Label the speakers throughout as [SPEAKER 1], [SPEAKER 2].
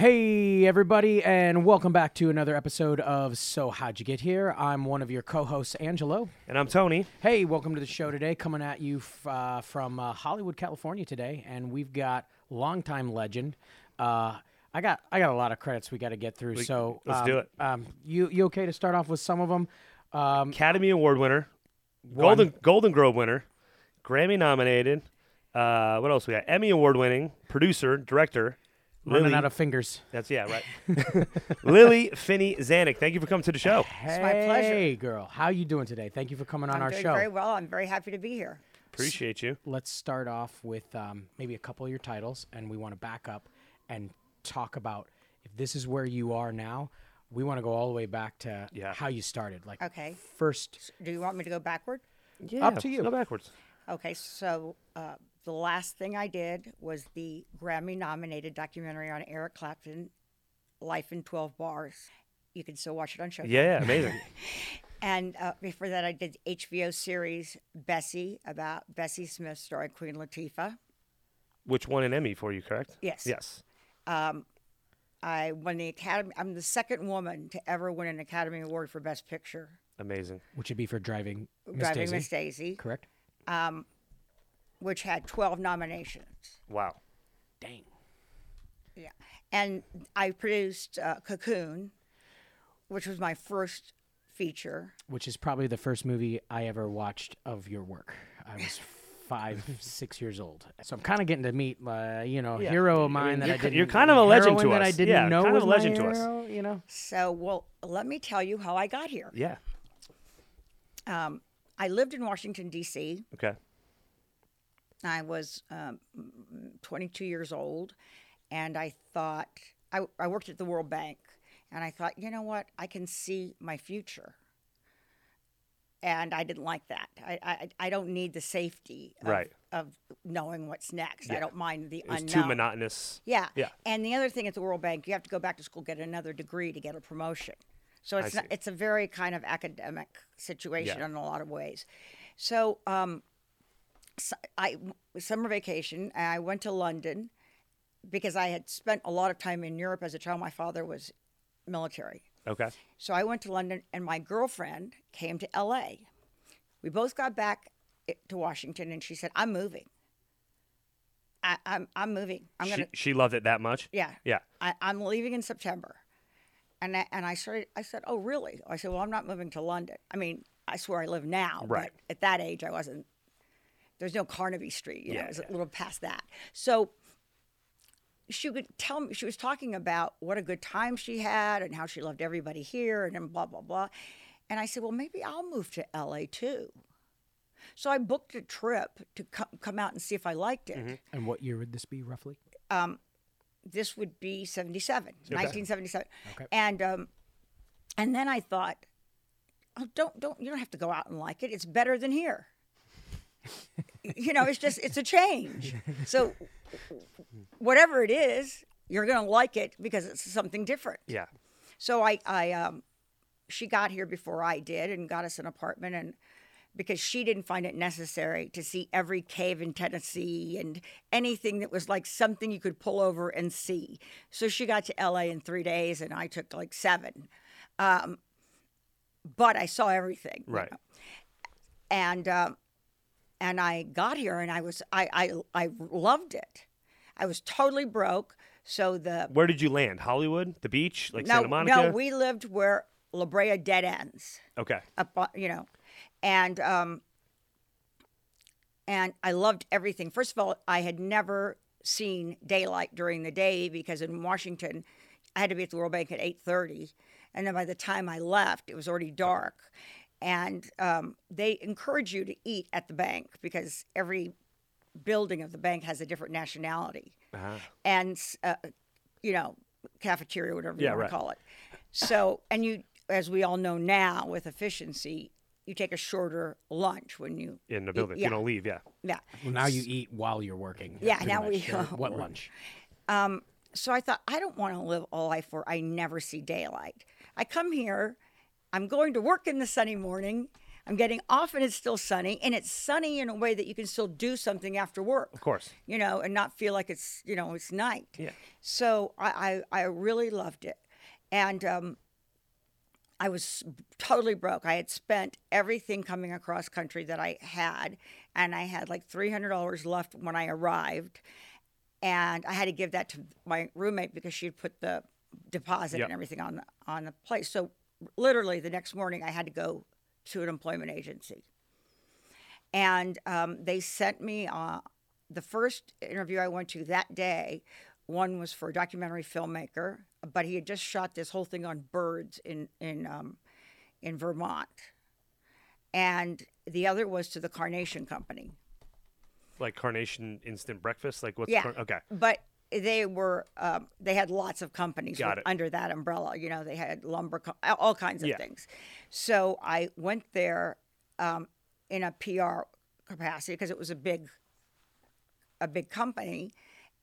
[SPEAKER 1] Hey, everybody, and welcome back to another episode of So How'd You Get Here? I'm one of your co hosts, Angelo.
[SPEAKER 2] And I'm Tony.
[SPEAKER 1] Hey, welcome to the show today. Coming at you f- uh, from uh, Hollywood, California today, and we've got longtime legend. Uh, I got I got a lot of credits we got to get through. so
[SPEAKER 2] let's
[SPEAKER 1] um,
[SPEAKER 2] do it.
[SPEAKER 1] Um, you you okay to start off with some of them? Um,
[SPEAKER 2] Academy Award winner, Golden Golden Globe winner, Grammy nominated. Uh, what else we got? Emmy Award winning producer, director.
[SPEAKER 1] Running out of fingers.
[SPEAKER 2] that's yeah, right. Lili Fini Zanuck. Thank you for coming to the show.
[SPEAKER 1] Hey,
[SPEAKER 3] my pleasure.
[SPEAKER 1] girl, how are you doing today? Thank you for coming on
[SPEAKER 3] I'm
[SPEAKER 1] our
[SPEAKER 3] doing
[SPEAKER 1] show.
[SPEAKER 3] very well. I'm very happy to be here.
[SPEAKER 2] Appreciate you.
[SPEAKER 1] let's start off with um, maybe a couple of your titles, and we want to back up and talk about if this is where you are now. We want to go all the way back to
[SPEAKER 2] Yeah.
[SPEAKER 1] how you started. Like
[SPEAKER 3] Okay.
[SPEAKER 1] first,
[SPEAKER 3] Do you want me to go backward?
[SPEAKER 2] Yeah,
[SPEAKER 1] Up to you.
[SPEAKER 2] Go backwards.
[SPEAKER 3] Okay, so uh, the last thing I did was the Grammy nominated documentary on Eric Clapton, Life in 12 Bars. You can still watch it on Showtime.
[SPEAKER 2] Yeah, yeah, amazing.
[SPEAKER 3] And uh, before that, I did HBO series Bessie about Bessie Smith starring Queen Latifah.
[SPEAKER 2] Which won an Emmy for you, correct?
[SPEAKER 3] Yes.
[SPEAKER 2] Yes.
[SPEAKER 3] I won the Academy. I'm the second woman to ever win an Academy Award for Best Picture,
[SPEAKER 2] Amazing.
[SPEAKER 1] which would be for driving Miss
[SPEAKER 3] driving
[SPEAKER 1] Daisy,
[SPEAKER 3] Miss Daisy,
[SPEAKER 1] correct?
[SPEAKER 3] Which had 12 nominations.
[SPEAKER 2] Wow.
[SPEAKER 1] Dang.
[SPEAKER 3] Yeah. And I produced uh, Cocoon, which was my first feature.
[SPEAKER 1] Which is probably the first movie I ever watched of your work. I was five, six years old, so I'm kind of getting to meet, uh, you know,
[SPEAKER 2] Yeah.
[SPEAKER 1] hero of
[SPEAKER 2] I
[SPEAKER 1] mine
[SPEAKER 2] mean,
[SPEAKER 1] that I didn't.
[SPEAKER 2] you're kind of a legend
[SPEAKER 1] heroine
[SPEAKER 2] to
[SPEAKER 1] that I
[SPEAKER 2] us.
[SPEAKER 1] didn't
[SPEAKER 2] Yeah,
[SPEAKER 1] know
[SPEAKER 2] kind
[SPEAKER 1] was
[SPEAKER 2] of a legend to us.
[SPEAKER 1] You know.
[SPEAKER 3] So, well, let me tell you how I got here.
[SPEAKER 2] Yeah.
[SPEAKER 3] Um, I lived in Washington, D.C.
[SPEAKER 2] Okay.
[SPEAKER 3] I was um, 22 years old, and I thought, I, I worked at the World Bank, and I thought, you know what, I can see my future. And I didn't like that. I, I, I don't need the safety of,
[SPEAKER 2] Right.
[SPEAKER 3] of knowing what's next. I don't mind the
[SPEAKER 2] It
[SPEAKER 3] unknown.
[SPEAKER 2] too monotonous.
[SPEAKER 3] Yeah.
[SPEAKER 2] Yeah.
[SPEAKER 3] And the other thing at the World Bank, you have to go back to school, get another degree to get a promotion. So it's not, it's a very kind of academic situation
[SPEAKER 2] Yeah.
[SPEAKER 3] in a lot of ways. So um, I summer vacation, and I went to London because I had spent a lot of time in Europe as a child. My father was military.
[SPEAKER 2] Okay.
[SPEAKER 3] So I went to London, and my girlfriend came to LA. We both got back eh, to Washington, and she said, "I'm moving. I, I'm I'm moving. I'm
[SPEAKER 2] She,
[SPEAKER 3] gonna
[SPEAKER 2] she loved it that much?
[SPEAKER 3] yeah.
[SPEAKER 2] Yeah.
[SPEAKER 3] I, I'm leaving in September. And I, and I started, I said, oh, really? I said, well, I'm not moving to London. I mean, I swear I live now.
[SPEAKER 2] Right.
[SPEAKER 3] But at that age, I wasn't, there's no Carnaby Street. You know,
[SPEAKER 2] Yeah,
[SPEAKER 3] it was
[SPEAKER 2] yeah.
[SPEAKER 3] a little past that. So she would tell me, she was talking about what a good time she had and how she loved everybody here and blah, blah, blah. And I said, well, maybe I'll move to LA too. So I booked a trip to co- come out and see if I liked it
[SPEAKER 2] Mm-hmm.
[SPEAKER 1] And what year would this be roughly?
[SPEAKER 3] this would be 77 1977
[SPEAKER 1] Okay.
[SPEAKER 3] and um and then i thought oh don't don't you don't have to go out and like it it's better than here you know it's just it's a change so whatever it is you're going to like it because it's something different
[SPEAKER 2] Yeah.
[SPEAKER 3] so I, I, um, she got here before I did and got us an apartment, and because she didn't find it necessary to see every cave in Tennessee and anything that was like something you could pull over and see. So she got to LA in three days, and I took like seven. Um, but I saw everything, you
[SPEAKER 2] Right.
[SPEAKER 3] know. And um, and I got here, and I was I I, I loved it. I was totally broke. So the
[SPEAKER 2] Where did you land? Hollywood? The beach? Like
[SPEAKER 3] no,
[SPEAKER 2] Santa Monica?
[SPEAKER 3] No, we lived where La Brea dead ends,
[SPEAKER 2] okay.
[SPEAKER 3] up you know, and um, and I loved everything. First of all, I had never seen daylight during the day because in Washington, I had to be at the World Bank at eight thirty, and then by the time I left, it was already dark. And um, they encourage you to eat at the bank because every building of the bank has a different nationality
[SPEAKER 2] Uh-huh.
[SPEAKER 3] and uh, you know cafeteria whatever you want
[SPEAKER 2] right.
[SPEAKER 3] to call it so and you as we all know now with efficiency you take a shorter lunch when you
[SPEAKER 2] In the
[SPEAKER 3] eat-
[SPEAKER 2] building.
[SPEAKER 3] yeah,
[SPEAKER 2] You don't leave, yeah.
[SPEAKER 3] yeah
[SPEAKER 1] Well, now you eat while you're working.
[SPEAKER 3] Yeah,
[SPEAKER 1] pretty
[SPEAKER 3] now
[SPEAKER 1] much.
[SPEAKER 3] we-
[SPEAKER 1] Or what lunch?
[SPEAKER 3] so i thought i don't want to live a life where i never see daylight i come here i'm going to work in the sunny morning I'm getting off and it's still sunny, and it's sunny in a way that you can still do something after work.
[SPEAKER 2] Of course.
[SPEAKER 3] You know, and not feel like it's you know it's night.
[SPEAKER 2] Yeah.
[SPEAKER 3] So I I, I really loved it, and um, I was totally broke. I had spent everything coming across country that I had, and I had like three hundred dollars left when I arrived, and I had to give that to my roommate because she had put the deposit
[SPEAKER 2] Yep.
[SPEAKER 3] and everything on the, on the place. So literally the next morning, I had to go to an employment agency, and um, they sent me uh, the first interview I went to that day. One was for a documentary filmmaker, but he had just shot this whole thing on birds in in um, in Vermont, and the other was to the Carnation Company.
[SPEAKER 2] Like Carnation Instant Breakfast. Like what's
[SPEAKER 3] Yeah.
[SPEAKER 2] Car- okay.
[SPEAKER 3] But they were um, they had lots of companies with-
[SPEAKER 2] it.
[SPEAKER 3] under that umbrella. You know, they had lumber, all kinds of
[SPEAKER 2] Yeah.
[SPEAKER 3] things. So I went there um, in a PR capacity because it was a big a big company,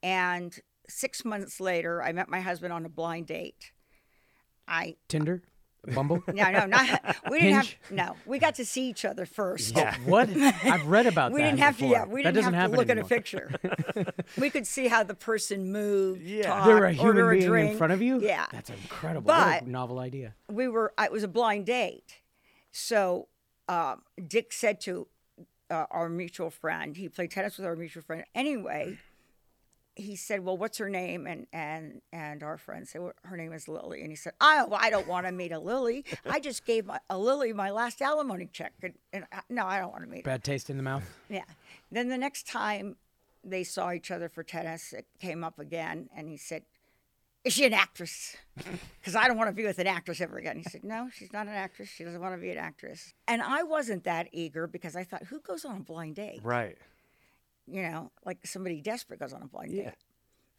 [SPEAKER 3] and six months later, I met my husband on a blind date. I
[SPEAKER 1] Tinder, Bumble.
[SPEAKER 3] no no not we didn't
[SPEAKER 1] Hinge?
[SPEAKER 3] have no we got to see each other first.
[SPEAKER 2] Yeah.
[SPEAKER 1] what? I've read about
[SPEAKER 3] we
[SPEAKER 1] that.
[SPEAKER 3] We didn't have
[SPEAKER 1] before.
[SPEAKER 3] to. Yeah, we
[SPEAKER 1] that
[SPEAKER 3] didn't have to look at a picture. we could see how the person moved.
[SPEAKER 2] Yeah.
[SPEAKER 1] There were a human
[SPEAKER 3] a
[SPEAKER 1] being
[SPEAKER 3] drink.
[SPEAKER 1] in front of you.
[SPEAKER 3] Yeah,
[SPEAKER 1] that's incredible. A
[SPEAKER 3] But-
[SPEAKER 1] novel idea.
[SPEAKER 3] we were. It was a blind date, so um, Dick said to uh, our mutual friend. He played tennis with our mutual friend. Anyway, he said, "Well, what's her name?" And and and our friend said, well, "Her name is Lily." And he said, "I I don't want to meet a Lily. I just gave my, a Lily my last alimony check, and, and I, no, I don't want to meet her."
[SPEAKER 1] Bad taste in the mouth.
[SPEAKER 3] Yeah. Then the next time they saw each other for tennis, it came up again, and he said, "Is she an actress?" Because I don't want to be with an actress ever again. He said, "No, she's not an actress. She doesn't want to be an actress." And I wasn't that eager because I thought, "Who goes on a blind date?"
[SPEAKER 2] Right.
[SPEAKER 3] You know, like somebody desperate goes on a blind
[SPEAKER 2] Yeah.
[SPEAKER 3] date.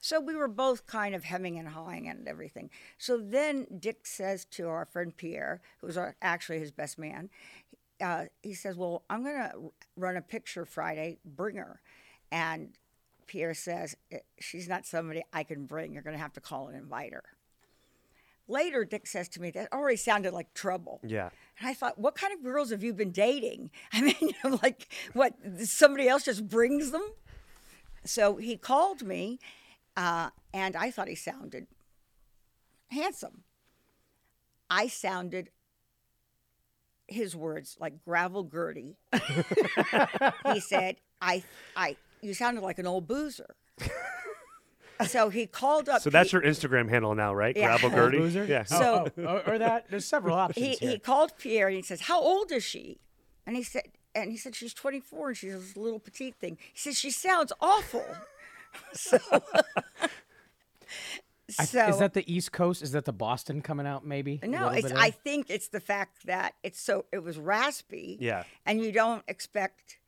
[SPEAKER 3] So we were both kind of hemming and hawing and everything. So then Dick says to our friend Pierre, who's our, actually his best man, uh, he says, Well, I'm going to run a picture Friday, bring her. And Pierre says, "Eh, She's not somebody I can bring. You're going to have to call and invite her. Later, Dick says to me, That already sounded like trouble.
[SPEAKER 2] Yeah.
[SPEAKER 3] And I thought, what kind of girls have you been dating? I mean, you know, like, what, somebody else just brings them? So he called me, uh, and I thought he sounded handsome. I sounded, his words, like gravel Gertie. he said, I, I, you sounded like an old boozer. so he called up.
[SPEAKER 2] So that's
[SPEAKER 3] Pete-
[SPEAKER 2] your Instagram handle now, right?
[SPEAKER 3] Yeah.
[SPEAKER 2] Gravel
[SPEAKER 3] Old
[SPEAKER 2] Gertie.
[SPEAKER 1] Loser?
[SPEAKER 2] Yeah.
[SPEAKER 3] Oh, so-
[SPEAKER 1] oh, oh, or that. There's several options
[SPEAKER 3] he,
[SPEAKER 1] here.
[SPEAKER 3] he called Pierre and he says, "How old is she?" And he said, and he said she's 24 and she's this little petite thing. He says she sounds awful. so,
[SPEAKER 1] I-
[SPEAKER 3] so
[SPEAKER 1] is that the East Coast? Is that the Boston coming out? Maybe.
[SPEAKER 3] No, it's. I think it's the fact that it's so it was raspy.
[SPEAKER 2] Yeah.
[SPEAKER 3] and you don't expect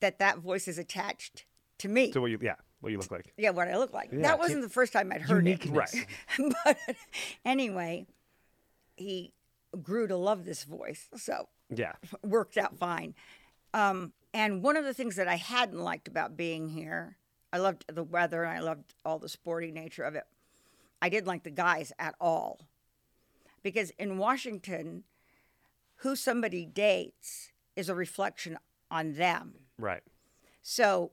[SPEAKER 3] that that voice is attached to me.
[SPEAKER 2] So what you yeah, what you look like.
[SPEAKER 3] yeah, what I look like.
[SPEAKER 2] Yeah.
[SPEAKER 3] That wasn't the first time I'd heard it.
[SPEAKER 2] Right.
[SPEAKER 3] but anyway, he grew to love this voice. So
[SPEAKER 2] Yeah.
[SPEAKER 3] worked out fine. Um, and one of the things that I hadn't liked about being here, I loved the weather and I loved all the sporty nature of it. I didn't like the guys at all. Because in Washington, who somebody dates is a reflection on them.
[SPEAKER 2] Right.
[SPEAKER 3] So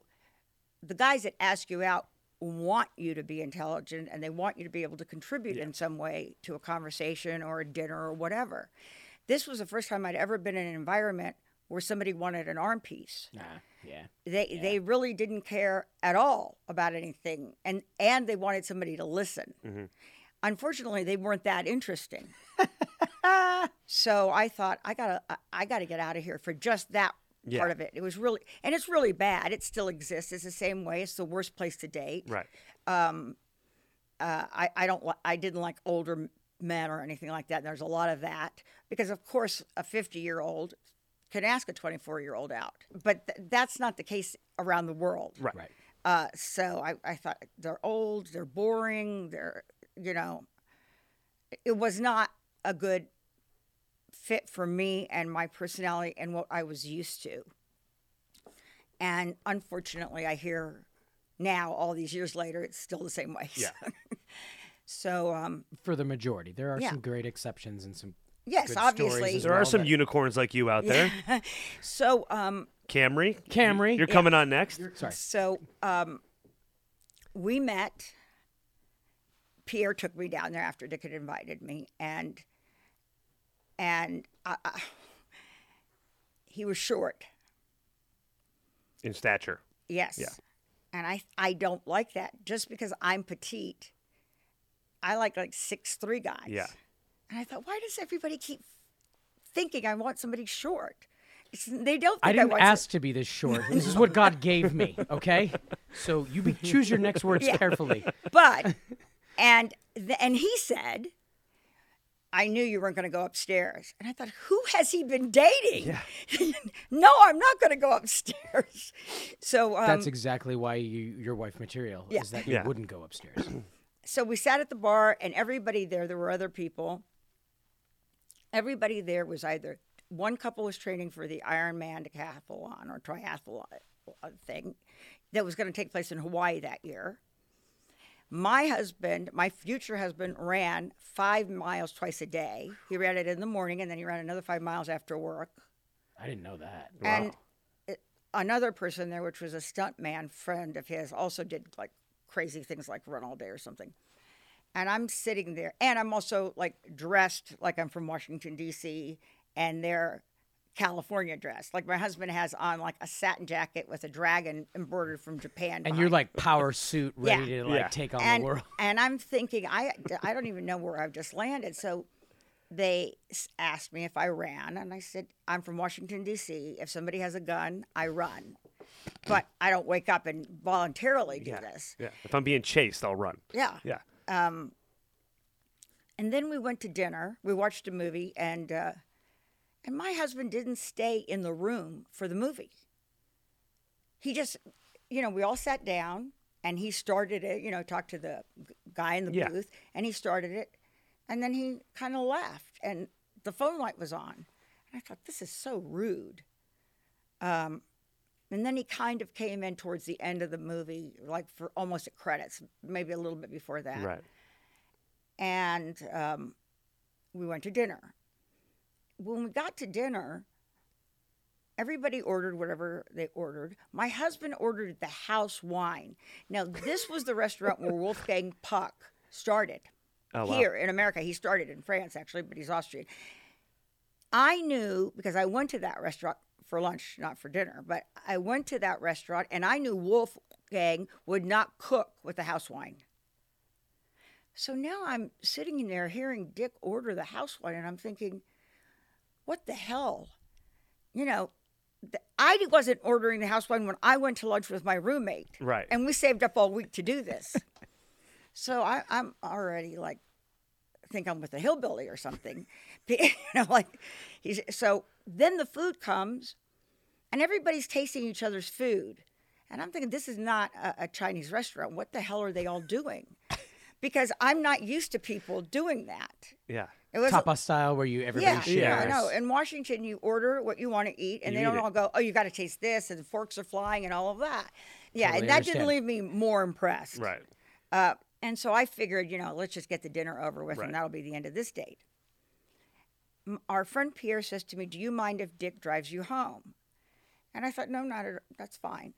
[SPEAKER 3] the guys that ask you out want you to be intelligent and they want you to be able to contribute in some way to a conversation or a dinner or whatever. This was the first time I'd ever been in an environment where somebody wanted an arm piece.
[SPEAKER 1] Nah, yeah.
[SPEAKER 3] They they really didn't care at all about anything and and they wanted somebody to listen. Mm-hmm. Unfortunately, they weren't that interesting. so I thought I gotta I- I gotta get out of here for just that
[SPEAKER 2] Yeah.
[SPEAKER 3] part of it. It was really and it's really bad. It still exists. It's the same way. It's the worst place to date.
[SPEAKER 2] Right.
[SPEAKER 3] Um, uh, I I don't li- I didn't like older men or anything like that. And there's a lot of that because of course a 50 year old can ask a 24 year old out, but th- that's not the case around the world.
[SPEAKER 2] Right.
[SPEAKER 1] Right.
[SPEAKER 3] Uh, so I, I thought they're old, they're boring, they're, you know, it was not a good fit for me and my personality and what I was used to. And unfortunately, I hear now, all these years later, it's still the same way.
[SPEAKER 2] Yeah.
[SPEAKER 3] so, um,
[SPEAKER 1] For the majority, there are
[SPEAKER 3] Yeah.
[SPEAKER 1] some great exceptions and some
[SPEAKER 3] Yes,
[SPEAKER 1] good
[SPEAKER 3] obviously.
[SPEAKER 1] stories as
[SPEAKER 2] There are some
[SPEAKER 1] that-
[SPEAKER 2] unicorns like you out there.
[SPEAKER 3] So, um,
[SPEAKER 2] Camry.
[SPEAKER 1] Camry,
[SPEAKER 2] You're
[SPEAKER 1] yeah.
[SPEAKER 2] coming on next.
[SPEAKER 1] Sorry.
[SPEAKER 3] so um, we met. Pierre took me down there after Dick had invited me, and and I, I, he was short.
[SPEAKER 2] In stature.
[SPEAKER 3] Yes.
[SPEAKER 2] Yeah.
[SPEAKER 3] And I I don't like that. Just because I'm petite, I like like six three guys.
[SPEAKER 2] Yeah.
[SPEAKER 3] And I thought, why does everybody keep thinking I want somebody short? It's, they don't. Think
[SPEAKER 1] I didn't
[SPEAKER 3] want some-
[SPEAKER 1] ask to be this short. This is what God gave me. Okay, so you be, choose your next words
[SPEAKER 3] Yeah.
[SPEAKER 1] carefully.
[SPEAKER 3] but and th- and he said i knew you weren't going to go upstairs and i thought who has he been dating no i'm not going to go upstairs so um,
[SPEAKER 1] That's exactly why you your wife material
[SPEAKER 3] Yeah.
[SPEAKER 1] is that you
[SPEAKER 2] Yeah.
[SPEAKER 1] wouldn't go upstairs.
[SPEAKER 3] so we sat at the bar and everybody there there were other people everybody there was either one couple was training for the ironman decathlon or triathlon uh, thing that was going to take place in hawaii that year my husband my future husband ran five miles twice a day he ran it in the morning and then he ran another five miles after work
[SPEAKER 1] I didn't know that.
[SPEAKER 3] and it, another person there, which was a stuntman friend of his, also did like crazy things like run all day or something. And I'm sitting there, and I'm also like dressed like I'm from Washington D.C. and they're California dress. Like my husband has on like a satin jacket with a dragon embroidered from Japan.
[SPEAKER 1] And you're like power suit, ready
[SPEAKER 3] Yeah.
[SPEAKER 1] to like
[SPEAKER 2] Yeah.
[SPEAKER 1] take on
[SPEAKER 3] and
[SPEAKER 1] the world.
[SPEAKER 3] and I'm thinking I I don't even know where I've just landed. So they asked me if I ran, and I said I'm from Washington D.C. If somebody has a gun, I run, but I don't wake up and voluntarily do
[SPEAKER 2] Yeah.
[SPEAKER 3] this.
[SPEAKER 2] Yeah. If I'm being chased, I'll run.
[SPEAKER 3] Yeah.
[SPEAKER 2] Yeah.
[SPEAKER 3] Um And then we went to dinner. We watched a movie, and uh, and my husband didn't stay in the room for the movie. He just, you know, we all sat down, and he started it. You know, talked to the guy in the
[SPEAKER 2] Yeah.
[SPEAKER 3] booth, and he started it, and then he kind of left, and the phone light was on. And I thought this is so rude. Um, and then he kind of came in towards the end of the movie, like for almost at credits, maybe a little bit before that
[SPEAKER 2] Right.
[SPEAKER 3] and um, we went to dinner. When we got to dinner, everybody ordered whatever they ordered. My husband ordered the house wine. Now, this was the restaurant where Wolfgang Puck started
[SPEAKER 2] Oh, wow.
[SPEAKER 3] here in America. He started in France, actually, but he's Austrian. I knew because I went to that restaurant for lunch, not for dinner, but I went to that restaurant and I knew Wolfgang would not cook with the house wine. So now I'm sitting in there hearing Dick order the house wine, and I'm thinking, what the hell? You know, I wasn't ordering the house wine when I went to lunch with my roommate.
[SPEAKER 2] Right.
[SPEAKER 3] And we saved up all week to do this. so I, I'm already like, think I'm with a hillbilly or something. you know, like, he's, so then the food comes, and everybody's tasting each other's food. And I'm thinking, this is not a, a Chinese restaurant. What the hell are they all doing? Because I'm not used to people doing that.
[SPEAKER 2] Yeah.
[SPEAKER 3] It was
[SPEAKER 1] Tapa style where you everybody
[SPEAKER 3] yeah,
[SPEAKER 1] shares.
[SPEAKER 3] yeah, I know. In Washington, you order what you want to eat, and
[SPEAKER 2] You
[SPEAKER 3] they
[SPEAKER 2] eat
[SPEAKER 3] don't
[SPEAKER 2] it.
[SPEAKER 3] all go, "Oh, you got to taste this," and the forks are flying and all of that. Yeah,
[SPEAKER 1] Totally
[SPEAKER 3] and that
[SPEAKER 1] understand.
[SPEAKER 3] didn't leave me more impressed.
[SPEAKER 2] Right.
[SPEAKER 3] Uh, and so I figured, you know, let's just get the dinner over with,
[SPEAKER 2] Right.
[SPEAKER 3] and that'll be the end of this date. M- Our friend Pierre says to me, "Do you mind if Dick drives you home?" And I thought, "No, not at, all. that's fine."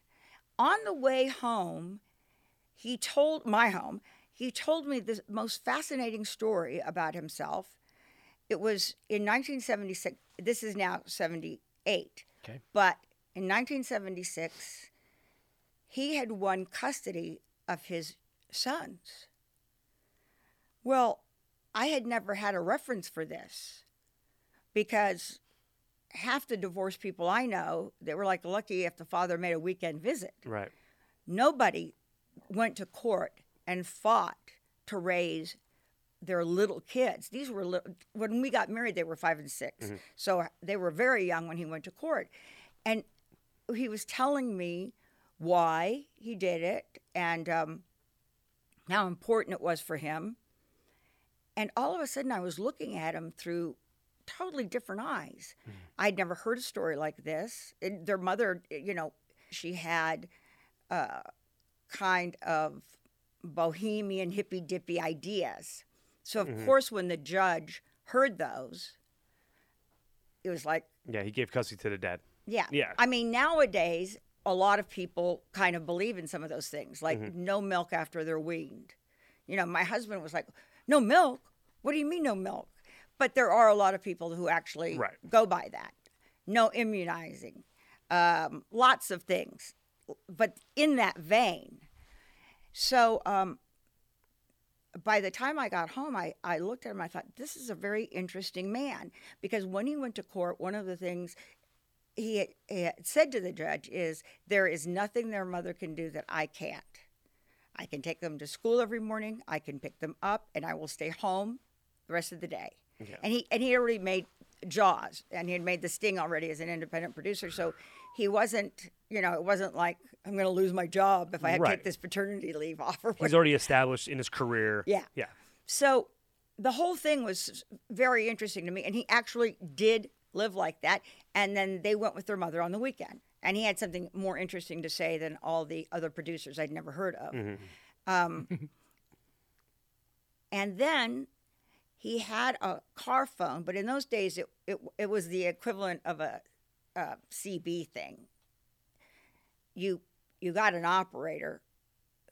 [SPEAKER 3] On the way home, he told my home. He told me the most fascinating story about himself. It was in 1976. This is now 78.
[SPEAKER 1] Okay.
[SPEAKER 3] But in 1976, he had won custody of his sons. Well, I had never had a reference for this because half the divorced people I know, they were like lucky if the father made a weekend visit.
[SPEAKER 2] Right.
[SPEAKER 3] Nobody went to court and fought to raise their little kids. These were li- when we got married, they were five and 6 so they were very young when he went to court, and he was telling me why he did it and um, how important it was for him. And all of a sudden, I was looking at him through totally different eyes. I'd never heard a story like this. It- their mother, you know, she had uh, kind of bohemian hippy dippy ideas. So of course, when the judge heard those, it was like,
[SPEAKER 2] Yeah, he gave custody to the dad.
[SPEAKER 3] yeah.
[SPEAKER 2] Yeah.
[SPEAKER 3] I mean, nowadays, a lot of people kind of believe in some of those things, like
[SPEAKER 2] Mm-hmm.
[SPEAKER 3] no milk after they're weaned. You know, my husband was like, no milk? What do you mean, no milk? But there are a lot of people who actually
[SPEAKER 2] Right.
[SPEAKER 3] go by that. No immunizing, um, lots of things. But in that vein, so um, by the time I got home, I, I looked at him. I thought, this is a very interesting man. Because when he went to court, one of the things he had, he had said to the judge is, there is nothing their mother can do that I can't. I can take them to school every morning. I can pick them up, and I will stay home the rest of the day. And he and he already made Jaws, and he had made The Sting already as an independent producer. So he wasn't, you know, it wasn't like I'm going to lose my job if I have to
[SPEAKER 2] Right.
[SPEAKER 3] take this paternity leave off or
[SPEAKER 2] He's already established in his career.
[SPEAKER 3] Yeah.
[SPEAKER 2] Yeah.
[SPEAKER 3] So the whole thing was very interesting to me, and he actually did live like that. And then they went with their mother on the weekend, and he had something more interesting to say than all the other producers I'd never heard of. Um, and then he had a car phone, but in those days it it, it was the equivalent of a, Uh, a CB thing. You you got an operator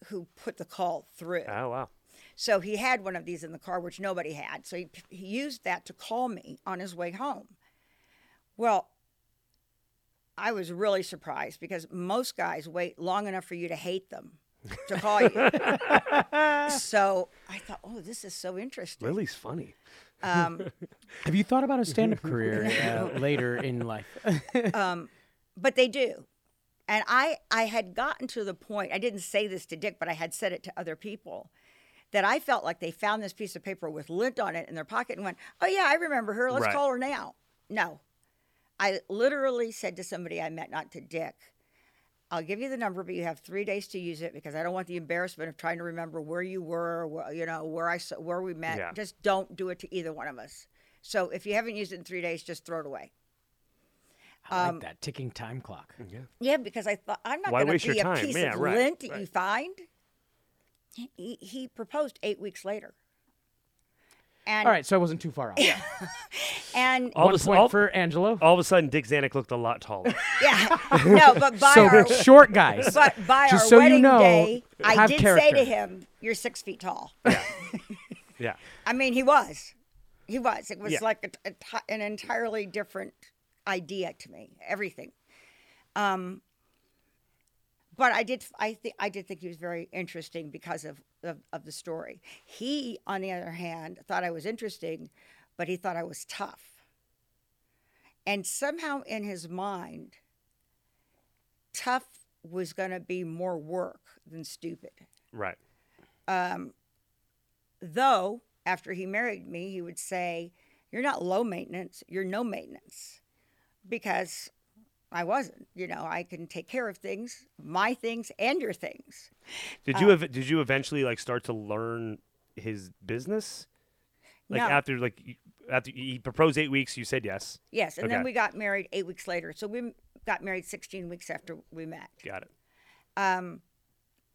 [SPEAKER 3] who put the call through.
[SPEAKER 2] Oh wow.
[SPEAKER 3] So he had one of these in the car, which nobody had. So he, he used that to call me on his way home. Well, I was really surprised because most guys wait long enough for you to hate them to call you. so I thought, oh, this is so interesting.
[SPEAKER 2] Lily's funny.
[SPEAKER 3] Um,
[SPEAKER 1] Have you thought about a stand-up career uh, later in life?
[SPEAKER 3] but they do. And I, I had gotten to the point, I didn't say this to Dick, but I had said it to other people, that I felt like they found this piece of paper with lint on it in their pocket and went, oh, yeah, I remember her. Let's
[SPEAKER 2] Right.
[SPEAKER 3] call her now. No. I literally said to somebody I met, not to Dick, I'll give you the number, but you have three days to use it because I don't want the embarrassment of trying to remember where you were, where, you know, where I saw, where we met.
[SPEAKER 2] Yeah.
[SPEAKER 3] Just don't do it to either one of us. So if you haven't used it in three days, just throw it away.
[SPEAKER 1] I
[SPEAKER 3] Um,
[SPEAKER 1] like that ticking time clock.
[SPEAKER 2] Yeah.
[SPEAKER 3] Yeah, because I thought I'm not going
[SPEAKER 2] waste
[SPEAKER 3] to
[SPEAKER 2] your
[SPEAKER 3] be a
[SPEAKER 2] time?
[SPEAKER 3] piece
[SPEAKER 2] Yeah,
[SPEAKER 3] of
[SPEAKER 2] right,
[SPEAKER 3] lint that you find. He, he proposed eight weeks later, and
[SPEAKER 1] All right, so I wasn't too far off. Yeah.
[SPEAKER 3] and
[SPEAKER 2] All
[SPEAKER 1] One
[SPEAKER 2] of, a,
[SPEAKER 1] point
[SPEAKER 2] all,
[SPEAKER 1] for Angelo.
[SPEAKER 2] all of a sudden, Dick Zanuck looked a lot taller.
[SPEAKER 3] yeah, no, but by
[SPEAKER 1] so
[SPEAKER 3] our
[SPEAKER 1] short guys.
[SPEAKER 3] but by
[SPEAKER 1] Just
[SPEAKER 3] our
[SPEAKER 1] so you
[SPEAKER 3] wedding
[SPEAKER 1] know,
[SPEAKER 3] day, I
[SPEAKER 1] have
[SPEAKER 3] did say to him, "You're six feet tall."
[SPEAKER 2] yeah.
[SPEAKER 3] I mean, he was, he was. It was
[SPEAKER 2] Yeah.
[SPEAKER 3] like a, a an entirely different idea to me. Everything. Um, but I did, I think, I did think he was very interesting because of, of of the story. He, on the other hand, thought I was interesting, but he thought I was tough. And somehow in his mind, tough was going to be more work than stupid
[SPEAKER 2] Right.
[SPEAKER 3] Um, though after he married me he would say you're not low maintenance you're no maintenance because i wasn't you know i can take care of things my things and your things
[SPEAKER 2] Did you ev- did you eventually like start to learn his business? Like
[SPEAKER 3] No.
[SPEAKER 2] after like after he proposed eight weeks, you said yes.
[SPEAKER 3] yes and then we got married eight weeks later so we got married 16 weeks after we met
[SPEAKER 2] Got it.
[SPEAKER 3] Um,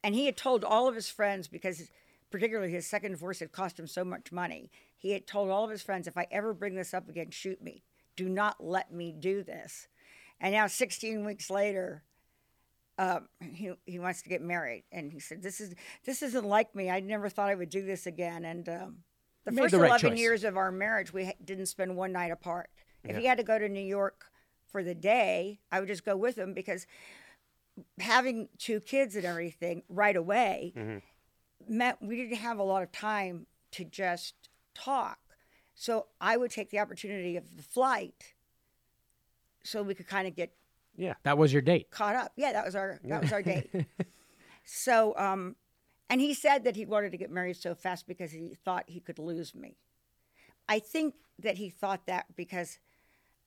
[SPEAKER 3] and he had told all of his friends because particularly his second divorce had cost him so much money he had told all of his friends if i ever bring this up again shoot me do not let me do this and now 16 weeks later um, he, he wants to get married. And he said this is this isn't like me. I never thought i would do this again. And um, the
[SPEAKER 1] Made
[SPEAKER 3] first
[SPEAKER 1] the right
[SPEAKER 3] 11
[SPEAKER 1] choice.
[SPEAKER 3] years of our marriage we didn't spend one night apart. If he had to go to new york for the day i would just go with him because having two kids and everything right away meant we didn't have a lot of time to just talk. So I would take the opportunity of the flight so we could kind of get
[SPEAKER 2] Yeah.
[SPEAKER 1] That was your date.
[SPEAKER 3] caught up. Yeah, that was our that was our date. so um and he said that he wanted to get married so fast because he thought he could lose me. I think that he thought that because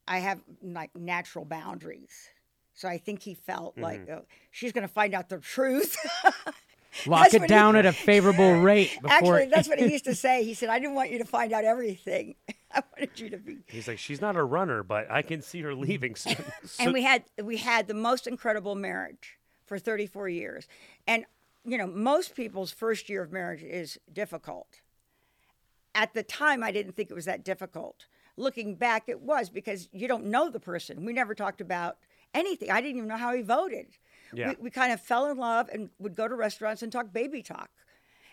[SPEAKER 3] I have like natural boundaries. So I think he felt like oh, she's going to find out the truth.
[SPEAKER 1] Lock
[SPEAKER 3] That's
[SPEAKER 1] it
[SPEAKER 3] what he-
[SPEAKER 1] down at a favorable rate before.
[SPEAKER 3] Actually, that's what he used to say. He said, "I didn't want you to find out everything. I wanted you to be."
[SPEAKER 2] He's like, she's not a runner, but I can see her leaving soon. So-
[SPEAKER 3] and we had we had the most incredible marriage for 34 years and you know most people's first year of marriage is difficult at the time i didn't think it was that difficult looking back, it was because you don't know the person. We never talked about anything. I didn't even know how he voted.
[SPEAKER 2] Yeah.
[SPEAKER 3] We, we kind of fell in love and would go to restaurants and talk baby talk.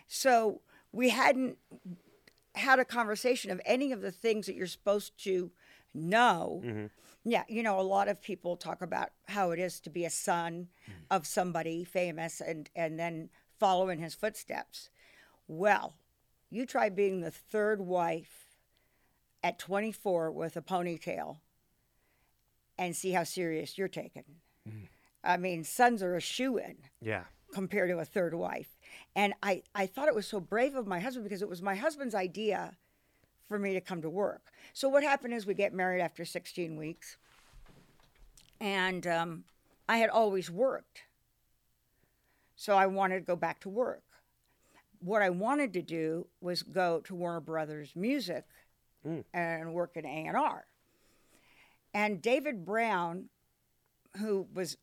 [SPEAKER 3] So we hadn't had a conversation of any of the things that you're supposed to know. Mm-hmm. Yeah, you know, a lot of people talk about how it is to be a son mm. of somebody famous and and then follow in his footsteps. Well, you try being the third wife at 24 with a ponytail and see how serious you're taken. Mm. I mean, sons are a shoe in
[SPEAKER 2] Yeah.
[SPEAKER 3] compared to a third wife. And I, I thought it was so brave of my husband because it was my husband's idea for me to come to work. So what happened is we get married after 16 weeks. And um, I had always worked. So I wanted to go back to work. What I wanted to do was go to Warner Brothers Music and work in A&R. And David Brown, who was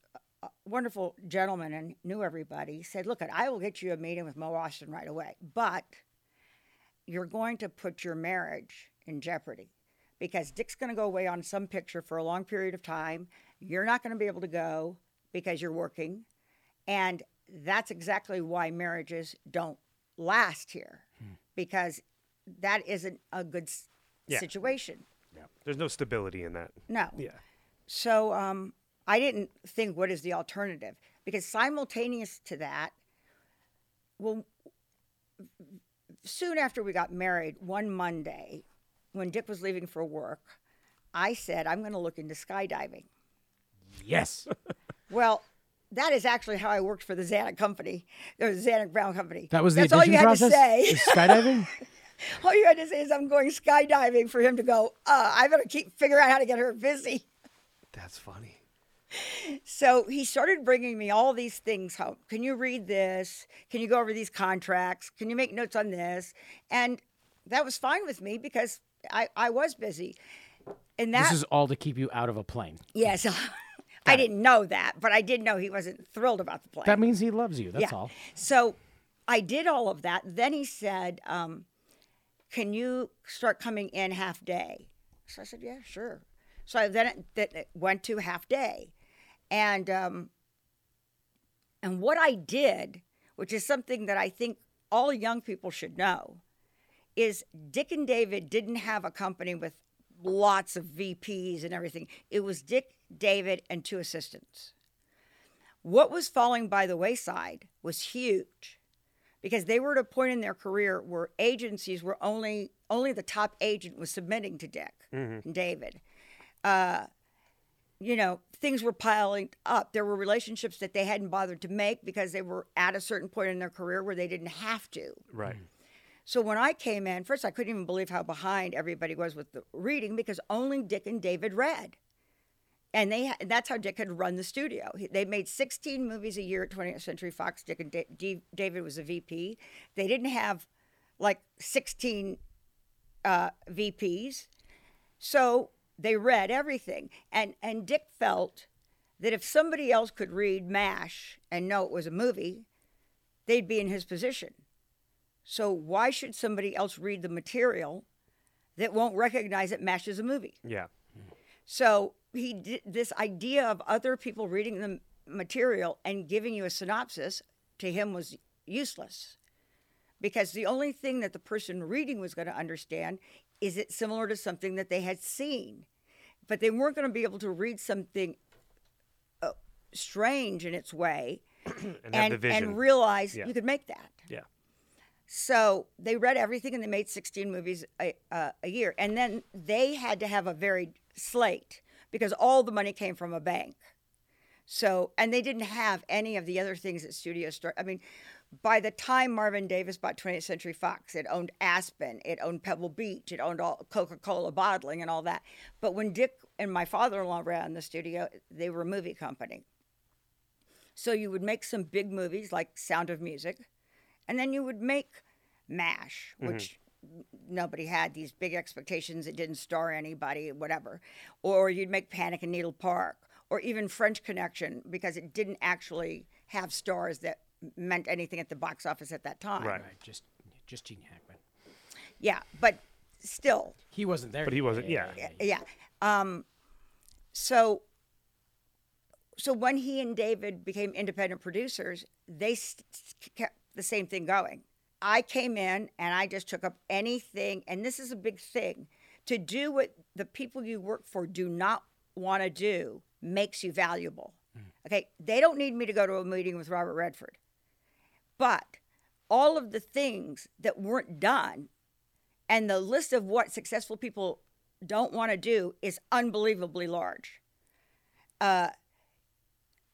[SPEAKER 3] wonderful gentleman and knew everybody, said, Look, I will get you a meeting with Mo Ostin right away, but you're going to put your marriage in jeopardy because Dick's going to go away on some picture for a long period of time. You're not going to be able to go because you're working. And that's exactly why marriages don't last here because that isn't a good s-
[SPEAKER 2] Yeah.
[SPEAKER 3] situation.
[SPEAKER 2] Yeah. There's no stability in that.
[SPEAKER 3] No.
[SPEAKER 2] Yeah.
[SPEAKER 3] So um, I didn't think, what is the alternative? Because simultaneous to that, well, soon after we got married, one Monday, when Dick was leaving for work, I said, I'm going to look into skydiving.
[SPEAKER 1] Yes.
[SPEAKER 3] Well, that is actually how I worked for the Zanuck Company, the Zanuck Brown Company.
[SPEAKER 1] That was the
[SPEAKER 3] That's all you had
[SPEAKER 1] process.
[SPEAKER 3] to say.
[SPEAKER 1] Skydiving.
[SPEAKER 3] all you had to say is, I'm going skydiving for him to go, uh, I better keep figure out how to get her busy.
[SPEAKER 2] That's funny.
[SPEAKER 3] So he started bringing me all these things home. Can you read this? Can you go over these contracts? Can you make notes on this? And that was fine with me because I, I was busy. And that,
[SPEAKER 1] this is all to keep you out of a plane.
[SPEAKER 3] yes, I didn't know that, but I did know he wasn't thrilled about the plane.
[SPEAKER 1] That means he loves you. That's
[SPEAKER 3] yeah.
[SPEAKER 1] all.
[SPEAKER 3] So I did all of that. Then he said, um, Can you start coming in half day? So I said, Yeah, sure. So I then it, that it went to half day. And um, and what I did, which is something that I think all young people should know, is Dick and David didn't have a company with lots of VPs and everything. It was Dick, David, and two assistants. What was falling by the wayside was huge because they were at a point in their career where agencies were only only the top agent was submitting to Dick and David. Uh, you know, things were piling up. There were relationships that they hadn't bothered to make because they were at a certain point in their career where they didn't have to.
[SPEAKER 2] Right.
[SPEAKER 3] So when I came in, first I couldn't even believe how behind everybody was with the reading because only Dick and David read. And they ha- that's how Dick had run the studio. They made 16 movies a year at 20th Century Fox. Dick and Da- D- David was a VP. They didn't have like 16 uh, VPs. So they read everything. And, and Dick felt that if somebody else could read MASH and know it was a movie, they'd be in his position. So why should somebody else read the material that won't recognize that MASH is a movie?
[SPEAKER 2] Yeah.
[SPEAKER 3] So he did this idea of other people reading the material and giving you a synopsis to him was useless because the only thing that the person reading was going to understand is it similar to something that they had seen but they weren't going to be able to read something uh, strange in its way
[SPEAKER 2] And,
[SPEAKER 3] and, and realize
[SPEAKER 2] Yeah.
[SPEAKER 3] you could make that
[SPEAKER 2] yeah.
[SPEAKER 3] so they read everything and they made 16 movies a, uh, a year. And then they had to have a varied slate because all the money came from a bank. So, and they didn't have any of the other things that studios start. I mean, by the time Marvin Davis bought 20th Century Fox, it owned Aspen, it owned Pebble Beach, it owned all Coca-Cola bottling and all that. But when Dick and my father-in-law ran the studio, they were a movie company. So you would make some big movies like Sound of Music, and then you would make MASH, mm-hmm. which n- nobody had these big expectations. It didn't star anybody, whatever. Or you'd make Panic in Needle Park, or even French Connection, because it didn't actually have stars that meant anything at the box office at that time.
[SPEAKER 2] Right.
[SPEAKER 1] Right. Just, just Gene Hackman.
[SPEAKER 3] Yeah, but still,
[SPEAKER 1] He wasn't there.
[SPEAKER 2] But he wasn't.
[SPEAKER 1] Yeah.
[SPEAKER 2] Yeah.
[SPEAKER 3] yeah. Um, so, so when he and David became independent producers, they st- st- kept the same thing going. I came in and I just took up anything, and this is a big thing. To do what the people you work for do not want to do makes you valuable. Okay, they don't need me to go to a meeting with Robert Redford, but all of the things that weren't done and the list of what successful people don't want to do is unbelievably large. Uh,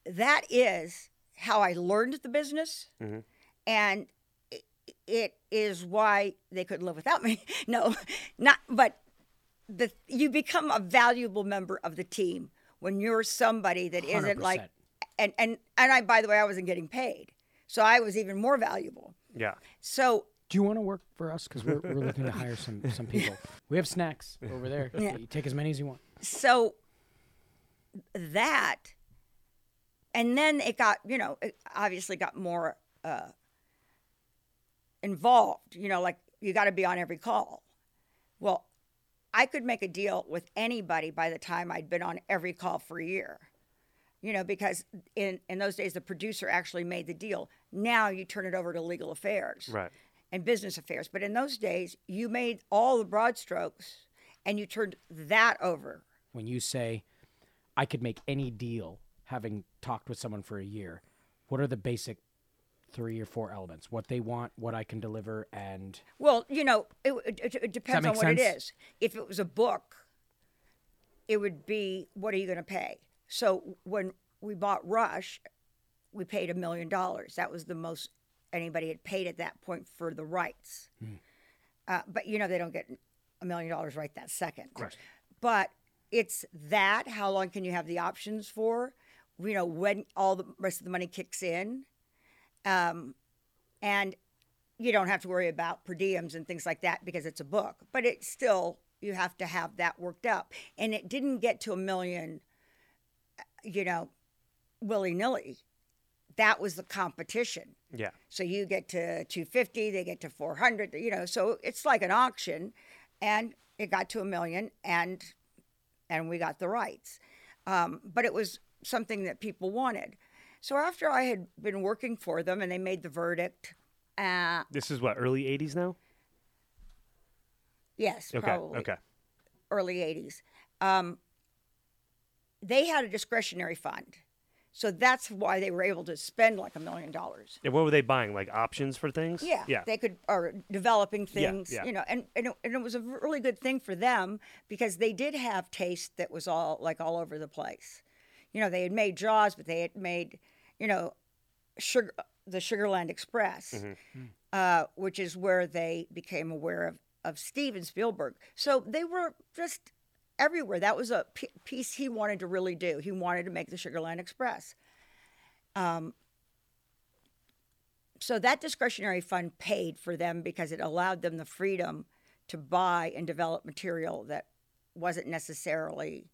[SPEAKER 3] that is how I learned the business, and it, it is why they couldn't live without me. No, not. But the you become a valuable member of the team when you're somebody that not like, and and and I. By the way, I wasn't getting paid, so I was even more valuable.
[SPEAKER 2] Yeah.
[SPEAKER 3] So
[SPEAKER 1] Do you want to work for us? Because we're, we're looking to hire some some people. We have snacks over there.
[SPEAKER 3] Yeah.
[SPEAKER 1] You take as many as you want.
[SPEAKER 3] so that and then it got you know it obviously got more uh, involved you know like you got to be on every call well i could make a deal with anybody by the time i'd been on every call for a year you know because in in those days the producer actually made the deal now you turn it over to legal affairs
[SPEAKER 2] Right.
[SPEAKER 3] and business affairs. But in those days, you made all the broad strokes and you turned that over.
[SPEAKER 1] When you say, I could make any deal having talked with someone for a year, what are the basic three or four elements? What they want, what I can deliver, and
[SPEAKER 3] Well, you know, it, it, it depends on what it
[SPEAKER 1] sense?
[SPEAKER 3] is. If it was a book, it would be what are you going to pay? So when we bought Rush, we paid a million dollars. That was the most anybody had paid at that point for the rights. Uh, but you know, they don't get a million dollars right that second. But it's that. How long can you have the options for? You know, when all the rest of the money kicks in. Um, and you don't have to worry about per diems and things like that because it's a book. But it's still you have to have that worked up. And it didn't get to a million, you know, willy nilly. That was the competition.
[SPEAKER 2] Yeah.
[SPEAKER 3] So you get to 250, they get to 400, you know, so it's like an auction and it got to a million and and we got the rights. Um, but it was something that people wanted. So after I had been working for them and they made the verdict, uh,
[SPEAKER 2] This is what early '80s now.
[SPEAKER 3] yes,
[SPEAKER 2] Okay.
[SPEAKER 3] probably
[SPEAKER 2] Okay.
[SPEAKER 3] early 80s, um, they had a discretionary fund. So that's why they were able to spend like a million dollars.
[SPEAKER 2] And what were they buying? Like options for things?
[SPEAKER 3] Yeah,
[SPEAKER 2] Yeah.
[SPEAKER 3] they could or developing
[SPEAKER 2] Yeah,
[SPEAKER 3] things,
[SPEAKER 2] yeah.
[SPEAKER 3] you know, and and it, and it was a really good thing for them because they did have taste that was all like all over the place. You know, they had made Jaws, but they had made, you know, sugar the Sugarland Express,
[SPEAKER 2] Mm-hmm.
[SPEAKER 3] uh, which is where they became aware of of Steven Spielberg. So they were just everywhere. That was a p- piece he wanted to really do. He wanted to make the Sugarland Express. Um, so that discretionary fund paid for them because it allowed them the freedom to buy and develop material that wasn't necessarily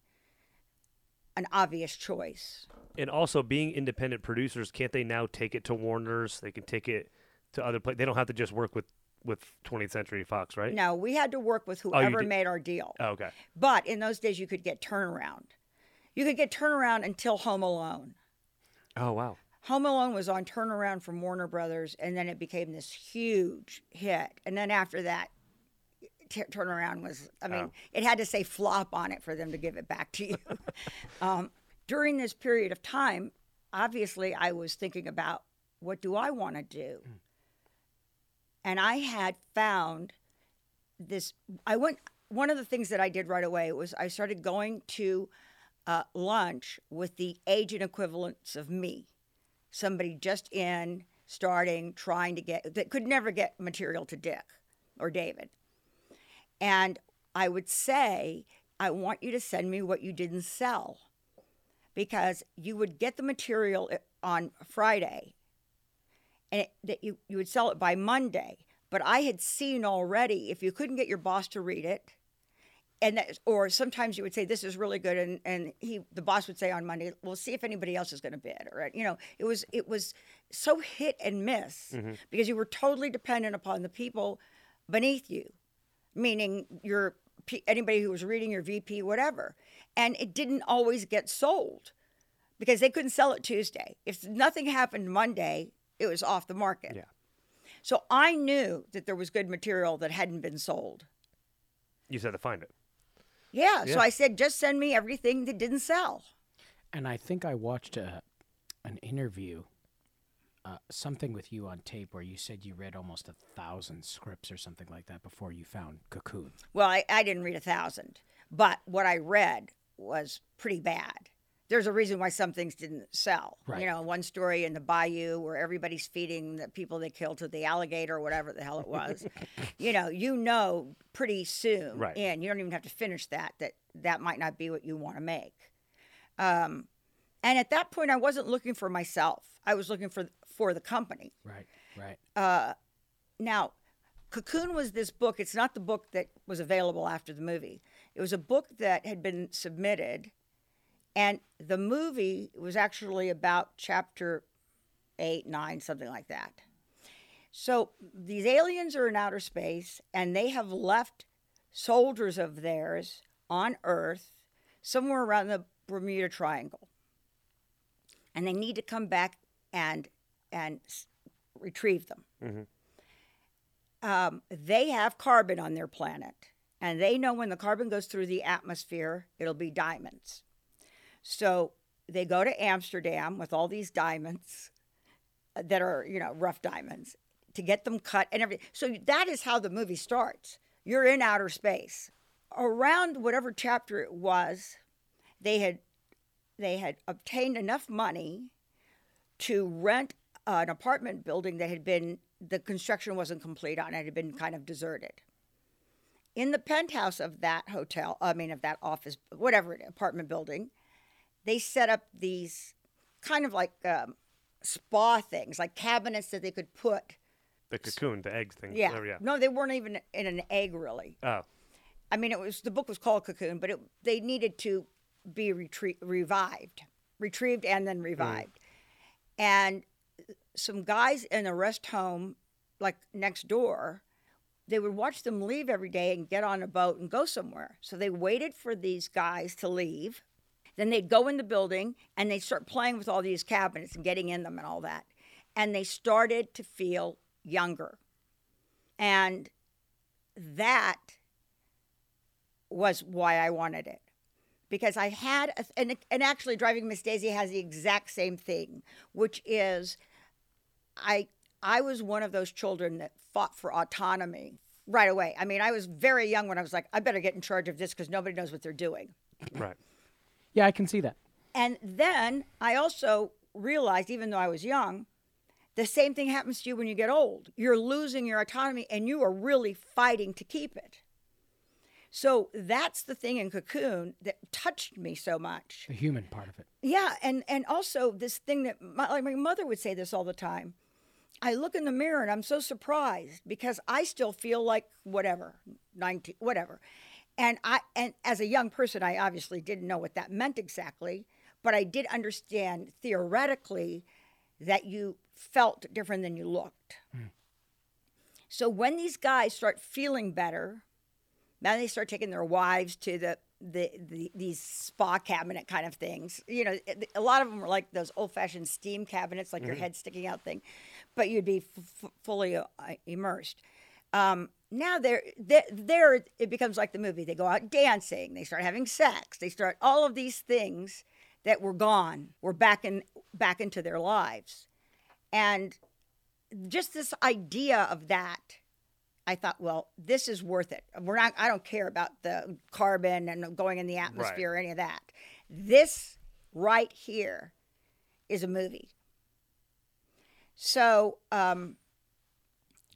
[SPEAKER 3] an obvious choice.
[SPEAKER 2] And also, being independent producers, can't they now take it to Warner's? They can take it to other places. They don't have to just work with with 20th Century Fox, right?
[SPEAKER 3] No, we had to work with whoever
[SPEAKER 2] did-
[SPEAKER 3] made our deal.
[SPEAKER 2] Oh, okay.
[SPEAKER 3] But in those days, you could get turnaround. You could get turnaround until Home Alone.
[SPEAKER 2] Oh, wow.
[SPEAKER 3] Home Alone was on turnaround from Warner Brothers, and then it became this huge hit. And then after that, t- turnaround was, I mean,
[SPEAKER 2] Oh.
[SPEAKER 3] it had to say flop on it for them to give it back to you. um, during this period of time, obviously, I was thinking about what do I want to do? And I had found this, I went, one of the things that I did right away was I started going to uh, lunch with the agent equivalents of me somebody just in, starting, trying to get, that could never get material to Dick or David. And I would say, I want you to send me what you didn't sell because you would get the material on Friday and it, that you, you would sell it by Monday. But I had seen already if you couldn't get your boss to read it, and that, or sometimes you would say this is really good, and, and he the boss would say on Monday, "We'll see if anybody else is going to bid." Or you know, it was it was so hit and miss mm-hmm. because you were totally dependent upon the people beneath you meaning your anybody who was reading your VP, whatever. And it didn't always get sold because they couldn't sell it Tuesday. If nothing happened Monday, it was off the market.
[SPEAKER 2] Yeah.
[SPEAKER 3] So I knew that there was good material that hadn't been sold.
[SPEAKER 2] You said to find it.
[SPEAKER 3] Yeah, so I said, just send me everything that didn't sell.
[SPEAKER 1] And I think I watched a, an interview, uh, something with you on tape, where you said you read almost a thousand scripts or something like that before you found Cocoon.
[SPEAKER 3] Well, I, I didn't read a thousand, but what I read was pretty bad. There's a reason why some things didn't sell.
[SPEAKER 1] Right.
[SPEAKER 3] You know, one story in the bayou where everybody's feeding the people they killed to the alligator or whatever the hell it was. you know, you know pretty soon,
[SPEAKER 2] Right.
[SPEAKER 3] and you don't even have to finish that, that that might not be what you want to make. Um, and at that point, I wasn't looking for myself. I was looking for for the company.
[SPEAKER 1] Right, right.
[SPEAKER 3] Uh, now, Cocoon was this book. It's not the book that was available after the movie. It was a book that had been submitted, and the movie was actually about chapter eight, nine, something like that. So these aliens are in outer space, and they have left soldiers of theirs on Earth, somewhere around the Bermuda Triangle, and they need to come back and and s- retrieve them um, they have carbon on their planet, and they know when the carbon goes through the atmosphere, it'll be diamonds. So they go to Amsterdam with all these diamonds uh, that are, you know, rough diamonds to get them cut and everything. So that is how the movie starts. You're in outer space. Around whatever chapter it was, they had they had obtained enough money to rent an apartment building that had been the construction wasn't complete on it had been kind of deserted in the penthouse of that hotel i mean of that office whatever apartment building they set up these kind of like um, spa things like cabinets that they could put
[SPEAKER 2] The cocoon, the eggs thing.
[SPEAKER 3] yeah
[SPEAKER 2] whatever, yeah.
[SPEAKER 3] no they weren't even in an egg really
[SPEAKER 2] Oh,
[SPEAKER 3] I mean, it was the book was called Cocoon, but it, they needed to be retrie- revived, retrieved, and then revived. And some guys in a rest home, like next door, they would watch them leave every day and get on a boat and go somewhere. So they waited for these guys to leave. Then they'd go in the building and they'd start playing with all these cabinets and getting in them and all that. And they started to feel younger. And that was why I wanted it. Because I had, a, and, and actually, Driving Miss Daisy has the exact same thing, which is I, I was one of those children that fought for autonomy right away. I mean, I was very young when I was like, I better get in charge of this because nobody knows what they're doing.
[SPEAKER 2] right.
[SPEAKER 1] Yeah, I can see that.
[SPEAKER 3] And then I also realized, even though I was young, the same thing happens to you when you get old. You're losing your autonomy and you are really fighting to keep it. So that's the thing in Cocoon that touched me so much.
[SPEAKER 1] The human part of it.
[SPEAKER 3] Yeah, and and also this thing that my, like my mother would say this all the time. I look in the mirror and I'm so surprised because I still feel like whatever, 19, whatever. And I and as a young person I obviously didn't know what that meant exactly, but I did understand theoretically that you felt different than you looked. So when these guys start feeling better, now they start taking their wives to the, the, the these spa cabinet kind of things. You know, a lot of them were like those old fashioned steam cabinets, like your head sticking out thing, but you'd be f- fully uh, immersed. Um, now they're, they're, they're, it becomes like the movie. They go out dancing, they start having sex, they start all of these things that were gone, were back in back into their lives, and just this idea of that I thought, well, this is worth it. We're not. I don't care about the carbon and going in the atmosphere or any of that. This right here is a movie. So, um,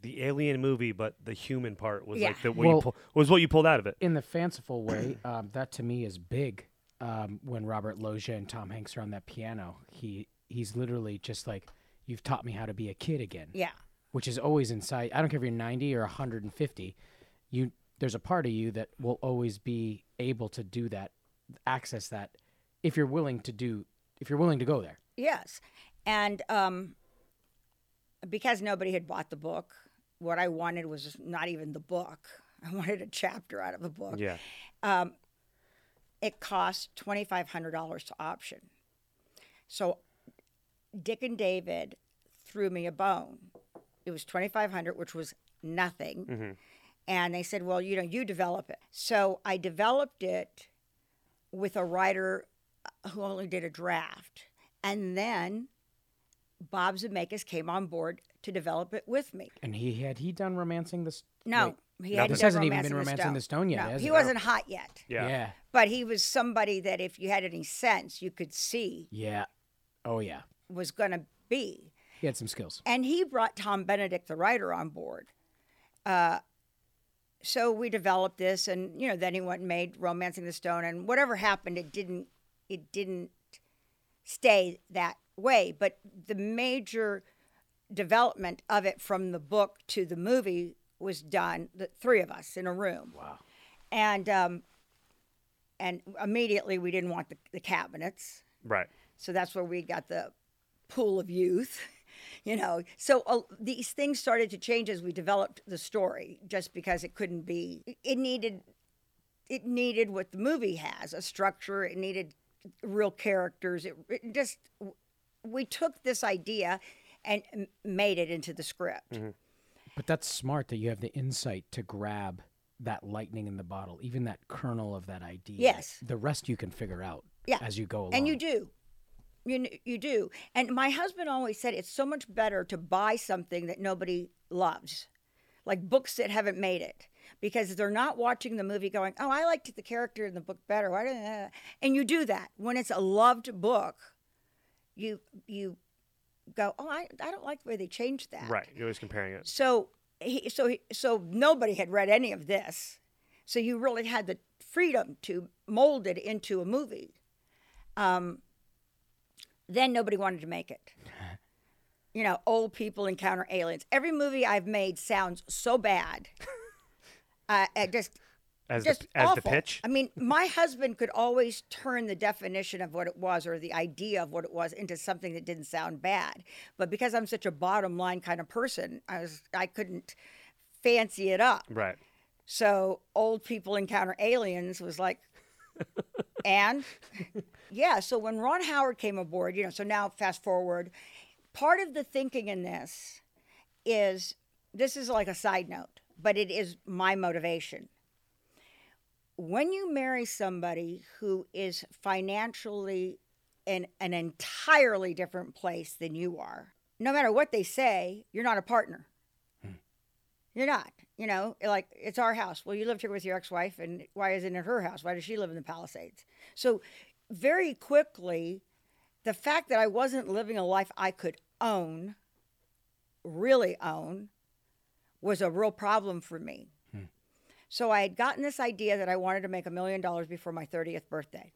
[SPEAKER 2] The alien movie, but the human part was
[SPEAKER 3] Yeah.
[SPEAKER 2] like the what you pull, was what you pulled out of it.
[SPEAKER 1] In the fanciful way, um, that to me is big. Um, when Robert Loggia and Tom Hanks are on that piano, he he's literally just like, "You've taught me how to be a kid again."
[SPEAKER 3] yeah,
[SPEAKER 1] which is always inside. I don't care if you're 90 or 150. You there's a part of you that will always be able to do that, access that, if you're willing to do, if you're willing to go there.
[SPEAKER 3] yes, and um, because nobody had bought the book, what I wanted was not even the book. I wanted a chapter out of the book.
[SPEAKER 2] Yeah.
[SPEAKER 3] Um, it cost twenty five hundred dollars to option. So Dick and David threw me a bone. It was twenty five hundred, which was nothing. Mm-hmm. And they said, "Well, you know, you develop it." So I developed it with a writer who only did a draft, and then Bob Zemeckis came on board to develop it with me.
[SPEAKER 1] And he had he done romancing this?
[SPEAKER 3] No,
[SPEAKER 1] wait,
[SPEAKER 3] he
[SPEAKER 2] No,
[SPEAKER 3] hadn't
[SPEAKER 1] this
[SPEAKER 3] done
[SPEAKER 1] hasn't even
[SPEAKER 3] Romancing
[SPEAKER 1] been romancing the stone yet,
[SPEAKER 3] No,
[SPEAKER 1] has
[SPEAKER 3] he
[SPEAKER 1] it?
[SPEAKER 3] wasn't hot yet.
[SPEAKER 2] Yeah.
[SPEAKER 1] yeah,
[SPEAKER 3] But he was somebody that if you had any sense, you could see
[SPEAKER 1] yeah. Oh yeah,
[SPEAKER 3] was going to be.
[SPEAKER 1] he had some skills.
[SPEAKER 3] And he brought Tom Benedek, the writer, on board. Uh, so we developed this, and you know, then he went and made *Romancing the Stone*, and whatever happened, it didn't, it didn't stay that way. But the major development of it from the book to the movie was done, the three of us in a room.
[SPEAKER 1] Wow.
[SPEAKER 3] And um, and immediately we didn't want the, the cabinets.
[SPEAKER 2] Right.
[SPEAKER 3] So that's where we got the pool of youth, you know. So uh, these things started to change as we developed the story, just because it couldn't be. It needed, it needed what the movie has, a structure. It needed real characters. It, it just, we took this idea and made it into the script. Mm-hmm.
[SPEAKER 1] But that's smart that you have the insight to grab that lightning in the bottle, even that kernel of that idea.
[SPEAKER 3] Yes.
[SPEAKER 1] The rest you can figure out
[SPEAKER 3] Yeah.
[SPEAKER 1] as you go along.
[SPEAKER 3] And you do. You, you do. And my husband always said it's so much better to buy something that nobody loves, like books that haven't made it, because they're not watching the movie going, oh, I liked the character in the book better. Why didn't I? And you do that. When it's a loved book, you, you go, oh, I, I don't like the way they changed that.
[SPEAKER 2] Right. You're always comparing it.
[SPEAKER 3] So he, so he, so nobody had read any of this, so you really had the freedom to mold it into a movie. Um, then nobody wanted to make it. You know, old people encounter aliens. Every movie I've made sounds so bad. Uh, it just
[SPEAKER 2] As
[SPEAKER 3] just
[SPEAKER 2] the as
[SPEAKER 3] awful.
[SPEAKER 2] the pitch.
[SPEAKER 3] I mean, my husband could always turn the definition of what it was or the idea of what it was into something that didn't sound bad. But because I'm such a bottom line kind of person, I was I couldn't fancy it up.
[SPEAKER 2] Right.
[SPEAKER 3] So old people encounter aliens was like, and yeah. So when Ron Howard came aboard, you know, so now fast forward, part of the thinking in this is this is like a side note, but it is my motivation. When you marry somebody who is financially in an entirely different place than you are, no matter what they say, you're not a partner. Hmm. You're not. You know, like it's our house. Well, you lived here with your ex-wife, and why isn't it her house? Why does she live in the Palisades? So, very quickly, the fact that I wasn't living a life I could own, really own, was a real problem for me. So I had gotten this idea that I wanted to make a million dollars before my 30th birthday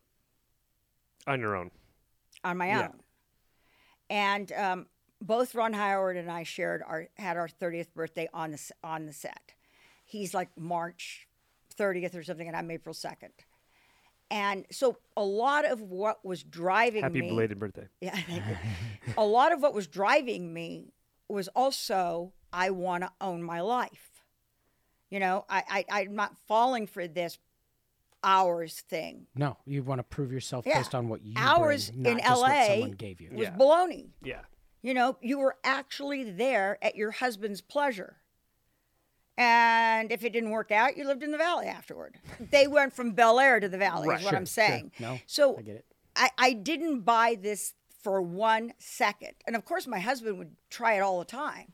[SPEAKER 2] On your own.
[SPEAKER 3] on my
[SPEAKER 2] Yeah.
[SPEAKER 3] own. And um, both Ron Howard and I shared our had our 30th birthday on the on the set. He's like March 30th or something, and I'm April 2nd. And so a lot of what was driving me.
[SPEAKER 2] Happy
[SPEAKER 3] me,
[SPEAKER 2] belated birthday.
[SPEAKER 3] yeah, a lot of what was driving me was also I want to own my life. You know, I, I I'm not falling for this ours thing.
[SPEAKER 1] No, you want to prove yourself
[SPEAKER 3] Yeah.
[SPEAKER 1] based on what you
[SPEAKER 3] Ours
[SPEAKER 1] bring, not
[SPEAKER 3] in
[SPEAKER 1] just what
[SPEAKER 3] LA
[SPEAKER 1] someone gave you.
[SPEAKER 3] was
[SPEAKER 2] Yeah.
[SPEAKER 3] baloney.
[SPEAKER 2] Yeah.
[SPEAKER 3] You know, you were actually there at your husband's pleasure. And if it didn't work out, you lived in the valley afterward. they went from Bel Air to the valley,
[SPEAKER 2] Right,
[SPEAKER 3] is what
[SPEAKER 1] sure,
[SPEAKER 3] I'm
[SPEAKER 1] sure.
[SPEAKER 3] saying.
[SPEAKER 1] No,
[SPEAKER 3] so
[SPEAKER 1] I get it.
[SPEAKER 3] I, I didn't buy this for one second. And of course, my husband would try it all the time.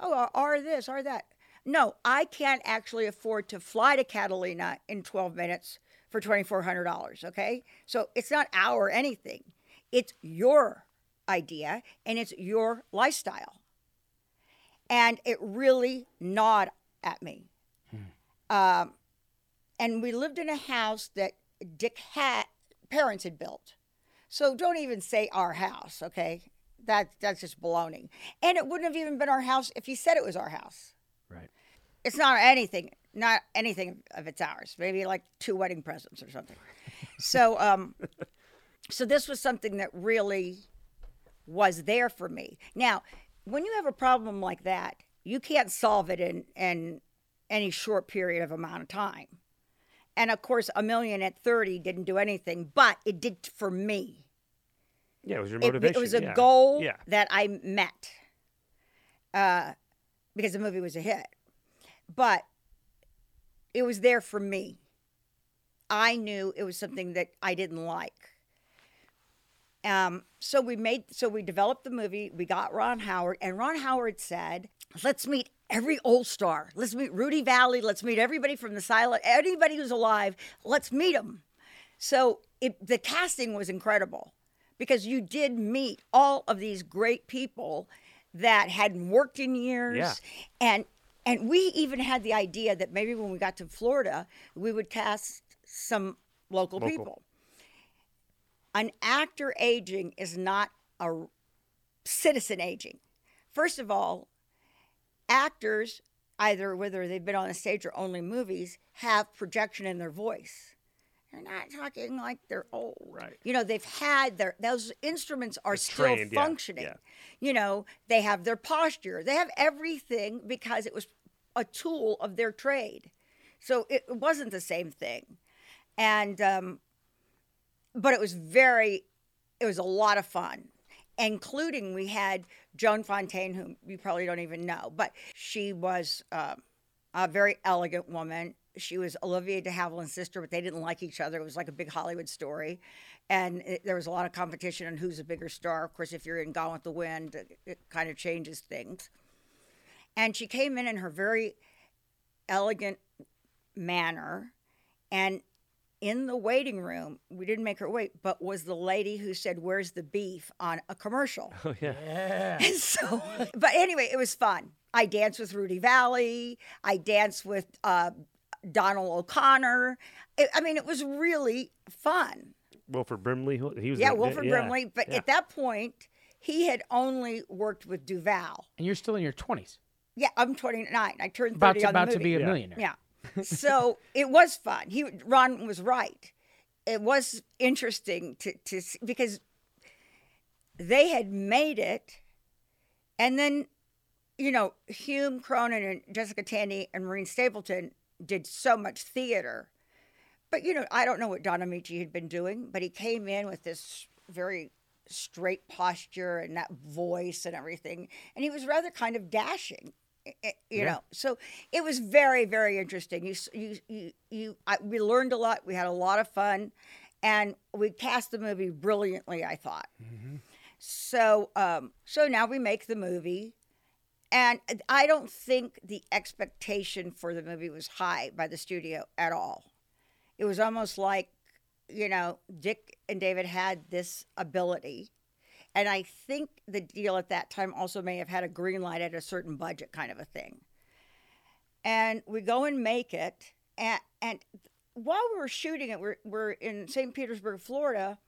[SPEAKER 3] Oh, are this, are that. No, I can't actually afford to fly to Catalina in 12 minutes for $2,400, okay? So it's not our anything. It's your idea and it's your lifestyle. And it really gnawed at me. Um, and we lived in a house that Dick had parents had built. So don't even say our house, okay? That that's just baloney. And it wouldn't have even been our house if he said it was our house. It's not anything, not anything of it's ours. Maybe like two wedding presents or something. so um so this was something that really was there for me. Now, when you have a problem like that, you can't solve it in in any short period of amount of time. And of course, a million at 30 didn't do anything, but it did for me.
[SPEAKER 2] Yeah, it was your
[SPEAKER 3] It,
[SPEAKER 2] motivation.
[SPEAKER 3] it was a
[SPEAKER 2] yeah.
[SPEAKER 3] goal
[SPEAKER 2] Yeah.
[SPEAKER 3] that I met uh, because the movie was a hit. But it was there for me. I knew it was something that I didn't like. Um, so we made, so we developed the movie. We got Ron Howard, and Ron Howard said, "Let's meet every old star. Let's meet Rudy Vallee. Let's meet everybody from the silent, anybody who's alive. Let's meet them." So it, the casting was incredible because you did meet all of these great people that hadn't worked in years,
[SPEAKER 2] Yeah.
[SPEAKER 3] and and we even had the idea that maybe when we got to Florida, we would cast some local,
[SPEAKER 2] Local.
[SPEAKER 3] people. An actor aging is not a citizen aging. First of all, actors, either whether they've been on a stage or only movies, have projection in their voice. They're not talking like they're old.
[SPEAKER 2] Right.
[SPEAKER 3] You know, they've had their those instruments are still
[SPEAKER 2] trained,
[SPEAKER 3] functioning.
[SPEAKER 2] yeah.
[SPEAKER 3] You know, they have their posture. They have everything because it was a tool of their trade. So it wasn't the same thing. And um but it was very it was a lot of fun including we had joan fontaine whom you probably don't even know but she was um, a very elegant woman she was olivia de havilland's sister but they didn't like each other it was like a big hollywood story and it, there was a lot of competition on who's a bigger star of course if you're in gone with the wind it, it kind of changes things and she came in in her very elegant manner and in the waiting room, we didn't make her wait, but was the lady who said, Where's the beef on a commercial.
[SPEAKER 2] Oh yeah.
[SPEAKER 1] Yeah.
[SPEAKER 3] And so, but anyway, it was fun. I danced with Rudy Vallee. I danced with uh, Donald O'Connor. It, I mean, it was really fun.
[SPEAKER 2] Wilford Brimley. He was.
[SPEAKER 3] Yeah,
[SPEAKER 2] the-
[SPEAKER 3] Wilford
[SPEAKER 2] yeah,
[SPEAKER 3] Brimley. But
[SPEAKER 2] yeah.
[SPEAKER 3] at that point, he had only worked with Duvall.
[SPEAKER 1] And you're still in your 20s,
[SPEAKER 3] Yeah, I'm 29. I turned 30
[SPEAKER 1] about to,
[SPEAKER 3] on the
[SPEAKER 1] about to be a
[SPEAKER 2] Yeah.
[SPEAKER 1] millionaire.
[SPEAKER 3] Yeah. So it was fun. He Ron was right. It was interesting to to see, because they had made it, and then, you know, Hume Cronyn and Jessica Tandy and Maureen Stapleton did so much theater, but you know, I don't know what Don Ameche had been doing, but he came in with this very straight posture and that voice and everything, and he was rather kind of dashing you
[SPEAKER 2] Yeah.
[SPEAKER 3] know? So it was very very interesting. You you you, you I, we learned a lot we had a lot of fun and we cast the movie brilliantly i thought. So um so now we make the movie and i don't think the expectation for the movie was high by the studio at all it was almost like you know dick and david had this ability and I think the deal at that time also may have had a green light at a certain budget kind of a thing. And we go and make it. And, and while we were shooting it, we're, we're in St. Petersburg, Florida,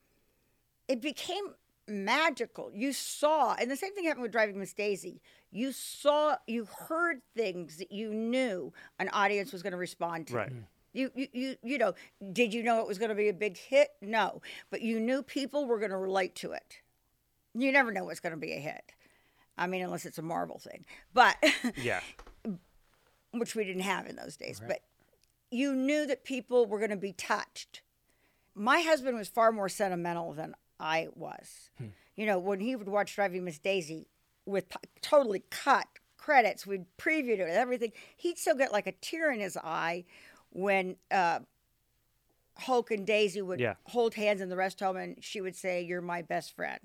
[SPEAKER 3] it became magical. You saw, and the same thing happened with Driving Miss Daisy. You saw, you heard things that you knew an audience was going to respond to.
[SPEAKER 2] Right.
[SPEAKER 3] You, you, you, you know, did you know it was going to be a big hit? No. But you knew people were going to relate to it. You never know what's going to be a hit. I mean, unless it's a Marvel thing, but
[SPEAKER 2] Yeah.
[SPEAKER 3] which we didn't have in those days. But you knew that people were going to be touched. My husband was far more sentimental than I was. You know, when he would watch Driving Miss Daisy with totally cut credits, we'd previewed it and everything. He'd still get like a tear in his eye when uh, Hoke and Daisy would
[SPEAKER 2] Yeah.
[SPEAKER 3] hold hands in the rest home and she would say, You're my best friend.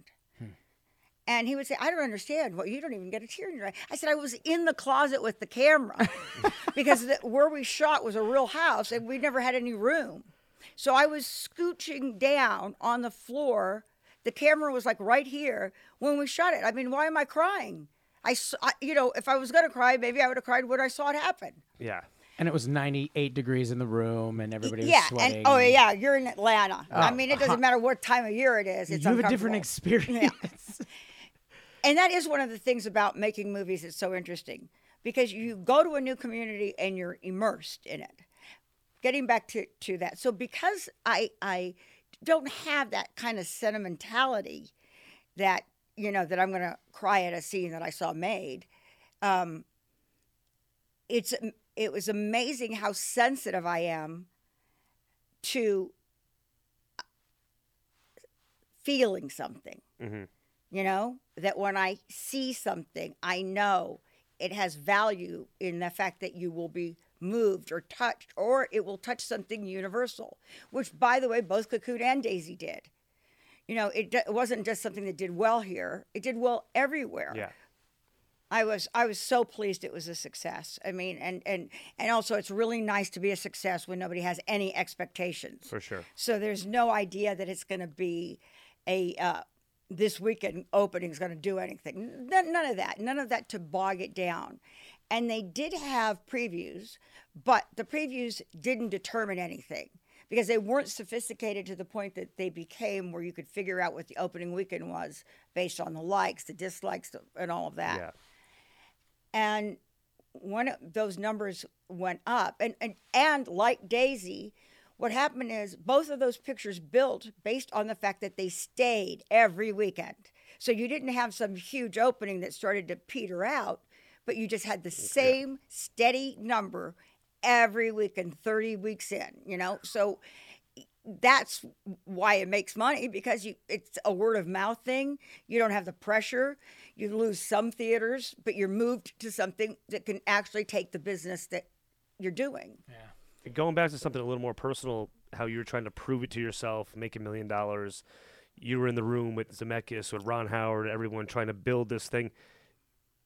[SPEAKER 3] And he would say, I don't understand. Well, you don't even get a tear in your eye. I said, I was in the closet with the camera because the, where we shot was a real house and we never had any room. So I was scooching down on the floor. The camera was like right here when we shot it. I mean, why am I crying? I, I- you know, if I was going to cry, maybe I would have cried when I saw it happen.
[SPEAKER 2] Yeah.
[SPEAKER 1] And it was 98 degrees in the room, and everybody was
[SPEAKER 3] yeah,
[SPEAKER 1] sweating.
[SPEAKER 3] and oh yeah, you're in Atlanta. I
[SPEAKER 1] Oh,
[SPEAKER 3] mean, it doesn't matter what time of year it is. It's
[SPEAKER 1] you have a different experience.
[SPEAKER 3] and that is one of the things about making movies that's so interesting because you go to a new community and you're immersed in it getting back to, to that so because i i don't have that kind of sentimentality that you know that i'm going to cry at a scene that i saw made um, it's it was amazing how sensitive I am to feeling something.
[SPEAKER 2] Mhm.
[SPEAKER 3] You know, that when I see something, I know it has value in the fact that you will be moved or touched, or it will touch something universal, which, by the way, both Cocoon and Daisy did. You know, it, it wasn't just something that did well here; it did well everywhere.
[SPEAKER 2] Yeah.
[SPEAKER 3] I was I was so pleased it was a success. I mean, and and and also it's really nice to be a success when nobody has any expectations.
[SPEAKER 2] For sure.
[SPEAKER 3] So there's no idea that it's going to be a uh, this weekend opening is going to do anything. None, none of that. None of that to bog it down. And they did have previews, but the previews didn't determine anything because they weren't sophisticated to the point that they became where you could figure out what the opening weekend was based on the likes, the dislikes, the- and all of that.
[SPEAKER 2] Yeah.
[SPEAKER 3] and one of those numbers went up. And, and and like daisy what happened is both of those pictures built based on the fact that they stayed every weekend. So you didn't have some huge opening that started to peter out but you just had the same steady number every weekend 30 weeks in you know so that's why it makes money because you it's a word of mouth thing. You don't have the pressure. You lose some theaters, but you're moved to something that can actually take the business that you're doing. Yeah.
[SPEAKER 2] Going back to something a little more personal, how you were trying to prove it to yourself, make a million dollars. You were in the room with Zemeckis, with Ron Howard, everyone trying to build this thing.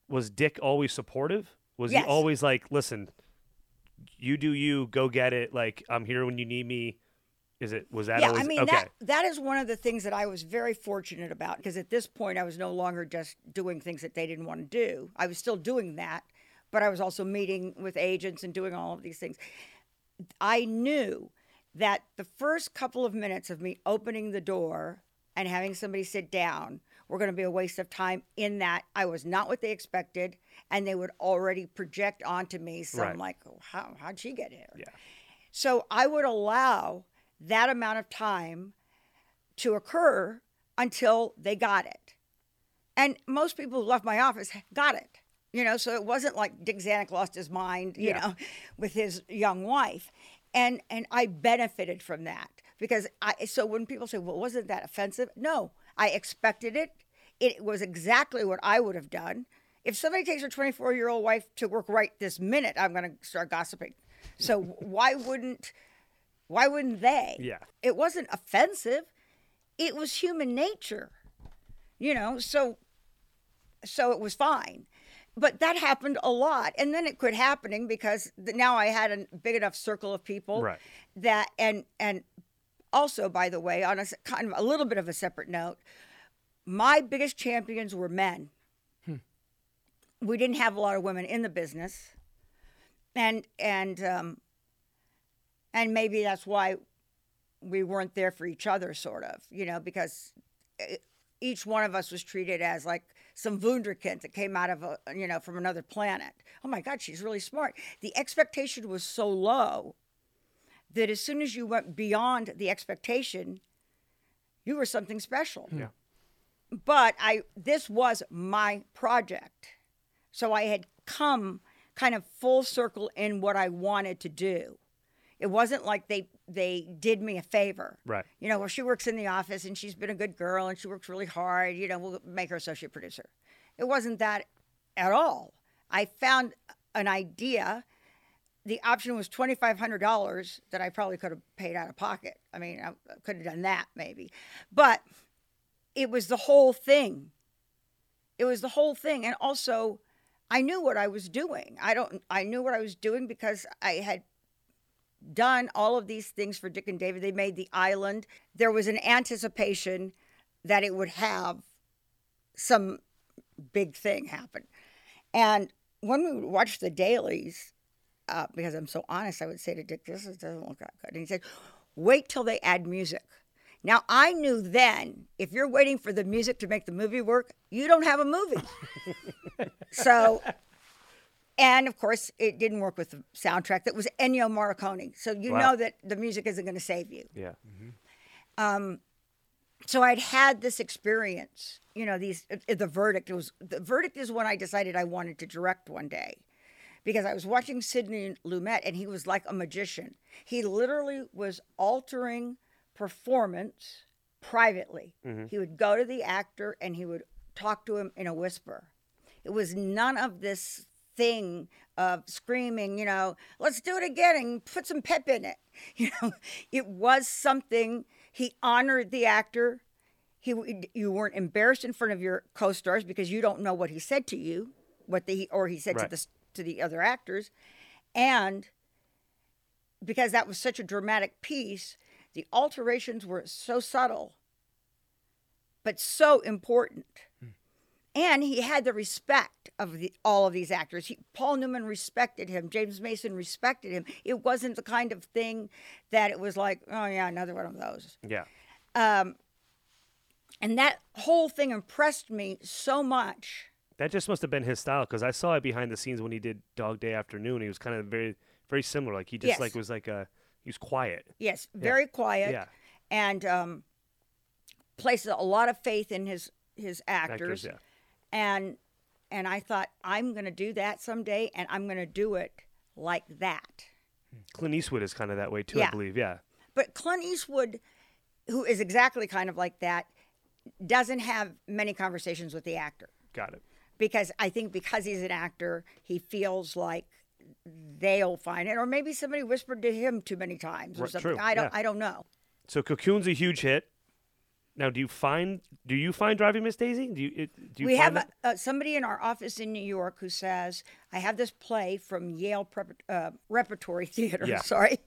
[SPEAKER 2] Was Dick always supportive? Was
[SPEAKER 3] Yes.
[SPEAKER 2] he always like, listen, you do you, go get it. Like I'm here when you need me. Is it? Was that
[SPEAKER 3] yeah,
[SPEAKER 2] always
[SPEAKER 3] I mean
[SPEAKER 2] okay?
[SPEAKER 3] that that is one of the things that I was very fortunate about because at this point I was no longer just doing things that they didn't want to do. I was still doing that, but I was also meeting with agents and doing all of these things. I knew that the first couple of minutes of me opening the door and having somebody sit down were going to be a waste of time in that I was not what they expected and they would already project onto me So
[SPEAKER 2] Right.
[SPEAKER 3] I'm like oh, how how'd she get here?
[SPEAKER 2] Yeah.
[SPEAKER 3] So I would allow that amount of time to occur until they got it. And most people who left my office got it. You know, so it wasn't like Dick Zanuck lost his mind, you
[SPEAKER 2] Yeah.
[SPEAKER 3] know, with his young wife. And and I benefited from that because I so when people say, "Well, wasn't that offensive?" No, I expected it. It was exactly what I would have done. If somebody takes her 24-year-old wife to work right this minute, I'm going to start gossiping. So why wouldn't why wouldn't they?
[SPEAKER 2] Yeah.
[SPEAKER 3] It wasn't offensive. It was human nature. You know, so so it was fine. But that happened a lot. And then it quit happening because now I had a big enough circle of people
[SPEAKER 2] Right.
[SPEAKER 3] that and and also by the way, on a kind of a little bit of a separate note, my biggest champions were men. We didn't have a lot of women in the business. And and um and maybe that's why we weren't there for each other sort of you know because eh, each one of us was treated as like some wunderkind that came out of a you know from another planet oh my god she's really smart the expectation was so low that as soon as you went beyond the expectation you were something special. Hmm.
[SPEAKER 2] Yeah.
[SPEAKER 3] but i this was my project. So i had come kind of full circle in what i wanted to do. It wasn't like they they did me a favor.
[SPEAKER 2] Right.
[SPEAKER 3] you know well she works in the office and she's been a good girl and she works really hard you know we'll make her associate producer. It wasn't that at all. I found an idea the option was $2500 that i probably could have paid out of pocket. I mean i could have done that maybe. But it was the whole thing. It was the whole thing. And also i knew what i was doing. I don't i knew what i was doing because i had done all of these things for dick and david. They made the island. There was an anticipation that it would have some big thing happen. And when we would watch the dailies uh, because i'm so honest i would say to dick this is- doesn't look that good and he said wait till they add music now I knew then if you're waiting for the music to make the movie work, you don't have a movie. so, and of course, it didn't work with the soundtrack. That was Ennio Morricone. So you
[SPEAKER 2] Wow.
[SPEAKER 3] know that the music isn't going to save you.
[SPEAKER 2] Yeah. Um.
[SPEAKER 3] So I'd had this experience. You know, these uh, the verdict was the verdict is when I decided I wanted to direct one day, because I was watching Sidney Lumet and he was like a magician. He literally was altering performance privately. Mm-hmm. He would go to the actor and he would talk to him in a whisper. It was none of this thing of screaming, you know, let's do it again and put some pep in it. You know, it was something he honored the actor. He you weren't embarrassed in front of your co-stars because you don't know what he said to you, what the or he said
[SPEAKER 2] Right.
[SPEAKER 3] to the to the other actors, and because that was such a dramatic piece, the alterations were so subtle, but so important. Hmm. And he had the respect of the, all of these actors. He, Paul Newman respected him. James Mason respected him. It wasn't the kind of thing that it was like, oh yeah, another one of those.
[SPEAKER 2] Yeah.
[SPEAKER 3] Um, and that whole thing impressed me so much.
[SPEAKER 2] That just must have been his style because I saw it behind the scenes when he did Dog Day Afternoon. He was kind of very, very similar. Like he just
[SPEAKER 3] Yes.
[SPEAKER 2] like was like a he was quiet.
[SPEAKER 3] Yes, very quiet.
[SPEAKER 2] Yeah.
[SPEAKER 3] And um, places a lot of faith in his his actors.
[SPEAKER 2] Actors, yeah.
[SPEAKER 3] And and I thought I'm going to do that someday, and I'm going to do it like that.
[SPEAKER 2] Clint Eastwood is kind of that way too, I believe. Yeah.
[SPEAKER 3] But Clint Eastwood, who is exactly kind of like that, doesn't have many conversations with the actor
[SPEAKER 2] Got it.
[SPEAKER 3] Because I think because he's an actor, he feels like they'll find it, or maybe somebody whispered to him too many times or
[SPEAKER 2] Right,
[SPEAKER 3] something.
[SPEAKER 2] true,
[SPEAKER 3] I don't.
[SPEAKER 2] yeah.
[SPEAKER 3] I don't know.
[SPEAKER 2] So Cocoon's a huge hit. Now, do you find do you find Driving Miss Daisy? Do you do you
[SPEAKER 3] we have
[SPEAKER 2] that?
[SPEAKER 3] uh, somebody in our office in New York who says, "I have this play from Yale Prep- uh, Repertory Theater."
[SPEAKER 2] Yeah.
[SPEAKER 3] Sorry,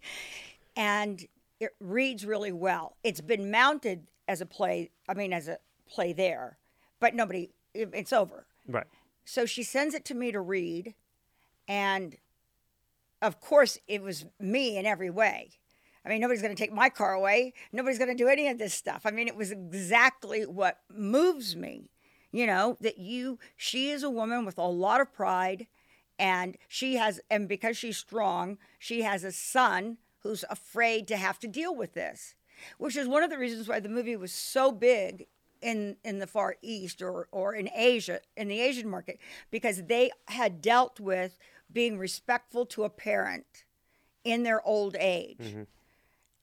[SPEAKER 3] and it reads really well. It's been mounted as a play. I mean, as a play there, but nobody. it- It's over.
[SPEAKER 2] Right.
[SPEAKER 3] So she sends it to me to read, and of course, it was me in every way. I mean, nobody's going to take my car away. Nobody's going to do any of this stuff. I mean, it was exactly what moves me. You know, that you, she is a woman with a lot of pride, and she has, and because she's strong, she has a son who's afraid to have to deal with this, which is one of the reasons why the movie was so big in in the far east or or in Asia in the Asian market because they had dealt with being respectful to a parent in their old age,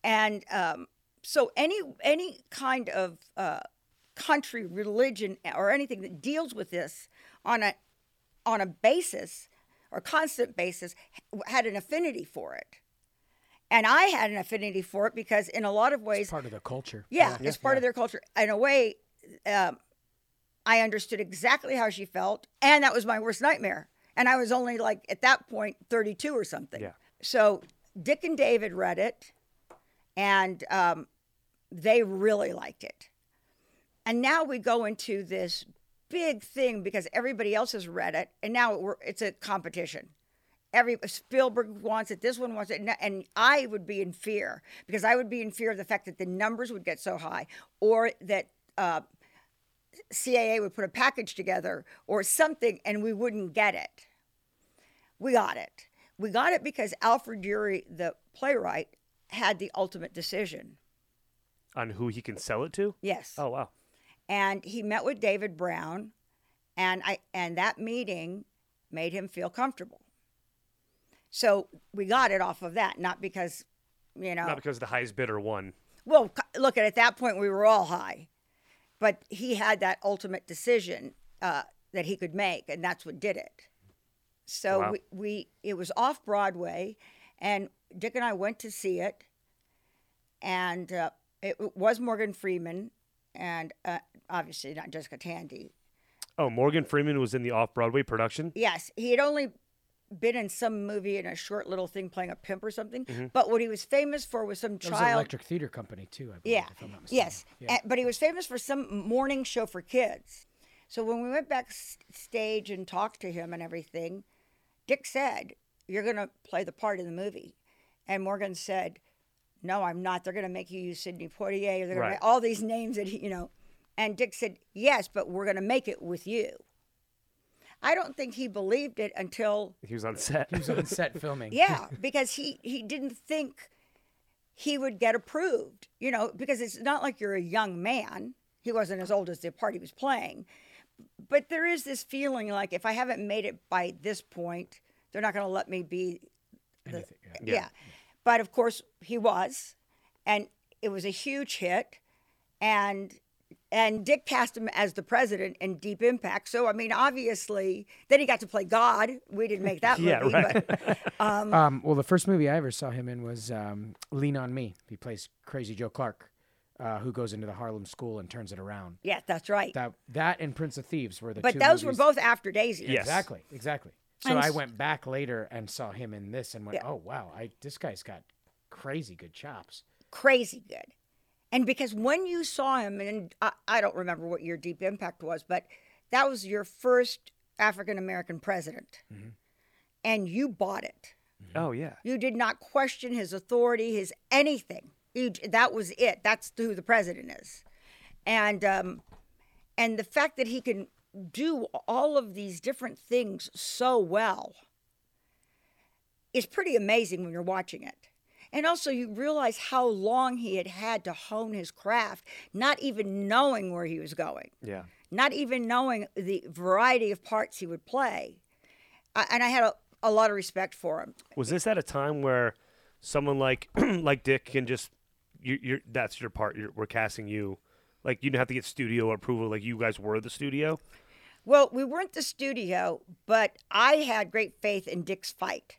[SPEAKER 3] and um, so any any kind of uh, country, religion, or anything that deals with this on a on a basis or constant basis had an affinity for it. And I had an affinity for it because, in a lot of ways,
[SPEAKER 1] It's part of the culture.
[SPEAKER 3] yeah, it's part of their culture. In a way, um, I understood exactly how she felt, and that was my worst nightmare. And I was only like at that point 32 or something.
[SPEAKER 2] Yeah.
[SPEAKER 3] So Dick and David read it, and um, they really liked it. And now we go into this big thing because everybody else has read it, and now we're, it's a competition. Every Spielberg wants it. This one wants it, and- and I would be in fear because I would be in fear of the fact that the numbers would get so high, or that uh, CAA would put a package together or something, and we wouldn't get it. We got it. We got it because Alfred Uhry, the playwright, had the ultimate decision.
[SPEAKER 2] On who he can sell it to?
[SPEAKER 3] Yes.
[SPEAKER 2] Oh wow.
[SPEAKER 3] and he met with David Brown, and I and that meeting made him feel comfortable. So we got it off of that, not because, you know,
[SPEAKER 2] Not because the highest bidder won.
[SPEAKER 3] well, look at at that point we were all high, but he had that ultimate decision uh, that he could make, and that's what did it. So
[SPEAKER 2] Wow.
[SPEAKER 3] we, we it was off Broadway, and Dick and I went to see it, and uh, it was Morgan Freeman, and uh, obviously not Jessica Tandy.
[SPEAKER 2] Oh, Morgan Freeman was in the off Broadway production.
[SPEAKER 3] Yes, he had only been in some movie in a short little thing playing a pimp or something,
[SPEAKER 2] Mm-hmm.
[SPEAKER 3] but what he was famous for was some
[SPEAKER 1] That was
[SPEAKER 3] child.
[SPEAKER 1] Electric Theater Company too, I believe.
[SPEAKER 3] Yeah.
[SPEAKER 1] If I'm not mistaken.
[SPEAKER 3] Yes.
[SPEAKER 1] Yeah.
[SPEAKER 3] And- but he was famous for some morning show for kids. So when we went backstage and talked to him and everything, Dick said, You're going to play the part in the movie. And Morgan said, No, I'm not. They're going to make you use Sidney Poitier. They're going
[SPEAKER 2] Right.
[SPEAKER 3] to all these names that, he, you know. And Dick said, Yes, but we're going to make it with you. I don't think he believed it until
[SPEAKER 2] He was on set.
[SPEAKER 1] He was on set filming.
[SPEAKER 3] yeah, because he he didn't think he would get approved. You know, because it's not like you're a young man. He wasn't as old as the part he was playing. But there is this feeling like if I haven't made it by this point, they're not going to let me be
[SPEAKER 1] Anything, yeah.
[SPEAKER 3] yeah.
[SPEAKER 2] Yeah.
[SPEAKER 3] But of course he was, and it was a huge hit, and and Dick cast him as the president in Deep Impact. So I mean, obviously, then he got to play God. We didn't make that movie,
[SPEAKER 2] Yeah, right.
[SPEAKER 3] but
[SPEAKER 1] Um, well, the first movie I ever saw him in was um, Lean on Me. He plays Crazy Joe Clark, uh, who goes into the Harlem school and turns it around.
[SPEAKER 3] yeah, that's right.
[SPEAKER 1] That that and Prince of Thieves were the
[SPEAKER 3] but
[SPEAKER 1] two
[SPEAKER 3] those were both after Daisy.
[SPEAKER 2] Yes.
[SPEAKER 1] Exactly, exactly. So
[SPEAKER 3] And
[SPEAKER 1] I
[SPEAKER 3] s-
[SPEAKER 1] went back later and saw him in this and went,
[SPEAKER 3] Yeah.
[SPEAKER 1] "Oh wow, I this guy's got crazy good chops."
[SPEAKER 3] crazy good. And because when you saw him, and I, I don't remember what your Deep Impact was, but that was your first African American president, and you bought it.
[SPEAKER 2] Oh yeah.
[SPEAKER 3] You did not question his authority, his anything. You, that was it. That's who the president is, and um, and the fact that he can do all of these different things so well is pretty amazing when you're watching it. And also, you realize how long he had had to hone his craft, not even knowing where he was going,
[SPEAKER 2] Yeah.
[SPEAKER 3] not even knowing the variety of parts he would play. I, and I had a, a lot of respect for him.
[SPEAKER 2] Was this at a time where someone like like Dick can just you you're that's your part. You're, we're casting you. Like you didn't have to get studio approval. Like you guys were the studio.
[SPEAKER 3] Well, we weren't the studio, but I had great faith in Dick's fight.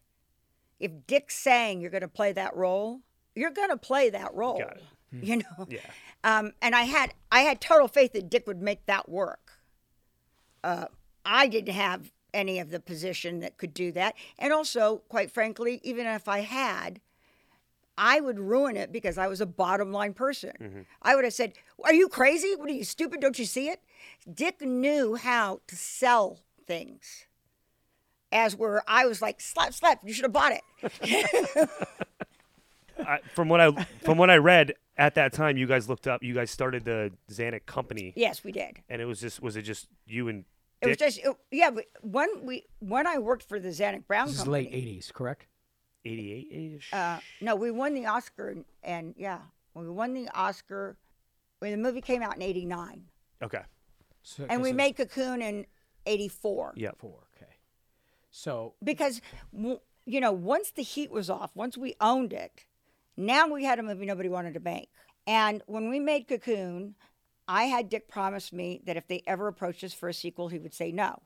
[SPEAKER 3] If Dick's saying you're going to play that role, you're going to play that role.
[SPEAKER 2] Got it.
[SPEAKER 3] You know.
[SPEAKER 2] Yeah.
[SPEAKER 3] Um, and I had I had total faith that Dick would make that work. Uh, I didn't have any of the position that could do that, and also, quite frankly, even if I had, I would ruin it because I was a bottom line person. I would have said, "Are you crazy? What are you stupid? Don't you see it?" Dick knew how to sell things. As where I was like, slap, slap, you should have bought it.
[SPEAKER 2] I, from what I from what I read at that time, you guys looked up. You guys started the Zanuck company,
[SPEAKER 3] yes, we did.
[SPEAKER 2] and it was just was it just you and
[SPEAKER 3] It was just, it- yeah, but when we when I worked for the Zanuck Brown
[SPEAKER 1] This is late '80s, correct?
[SPEAKER 2] 88 ish.
[SPEAKER 3] Uh, no, we won the Oscar, and, and yeah, we won the Oscar when the movie came out in '89,
[SPEAKER 2] okay.
[SPEAKER 1] So,
[SPEAKER 3] and we made Cocoon in '84
[SPEAKER 2] Yeah,
[SPEAKER 1] four. So
[SPEAKER 3] because you know once the heat was off, once we owned it, now we had a movie nobody wanted to make. And when we made Cocoon, I had Dick promise me that if they ever approached us for a sequel, he would say no.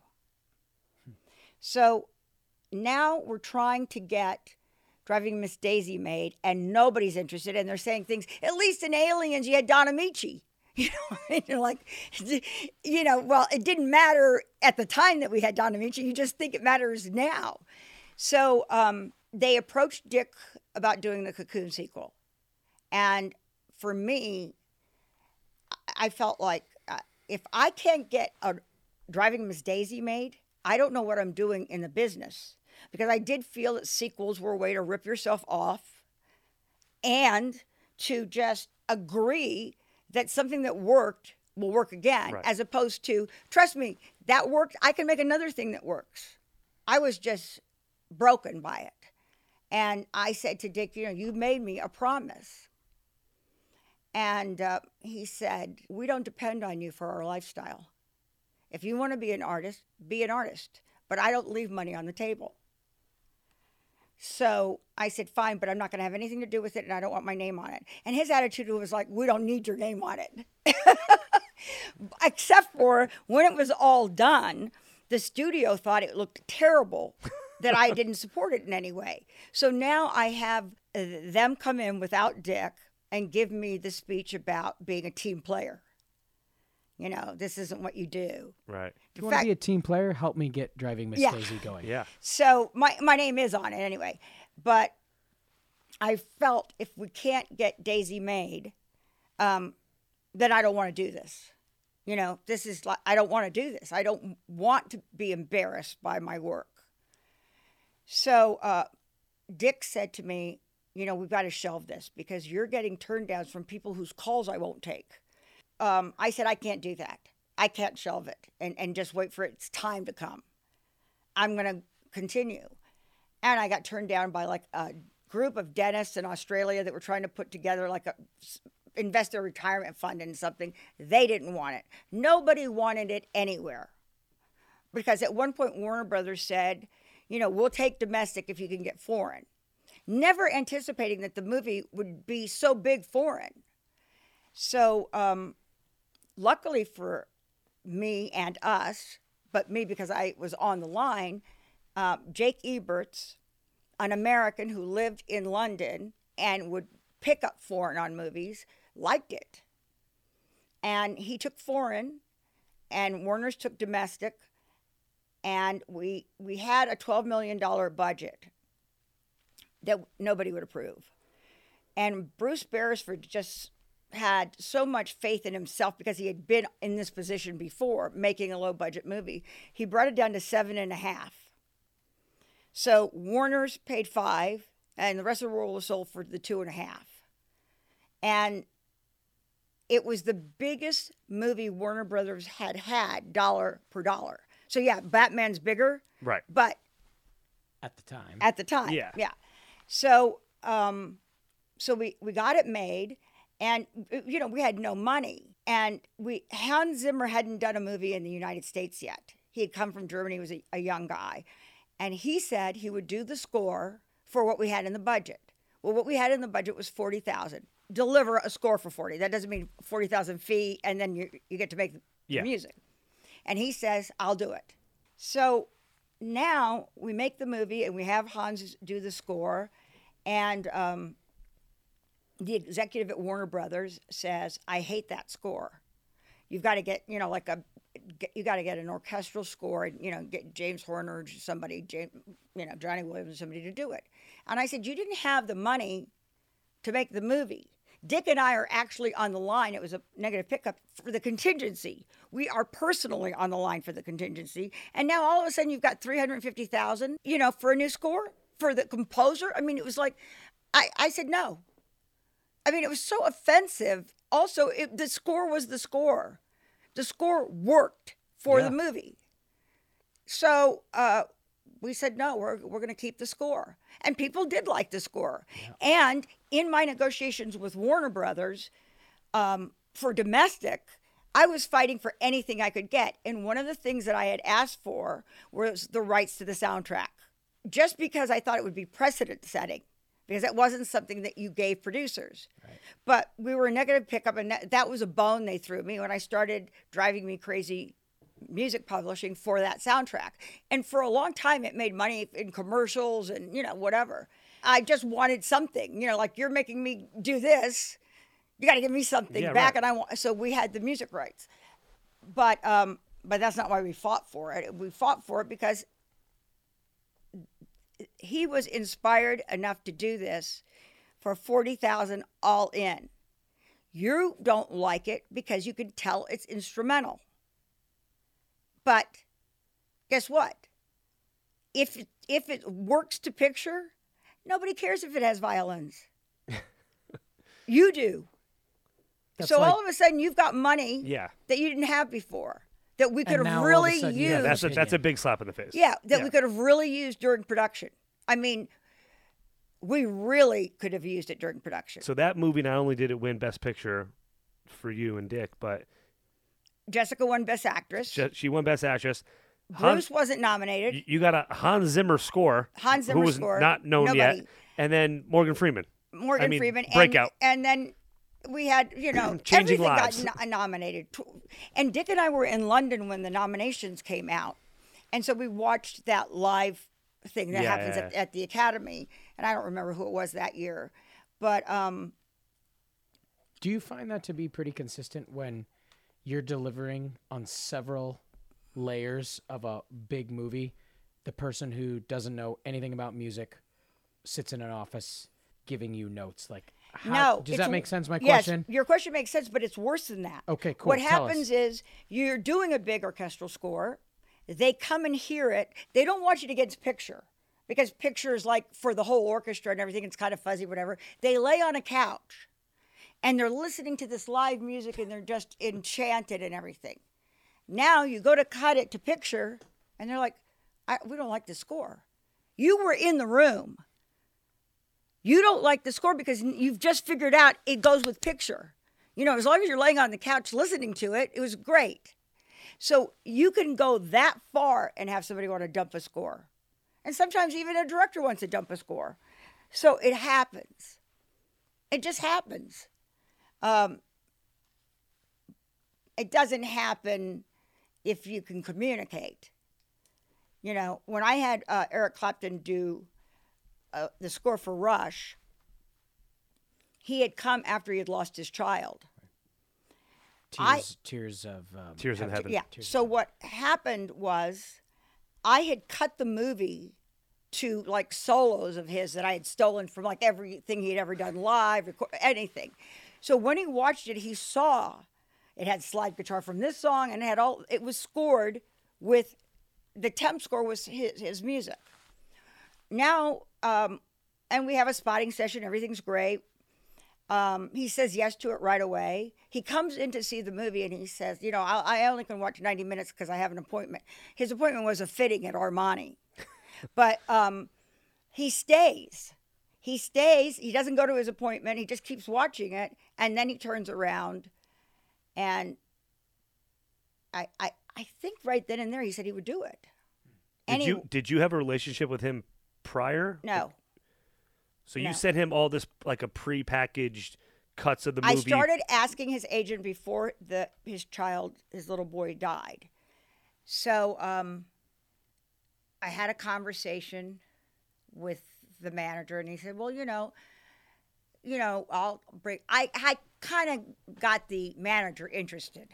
[SPEAKER 3] So now we're trying to get Driving Miss Daisy made, and nobody's interested. And they're saying things. At least in Aliens, you had Don Ameche. You know, you're like, you know, well, it didn't matter at the time that we had Don Ameche. You just think it matters now. So um, they approached Dick about doing the Cocoon sequel, and for me, I- I felt like uh, if I can't get a Driving Miss Daisy made, I don't know what I'm doing in the business because I did feel that sequels were a way to rip yourself off and to just agree that something that worked will work again,
[SPEAKER 2] Right.
[SPEAKER 3] as opposed to, trust me, that worked. I can make another thing that works. I was just broken by it. And I said to Dick, you know, you made me a promise. And uh, he said, we don't depend on you for our lifestyle. If you want to be an artist, be an artist. But I don't leave money on the table. So I said, fine, but I'm not going to have anything to do with it and I don't want my name on it. And his attitude was like, we don't need your name on it. Except for when it was all done, the studio thought it looked terrible that I didn't support it in any way. So now I have uh, them come in without Dick and give me the speech about being a team player. You know, this isn't what you do.
[SPEAKER 2] Right.
[SPEAKER 1] if you want to be a team player, help me get Driving Miss
[SPEAKER 3] Yeah.
[SPEAKER 1] Daisy going.
[SPEAKER 2] Yeah.
[SPEAKER 3] So my my name is on it anyway, but I felt if we can't get Daisy made, um, then I don't want to do this. You know, this is like I don't want to do this. I don't want to be embarrassed by my work. So uh, Dick said to me, you know, we've got to shelve this because you're getting turn downs from people whose calls I won't take. Um, I said I can't do that. I can't shelve it and, and just wait for its time to come. I'm going to continue. And I got turned down by like a group of dentists in Australia that were trying to put together like a s- invest their retirement fund in something. They didn't want it. Nobody wanted it anywhere. Because at one point Warner Brothers said, you know, we'll take domestic if you can get foreign. Never anticipating that the movie would be so big foreign. So, um, luckily for me and us, but me because I was on the line, uh, Jake Eberts, an American who lived in London and would pick up foreign on movies, liked it. And he took foreign, and Warner's took domestic, and we we had a twelve million dollar budget that nobody would approve. And Bruce Beresford just had so much faith in himself because he had been in this position before making a low budget movie. He brought it down to seven and a half. So Warner's paid five, and the rest of the world was sold for the two and a half. And it was the biggest movie Warner Brothers had had dollar per dollar. So yeah, Batman's bigger,
[SPEAKER 2] Right.
[SPEAKER 3] but
[SPEAKER 1] at the time.
[SPEAKER 3] at the time.
[SPEAKER 2] Yeah.
[SPEAKER 3] Yeah. So, um, so we, we got it made and, you know, we had no money. And we, Hans Zimmer hadn't done a movie in the United States yet. He had come from Germany, he was a, a young guy. And he said he would do the score for what we had in the budget. Well, what we had in the budget was 40,000. Deliver a score for 40. That doesn't mean 40,000 fee and then you, you get to make the
[SPEAKER 2] Yeah.
[SPEAKER 3] music. And he says, I'll do it. So now we make the movie and we have Hans do the score, and um, the executive at Warner Brothers says, "I hate that score. You've got to get, you know, like a, you got to get an orchestral score, and you know, get James Horner or somebody, James, you know, Johnny Williams, somebody to do it." And I said, "You didn't have the money to make the movie." Dick and I are actually on the line. It was a negative pickup for the contingency. We are personally on the line for the contingency. And now all of a sudden you've got 350,000, you know, for a new score for the composer. I mean, it was like, I, I said no. I mean, it was so offensive. Also, it, the score was the score. The score worked for
[SPEAKER 1] Yeah.
[SPEAKER 3] the movie. So uh, we said, no, we're, we're going to keep the score. And people did like the score. And in my negotiations with Warner Brothers um, for domestic, I was fighting for anything I could get. And one of the things that I had asked for was the rights to the soundtrack, just because I thought it would be precedent setting, because it wasn't something that you gave producers. But we were a negative pickup, and that, that was a bone they threw me when I started driving me crazy music publishing for that soundtrack. And for a long time, it made money in commercials and, you know, whatever. I just wanted something, you know, like you're making me do this. You got to give me something
[SPEAKER 2] Yeah,
[SPEAKER 3] back.
[SPEAKER 2] right.
[SPEAKER 3] And I want, so we had the music rights. But, um, but that's not why we fought for it. We fought for it because he was inspired enough to do this for 40,000 all in. You don't like it because you can tell it's instrumental. But guess what? If it- if it works to picture, nobody cares if it has violins. you do.
[SPEAKER 1] That's
[SPEAKER 3] so
[SPEAKER 1] like-
[SPEAKER 3] all of a sudden you've got money
[SPEAKER 2] Yeah.
[SPEAKER 3] that you didn't have before that we
[SPEAKER 1] And
[SPEAKER 3] could have
[SPEAKER 1] now all of a
[SPEAKER 3] really
[SPEAKER 1] sudden
[SPEAKER 3] used.
[SPEAKER 1] have
[SPEAKER 2] That's a, that's a big slap in the face.
[SPEAKER 3] Yeah, that
[SPEAKER 2] Yeah.
[SPEAKER 3] we could have really used during production. I mean, we really could have used it during production.
[SPEAKER 2] So that movie not only did it win Best Picture for you and Dick, but
[SPEAKER 3] Jessica won Best Actress.
[SPEAKER 2] she, she won Best Actress. Hans,
[SPEAKER 3] Bruce wasn't nominated.
[SPEAKER 2] you- you got a Hans Zimmer score,
[SPEAKER 3] Hans Zimmer
[SPEAKER 2] who was
[SPEAKER 3] score,
[SPEAKER 2] not known yet, and then Morgan Freeman.
[SPEAKER 3] Morgan
[SPEAKER 2] mean,
[SPEAKER 3] Freeman.
[SPEAKER 2] breakout.
[SPEAKER 3] And, and then we had, you know,
[SPEAKER 2] Changing
[SPEAKER 3] everything
[SPEAKER 2] lives.
[SPEAKER 3] got no- nominated. And Dick and I were in London when the nominations came out. And so we watched that live thing that happens at,
[SPEAKER 2] Yeah.
[SPEAKER 3] at the Academy. And I don't remember who it was that year. But um,
[SPEAKER 1] Do you find that to be pretty consistent when you're delivering on several layers of a big movie? The person who doesn't know anything about music sits in an office giving you notes. Like, how,
[SPEAKER 3] no.
[SPEAKER 1] does that
[SPEAKER 3] w-
[SPEAKER 1] make sense? My
[SPEAKER 3] yes,
[SPEAKER 1] question.
[SPEAKER 3] your question makes sense, but it's worse than that.
[SPEAKER 1] Okay, cool.
[SPEAKER 3] What
[SPEAKER 1] Tell us.
[SPEAKER 3] happens is you're doing a big orchestral score. They come and hear it. They don't want you to get picture because picture is like for the whole orchestra and everything. It's kind of fuzzy, whatever. They lay on a couch and they're listening to this live music and they're just enchanted and everything. Now you go to cut it to picture and they're like, we don't like the score. You were in the room. You don't like the score because you've just figured out it goes with picture. You know, as long as you're laying on the couch listening to it, it was great. So you can go that far and have somebody want to dump a score. And sometimes even a director wants to dump a score. So it happens. It just happens. Um, it doesn't happen if you can communicate. You know, when I had uh, Eric Clapton do uh, the score for Rush, he had come after he had lost his child. I-
[SPEAKER 1] Tears, tears of um,
[SPEAKER 2] Tears in heaven.
[SPEAKER 3] Yeah.
[SPEAKER 1] Tears of
[SPEAKER 3] So what happened was, I had cut the movie to like solos of his that I had stolen from like everything he had ever done live, record, anything. So when he watched it, he saw it had slide guitar from this song and it had all. It was scored with the temp score was his his music. Now, um, and we have a spotting session. Everything's great. Um, he says yes to it right away. He comes in to see the movie and he says, You know, I, I only can watch 90 minutes because I have an appointment. His appointment was a fitting at Armani. but um, he stays. He stays. He doesn't go to his appointment. He just keeps watching it. And then he turns around and I, I, I think right then and there he said he would do it.
[SPEAKER 2] Did
[SPEAKER 3] And
[SPEAKER 2] you did you have a relationship with him prior?
[SPEAKER 3] no.
[SPEAKER 2] So you sent him all this like a pre-packaged cuts of the movie.
[SPEAKER 3] I started asking his agent before the his child, his little boy, died. So um, I had a conversation with the manager, and he said, "Well, you know, you know, I'll bring." I I kind of got the manager interested.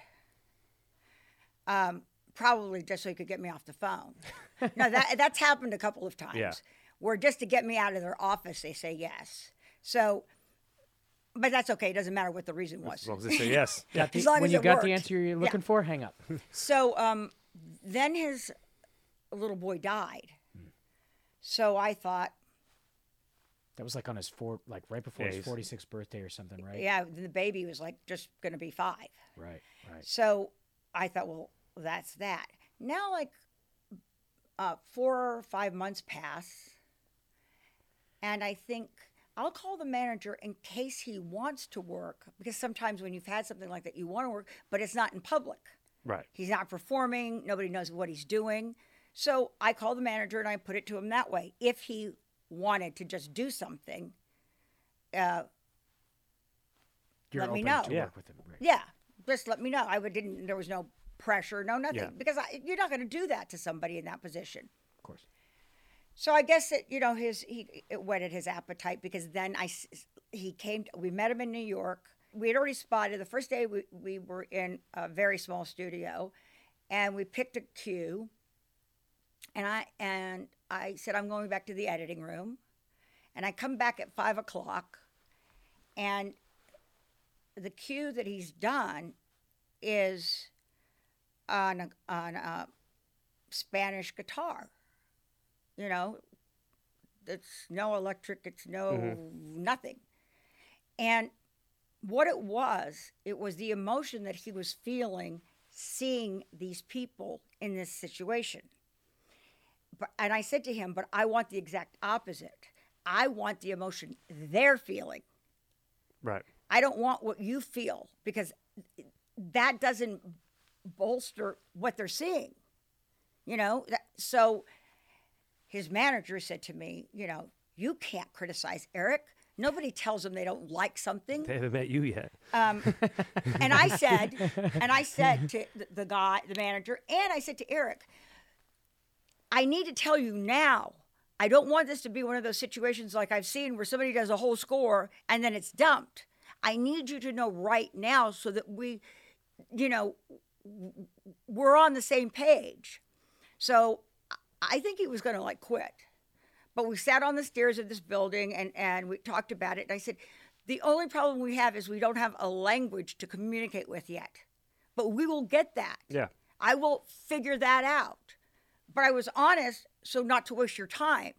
[SPEAKER 3] Um, probably just so he could get me off the phone. no, that that's happened a couple of times.
[SPEAKER 2] Yeah.
[SPEAKER 3] Where just to get me out of their office, they say yes. So, but that's okay. It doesn't matter what the reason was.
[SPEAKER 2] As long as they say yes.
[SPEAKER 1] Got the-
[SPEAKER 3] As long
[SPEAKER 1] when
[SPEAKER 3] as
[SPEAKER 1] you
[SPEAKER 3] it
[SPEAKER 1] got
[SPEAKER 3] worked.
[SPEAKER 1] the answer you're looking for, hang up.
[SPEAKER 3] So um, then his little boy died. So I thought,
[SPEAKER 1] That was like on his four, like right before
[SPEAKER 2] Yeah,
[SPEAKER 1] his 46th birthday or something, right?
[SPEAKER 3] yeah, the baby was like just going to be five.
[SPEAKER 1] Right, right.
[SPEAKER 3] So I thought, well, that's that. Now, like uh, four or five months pass, and I think I'll call the manager in case he wants to work because sometimes when you've had something like that, you want to work, but it's not in public.
[SPEAKER 2] Right.
[SPEAKER 3] He's not performing. Nobody knows what he's doing. So I call the manager and I put it to him that way. If he wanted to just do something, uh,
[SPEAKER 1] You're
[SPEAKER 3] Let me know.
[SPEAKER 2] Yeah.
[SPEAKER 1] work with him. Right.
[SPEAKER 3] yeah, just let me know. I would didn't. There was no pressure, no nothing,
[SPEAKER 2] Yeah.
[SPEAKER 3] because I, you're not going to do that to somebody in that position.
[SPEAKER 1] Of course.
[SPEAKER 3] So I guess that you know his he it whetted his appetite because then I he came. We met him in New York. We had already spotted the first day we, we were in a very small studio, and we picked a cue. And I and I said I'm going back to the editing room, and I come back at five o'clock, and the cue that he's done is on a, on a Spanish guitar you know it's no electric it's no mm-hmm. nothing. And what it was it was the emotion that he was feeling seeing these people in this situation. But, and i said to him but i want the exact opposite. I want the emotion they're feeling.
[SPEAKER 2] Right.
[SPEAKER 3] I don't want what you feel because that doesn't bolster what they're seeing. You know, That- so his manager said to me, you know, you can't criticize Eric. Nobody tells them they don't like something.
[SPEAKER 2] They haven't met you yet.
[SPEAKER 3] Um, and I said, and I said to the, the guy, the manager, and I said to Eric, I need to tell you now. I don't want this to be one of those situations like I've seen where somebody does a whole score and then it's dumped. I need you to know right now so that we, you know, we're on the same page. So I- I think he was going to like quit. But we sat on the stairs of this building and, and we talked about it. And I said, the only problem we have is we don't have a language to communicate with yet. But we will get that.
[SPEAKER 2] Yeah.
[SPEAKER 3] I will figure that out. But I was honest so not to waste your time.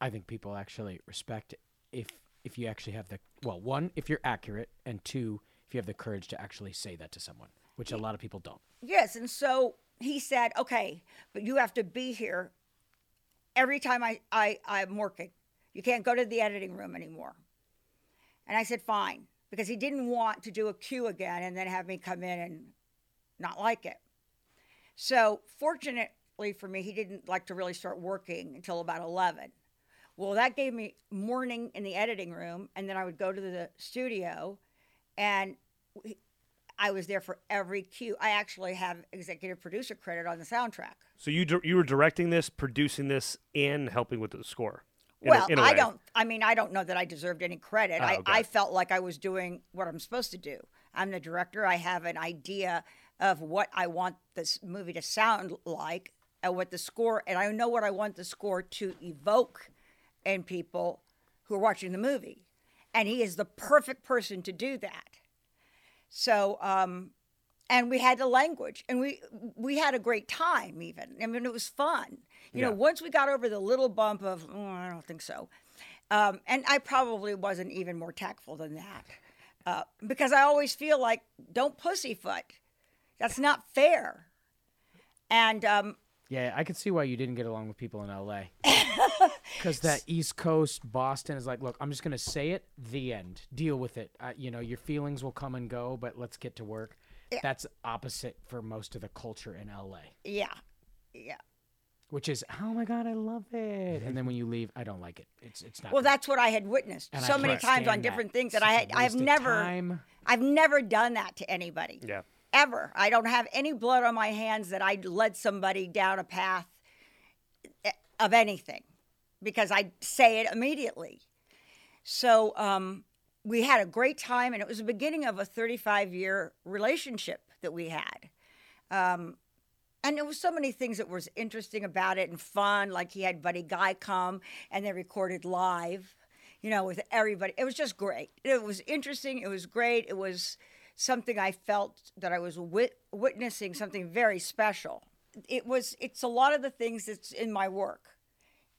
[SPEAKER 1] I think people actually respect if if you actually have the well, one, if you're accurate, and two, if you have the courage to actually say that to someone, which a lot of people don't.
[SPEAKER 3] Yes, and so he said, "Okay, but you have to be here every time I, I I'm working. You can't go to the editing room anymore." And I said, "Fine," because he didn't want to do a cue again and then have me come in and not like it. So fortunately for me, he didn't like to really start working until about 11. Well, that gave me morning in the editing room, and then I would go to the studio, and I was there for every cue. I actually have executive producer credit on the soundtrack.
[SPEAKER 2] So you you were directing this, producing this, and helping with the score. in
[SPEAKER 3] well, I don't. I mean, I don't know that I deserved any credit.
[SPEAKER 2] Oh,
[SPEAKER 3] I. I felt like I was doing what I'm supposed to do. I'm the director. I have an idea of what I want this movie to sound like, and what the score, and I know what I want the score to evoke in people who are watching the movie, and he is the perfect person to do that. So, um, and we had the language, and we we had a great time. Even I mean, it was fun. You know, once we got over the little bump of, "Oh, I don't think so, um, and I probably wasn't even more tactful than that, uh, because I always feel like don't pussyfoot. That's not fair. And um,
[SPEAKER 1] Yeah, I could see why you didn't get along with people in LA. Because that East Coast Boston is like, look, I'm just gonna say it. The end. Deal with it. Uh, you know, your feelings will come and go, but let's get to work. That's opposite for most of the culture in LA,
[SPEAKER 3] yeah, yeah.
[SPEAKER 1] which is, oh my god, I love it. And then when you leave, I don't like it. It's it's not.
[SPEAKER 3] Well,
[SPEAKER 1] great.
[SPEAKER 3] that's what I had witnessed
[SPEAKER 1] And I
[SPEAKER 3] so many times on
[SPEAKER 1] stand that.
[SPEAKER 3] different things that I
[SPEAKER 1] such
[SPEAKER 3] had,
[SPEAKER 1] a
[SPEAKER 3] I've never,
[SPEAKER 1] time.
[SPEAKER 3] I've never done that to anybody.
[SPEAKER 2] Yeah.
[SPEAKER 3] Ever. I don't have any blood on my hands that I led somebody down a path eh, of anything because I say it immediately. So um, we had a great time, and it was the beginning of a 35 year relationship that we had. Um, and there was so many things that was interesting about it and fun. Like he had Buddy Guy come, and they recorded live, you know, with everybody. It was just great. It was interesting. It was great. It was something I felt that I was wit- witnessing something very special. It was. It's a lot of the things that's in my work.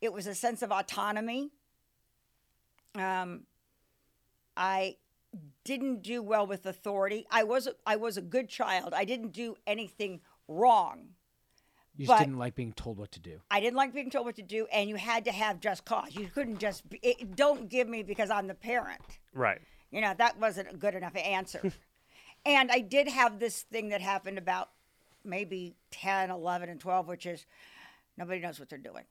[SPEAKER 3] It was a sense of autonomy. Um, I didn't do well with authority. I was I was a good child. I didn't do anything wrong.
[SPEAKER 1] You just didn't like being told what to do.
[SPEAKER 3] I didn't like being told what to do, and you had to have just cause. You couldn't just be, it, don't give me because I'm the parent.
[SPEAKER 2] Right.
[SPEAKER 3] You know that wasn't a good enough answer. and I did have this thing that happened about maybe 10, 11, and 12, which is nobody knows what they're doing.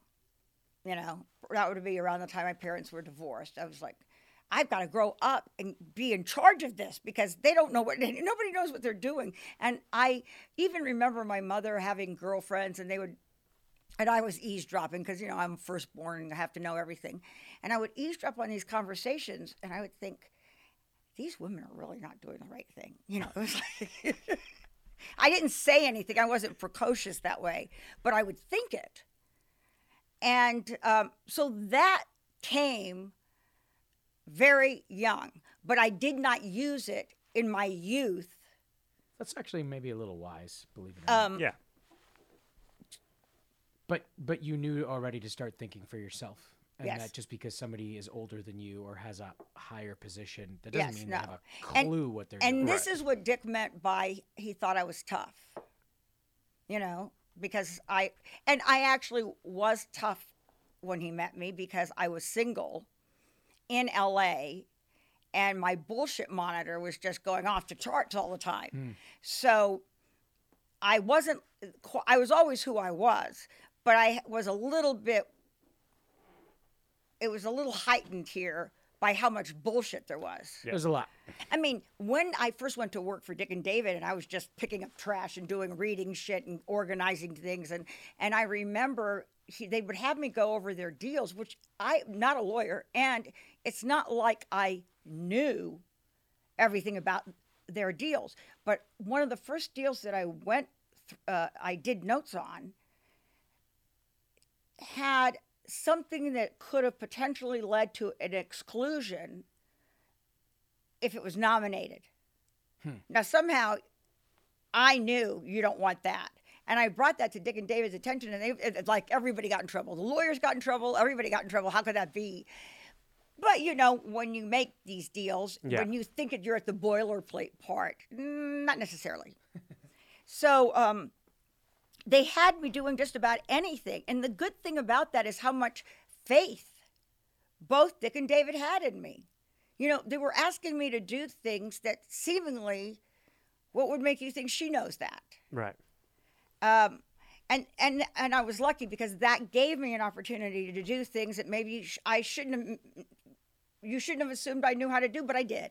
[SPEAKER 3] You know, that would be around the time my parents were divorced. I was like, I've got to grow up and be in charge of this because they don't know what nobody knows what they're doing. And I even remember my mother having girlfriends, and they would, and I was eavesdropping because you know I'm firstborn and I have to know everything, and I would eavesdrop on these conversations, and I would think, these women are really not doing the right thing. You know, it was like. I didn't say anything. I wasn't precocious that way, but I would think it. And um, so that came very young, but I did not use it in my youth.
[SPEAKER 1] That's actually maybe a little wise, believe it or not.
[SPEAKER 3] Um,
[SPEAKER 2] Yeah.
[SPEAKER 1] But but you knew already to start thinking for yourself. And
[SPEAKER 3] Yes.
[SPEAKER 1] that just because somebody is older than you or has a higher position, that doesn't
[SPEAKER 3] Yes,
[SPEAKER 1] mean
[SPEAKER 3] no.
[SPEAKER 1] they have a
[SPEAKER 3] And-
[SPEAKER 1] clue what they're
[SPEAKER 3] And
[SPEAKER 1] doing.
[SPEAKER 3] And this is what Dick meant by he thought I was tough. You know, because I, and I actually was tough when he met me because I was single in LA and my bullshit monitor was just going off the charts all the time. Hmm. So I wasn't, I was always who I was, but I was a little bit, it was a little heightened here by how much bullshit there was.
[SPEAKER 1] There's a lot.
[SPEAKER 3] I mean, when I first went to work for Dick and David, and I was just picking up trash and doing reading shit and organizing things, and and I remember he, they would have me go over their deals, which I'm not a lawyer, and it's not like I knew everything about their deals. But one of the first deals that I went, th- uh, I did notes on, had something that could have potentially led to an exclusion if it was nominated. Now, somehow, I knew you don't want that. And I brought that to Dick and David's attention, and they it, it- like everybody got in trouble. The lawyers got in trouble. Everybody got in trouble. How could that be? But you know, when you make these deals,
[SPEAKER 2] Yeah.
[SPEAKER 3] when you think that you're at the boilerplate part, mm, not necessarily. so um, they had me doing just about anything. And the good thing about that is how much faith both Dick and David had in me. You know, they were asking me to do things that seemingly, what would make you think she knows that?
[SPEAKER 2] Right.
[SPEAKER 3] Um, and and and I was lucky because that gave me an opportunity to do things that maybe I shouldn't have. You shouldn't have assumed I knew how to do, but I did.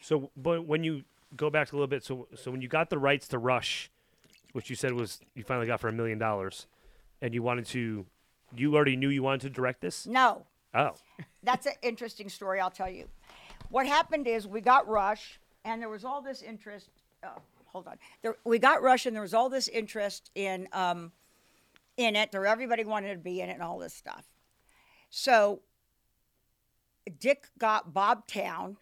[SPEAKER 2] So, but when you go back a little bit, so so when you got the rights to Rush, which you said was you finally got for a million dollars, and you wanted to, you already knew you wanted to direct this.
[SPEAKER 3] No,
[SPEAKER 2] Oh,
[SPEAKER 3] that's an interesting story. I'll tell you. What happened is we got Rush, and there was all this interest. Oh, hold on. There, we got Rush, and there was all this interest in um, in it. There, everybody wanted to be in it, and all this stuff. So, Dick got Bob Towne,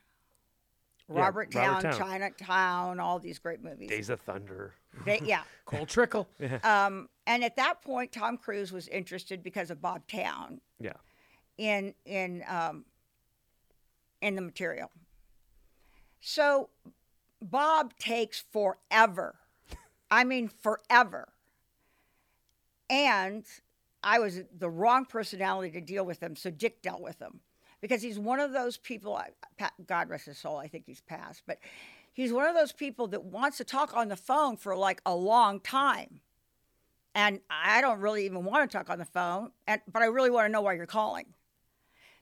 [SPEAKER 2] Yeah,
[SPEAKER 3] Robert Towne,
[SPEAKER 2] Robert Towne.
[SPEAKER 3] Chinatown, all these great movies.
[SPEAKER 2] Days of Thunder.
[SPEAKER 3] They, yeah.
[SPEAKER 1] Cole Trickle.
[SPEAKER 3] Um, and at that point, Tom Cruise was interested because of Bob Towne
[SPEAKER 2] Yeah.
[SPEAKER 3] in in um, in the material. So Bob takes forever. I mean forever. And I was the wrong personality to deal with him, so Dick dealt with him because he's one of those people. I- God rest his soul. I think he's passed, but he's one of those people that wants to talk on the phone for like a long time. And I don't really even want to talk on the phone, and but I really want to know why you're calling.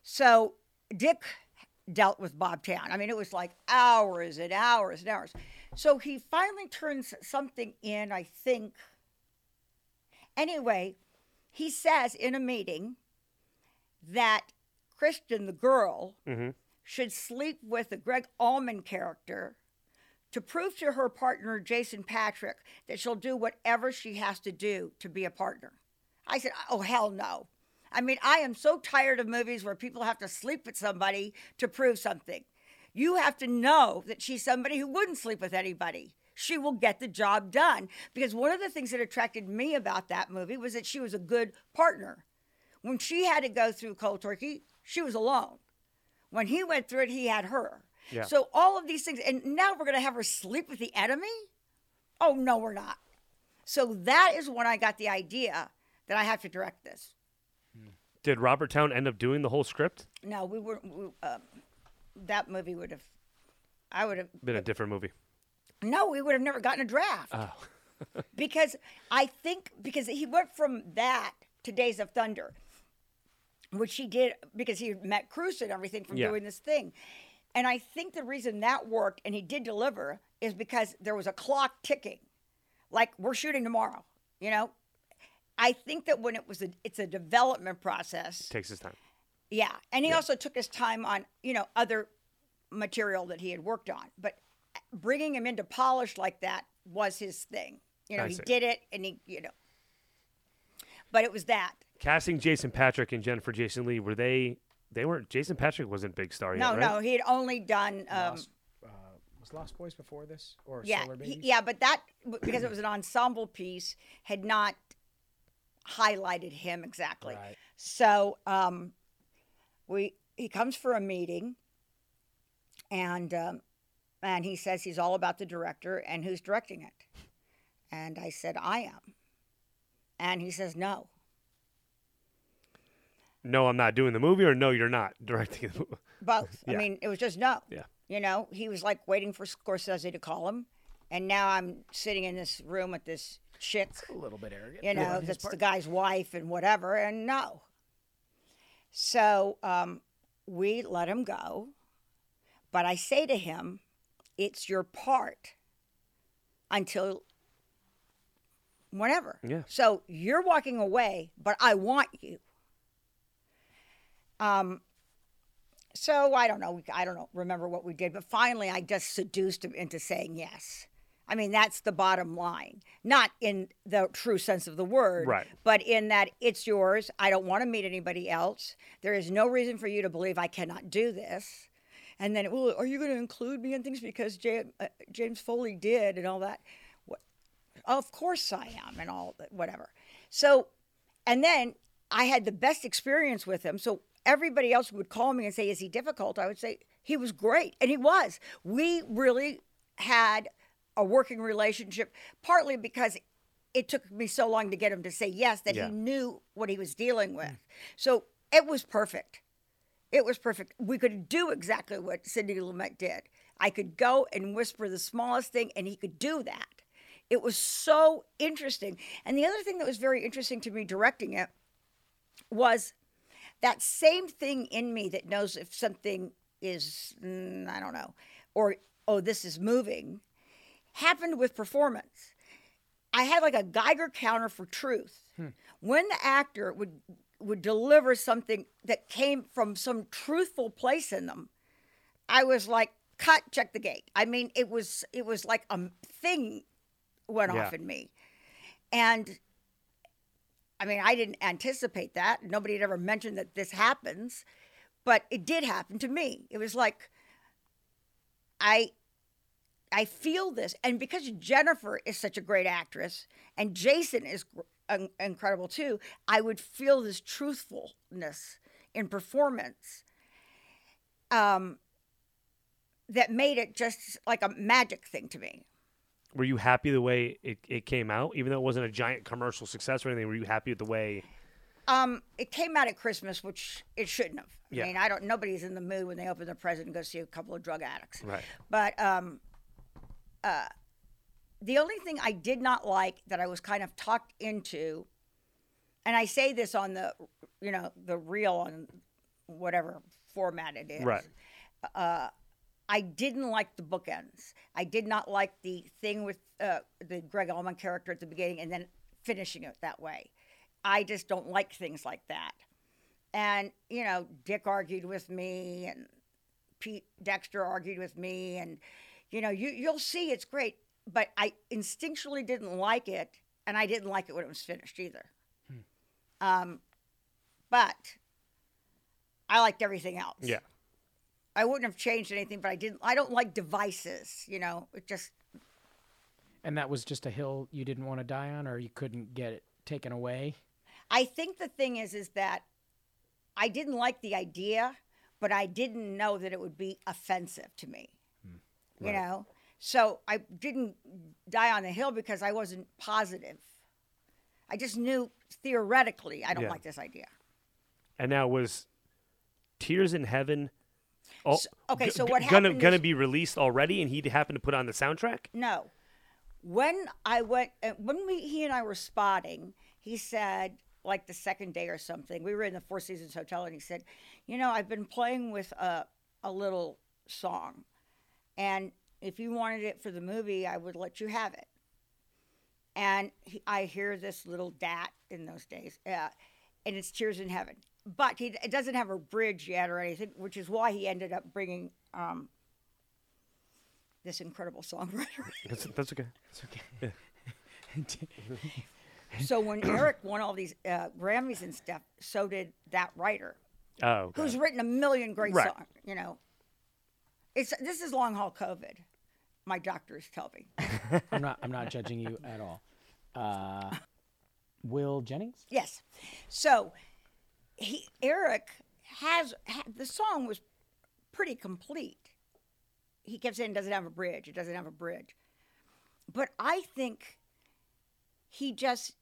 [SPEAKER 3] So Dick dealt with Bob Towne. I mean, it was like hours and hours and hours. So he finally turns something in, I think. Anyway, he says in a meeting that Kristen, the girl,
[SPEAKER 2] Mm-hmm.
[SPEAKER 3] should sleep with the Gregg Allman character to prove to her partner, Jason Patric, that she'll do whatever she has to do to be a partner. I said, Oh, hell no. I mean, I am so tired of movies where people have to sleep with somebody to prove something. You have to know that she's somebody who wouldn't sleep with anybody. She will get the job done. Because one of the things that attracted me about that movie was that she was a good partner. When she had to go through cold turkey, she was alone. When he went through it, he had her.
[SPEAKER 2] Yeah.
[SPEAKER 3] So all of these things, and now we're going to have her sleep with the enemy? Oh, no, we're not. So that is when I got the idea that I have to direct this.
[SPEAKER 2] Did Robert Towne end up doing the whole script?
[SPEAKER 3] No, we were, we, um, that movie would have, I would have,
[SPEAKER 2] Been a different movie.
[SPEAKER 3] no, we would have never gotten a draft.
[SPEAKER 2] Oh.
[SPEAKER 3] because I think, because he went from that to Days of Thunder, which he did because he met Cruise and everything from
[SPEAKER 2] Yeah.
[SPEAKER 3] doing this thing. And I think the reason that worked and he did deliver is because there was a clock ticking. Like we're shooting tomorrow, you know? I think that when it was a it's a development process.
[SPEAKER 2] Takes his time.
[SPEAKER 3] Yeah. And he
[SPEAKER 2] Yeah.
[SPEAKER 3] also took his time on, you know, other material that he had worked on. But bringing him into polish like that was his thing. You know,
[SPEAKER 2] I
[SPEAKER 3] he
[SPEAKER 2] see.
[SPEAKER 3] did it and he, you know. But it was that.
[SPEAKER 2] Casting Jason Patric and Jennifer Jason Lee, were they? They weren't. Jason Patric wasn't big star
[SPEAKER 3] No,
[SPEAKER 2] yet, right?
[SPEAKER 3] no, he had only done um
[SPEAKER 1] Lost, uh, was Lost Boys before this or
[SPEAKER 3] yeah,
[SPEAKER 1] Solar
[SPEAKER 3] he- yeah, but that because it was an ensemble piece had not highlighted him exactly.
[SPEAKER 1] Right.
[SPEAKER 3] So um, we he comes for a meeting, and um, and he says he's all about the director and who's directing it, and I said I am, and he says no.
[SPEAKER 2] No, I'm not doing the movie, or no, you're not directing the movie.
[SPEAKER 3] Both.
[SPEAKER 2] Yeah.
[SPEAKER 3] I mean, it was just no.
[SPEAKER 2] Yeah.
[SPEAKER 3] You know, he was like waiting for Scorsese to call him, and now I'm sitting in this room with this chick
[SPEAKER 1] A little bit arrogant.
[SPEAKER 3] you know,
[SPEAKER 1] on his
[SPEAKER 3] that's the guy's wife and whatever, and no. So um, we let him go. But I say to him, it's your part until whenever.
[SPEAKER 2] Yeah.
[SPEAKER 3] So you're walking away, but I want you. Um, so I don't know. I don't know. Remember what we did, but finally, I just seduced him into saying yes. I mean, that's the bottom line. Not in the true sense of the word,
[SPEAKER 2] Right.
[SPEAKER 3] but in that it's yours. I don't want to meet anybody else. There is no reason for you to believe I cannot do this. And then, well, are you going to include me in things because James, uh, James Foley did and all that? What? Of course I am, and all that, whatever. So, and then I had the best experience with him. So everybody else would call me and say, "Is he difficult?" I would say he was great, and he was. We really had a working relationship, partly because it took me so long to get him to say yes that
[SPEAKER 2] Yeah.
[SPEAKER 3] he knew what he was dealing mm. with. So it was perfect. It was perfect. We could do exactly what Sidney Lumet did. I could go and whisper the smallest thing, and he could do that. It was so interesting. And the other thing that was very interesting to me directing it was that same thing in me that knows if something is, mm, I don't know, or, oh, this is moving, happened with performance. I had like a Geiger counter for truth. When the actor would would deliver something that came from some truthful place in them, I was like, cut, check the gate. I mean, it was it was like a thing went
[SPEAKER 2] Yeah.
[SPEAKER 3] off in me. And I mean, I didn't anticipate that. Nobody had ever mentioned that this happens, but it did happen to me. It was like I I feel this, and because Jennifer is such a great actress and Jason is incredible too, I would feel this truthfulness in performance um, that made it just like a magic thing to me.
[SPEAKER 2] Were you happy the way it, it came out, even though it wasn't a giant commercial success or anything? Were you happy with the way?
[SPEAKER 3] Um, it came out at Christmas, which it shouldn't have. I
[SPEAKER 2] Yeah.
[SPEAKER 3] mean, I don't. Nobody's in the mood when they open their present and go see a couple of drug addicts.
[SPEAKER 2] Right.
[SPEAKER 3] But um, uh, the only thing I did not like that I was kind of talked into, and I say this on the, you know, the real on whatever format it is.
[SPEAKER 2] Right.
[SPEAKER 3] I didn't like the bookends. I did not like the thing with uh, the Gregg Allman character at the beginning and then finishing it that way. I just don't like things like that. And, you know, Dick argued with me and Pete Dexter argued with me. And, you know, you, you'll see it's great. But I instinctually didn't like it. And I didn't like it when it was finished either. Um, but I liked everything else.
[SPEAKER 2] Yeah.
[SPEAKER 3] I wouldn't have changed anything, but I didn't. I don't like devices. You know, it just
[SPEAKER 1] And that was just a hill you didn't want to die on, or you couldn't get it taken away.
[SPEAKER 3] I think the thing is, is that I didn't like the idea, but I didn't know that it would be offensive to me. Hmm. You
[SPEAKER 2] Right.
[SPEAKER 3] know, so I didn't die on the hill because I wasn't positive. I just knew theoretically I don't
[SPEAKER 2] Yeah.
[SPEAKER 3] like this idea.
[SPEAKER 2] And now was Tears in Heaven. Oh,
[SPEAKER 3] So- okay, so what
[SPEAKER 2] gonna
[SPEAKER 3] happened
[SPEAKER 2] gonna be released already, and he happened to put on the soundtrack.
[SPEAKER 3] No. When I went, uh, when we, he and I were spotting, he said, like the second day or something, we were in the Four Seasons Hotel, and he said, You know, I've been playing with a, a little song, and if you wanted it for the movie, I would let you have it. And he, I hear this little dat in those days, uh, and it's Tears in Heaven. But he, it doesn't have a bridge yet or anything, which is why he ended up bringing um, this incredible songwriter.
[SPEAKER 2] That's, that's okay.
[SPEAKER 1] It's okay.
[SPEAKER 3] So when Eric won all these uh, Grammys and stuff, so did that writer
[SPEAKER 2] Oh, okay.
[SPEAKER 3] who's written a million great
[SPEAKER 2] Right.
[SPEAKER 3] songs. You know, it's this is long haul COVID. My doctors tell me.
[SPEAKER 1] I'm not. I'm not judging you at all. Uh, Will Jennings?
[SPEAKER 3] yes. So he Eric has ha, the song was pretty complete. He kept saying doesn't have a bridge. It doesn't have a bridge. But I think he just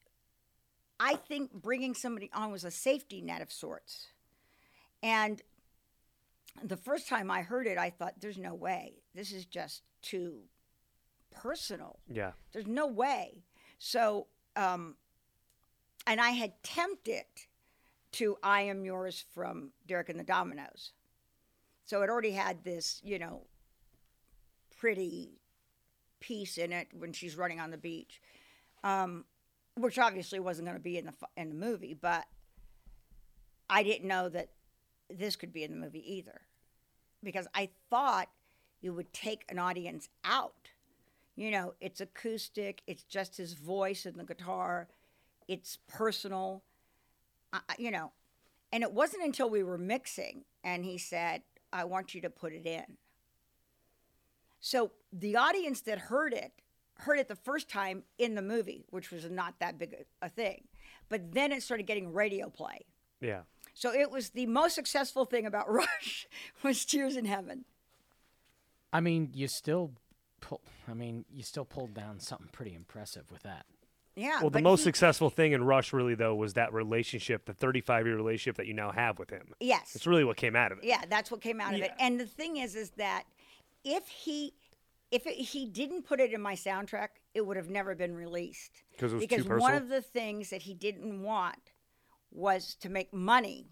[SPEAKER 3] I think bringing somebody on was a safety net of sorts. And the first time I heard it, I thought, there's no way. This is just too personal.
[SPEAKER 2] yeah.
[SPEAKER 3] There's no way. So, um, and I had tempted to I Am Yours from Derek and the Dominos. So it already had this, you know, pretty piece in it when she's running on the beach, um, which obviously wasn't going to be in the in the movie. But I didn't know that this could be in the movie either, because I thought you would take an audience out. You know, it's acoustic. It's just his voice and the guitar. It's personal. I, I- you know, and it wasn't until we were mixing and he said, "I want you to put it in." So the audience that heard it heard it the first time in the movie, which was not that big a, a thing. But then it started getting radio play.
[SPEAKER 2] Yeah.
[SPEAKER 3] So it was the most successful thing about Rush was Tears in Heaven.
[SPEAKER 1] I mean, you still pull. I mean, you still pulled down something pretty impressive with that.
[SPEAKER 3] Yeah.
[SPEAKER 2] Well, the most
[SPEAKER 3] he-
[SPEAKER 2] successful thing in Rush, really, though, was that relationship, the 35 year relationship that you now have with him.
[SPEAKER 3] Yes.
[SPEAKER 2] It's really what came out of it.
[SPEAKER 3] Yeah, that's what came out of it. And the thing is, is that if he, if it, he didn't put it in my soundtrack, it would have never been released.
[SPEAKER 2] 'Cause it was too
[SPEAKER 3] because one of the things that he didn't want was to make money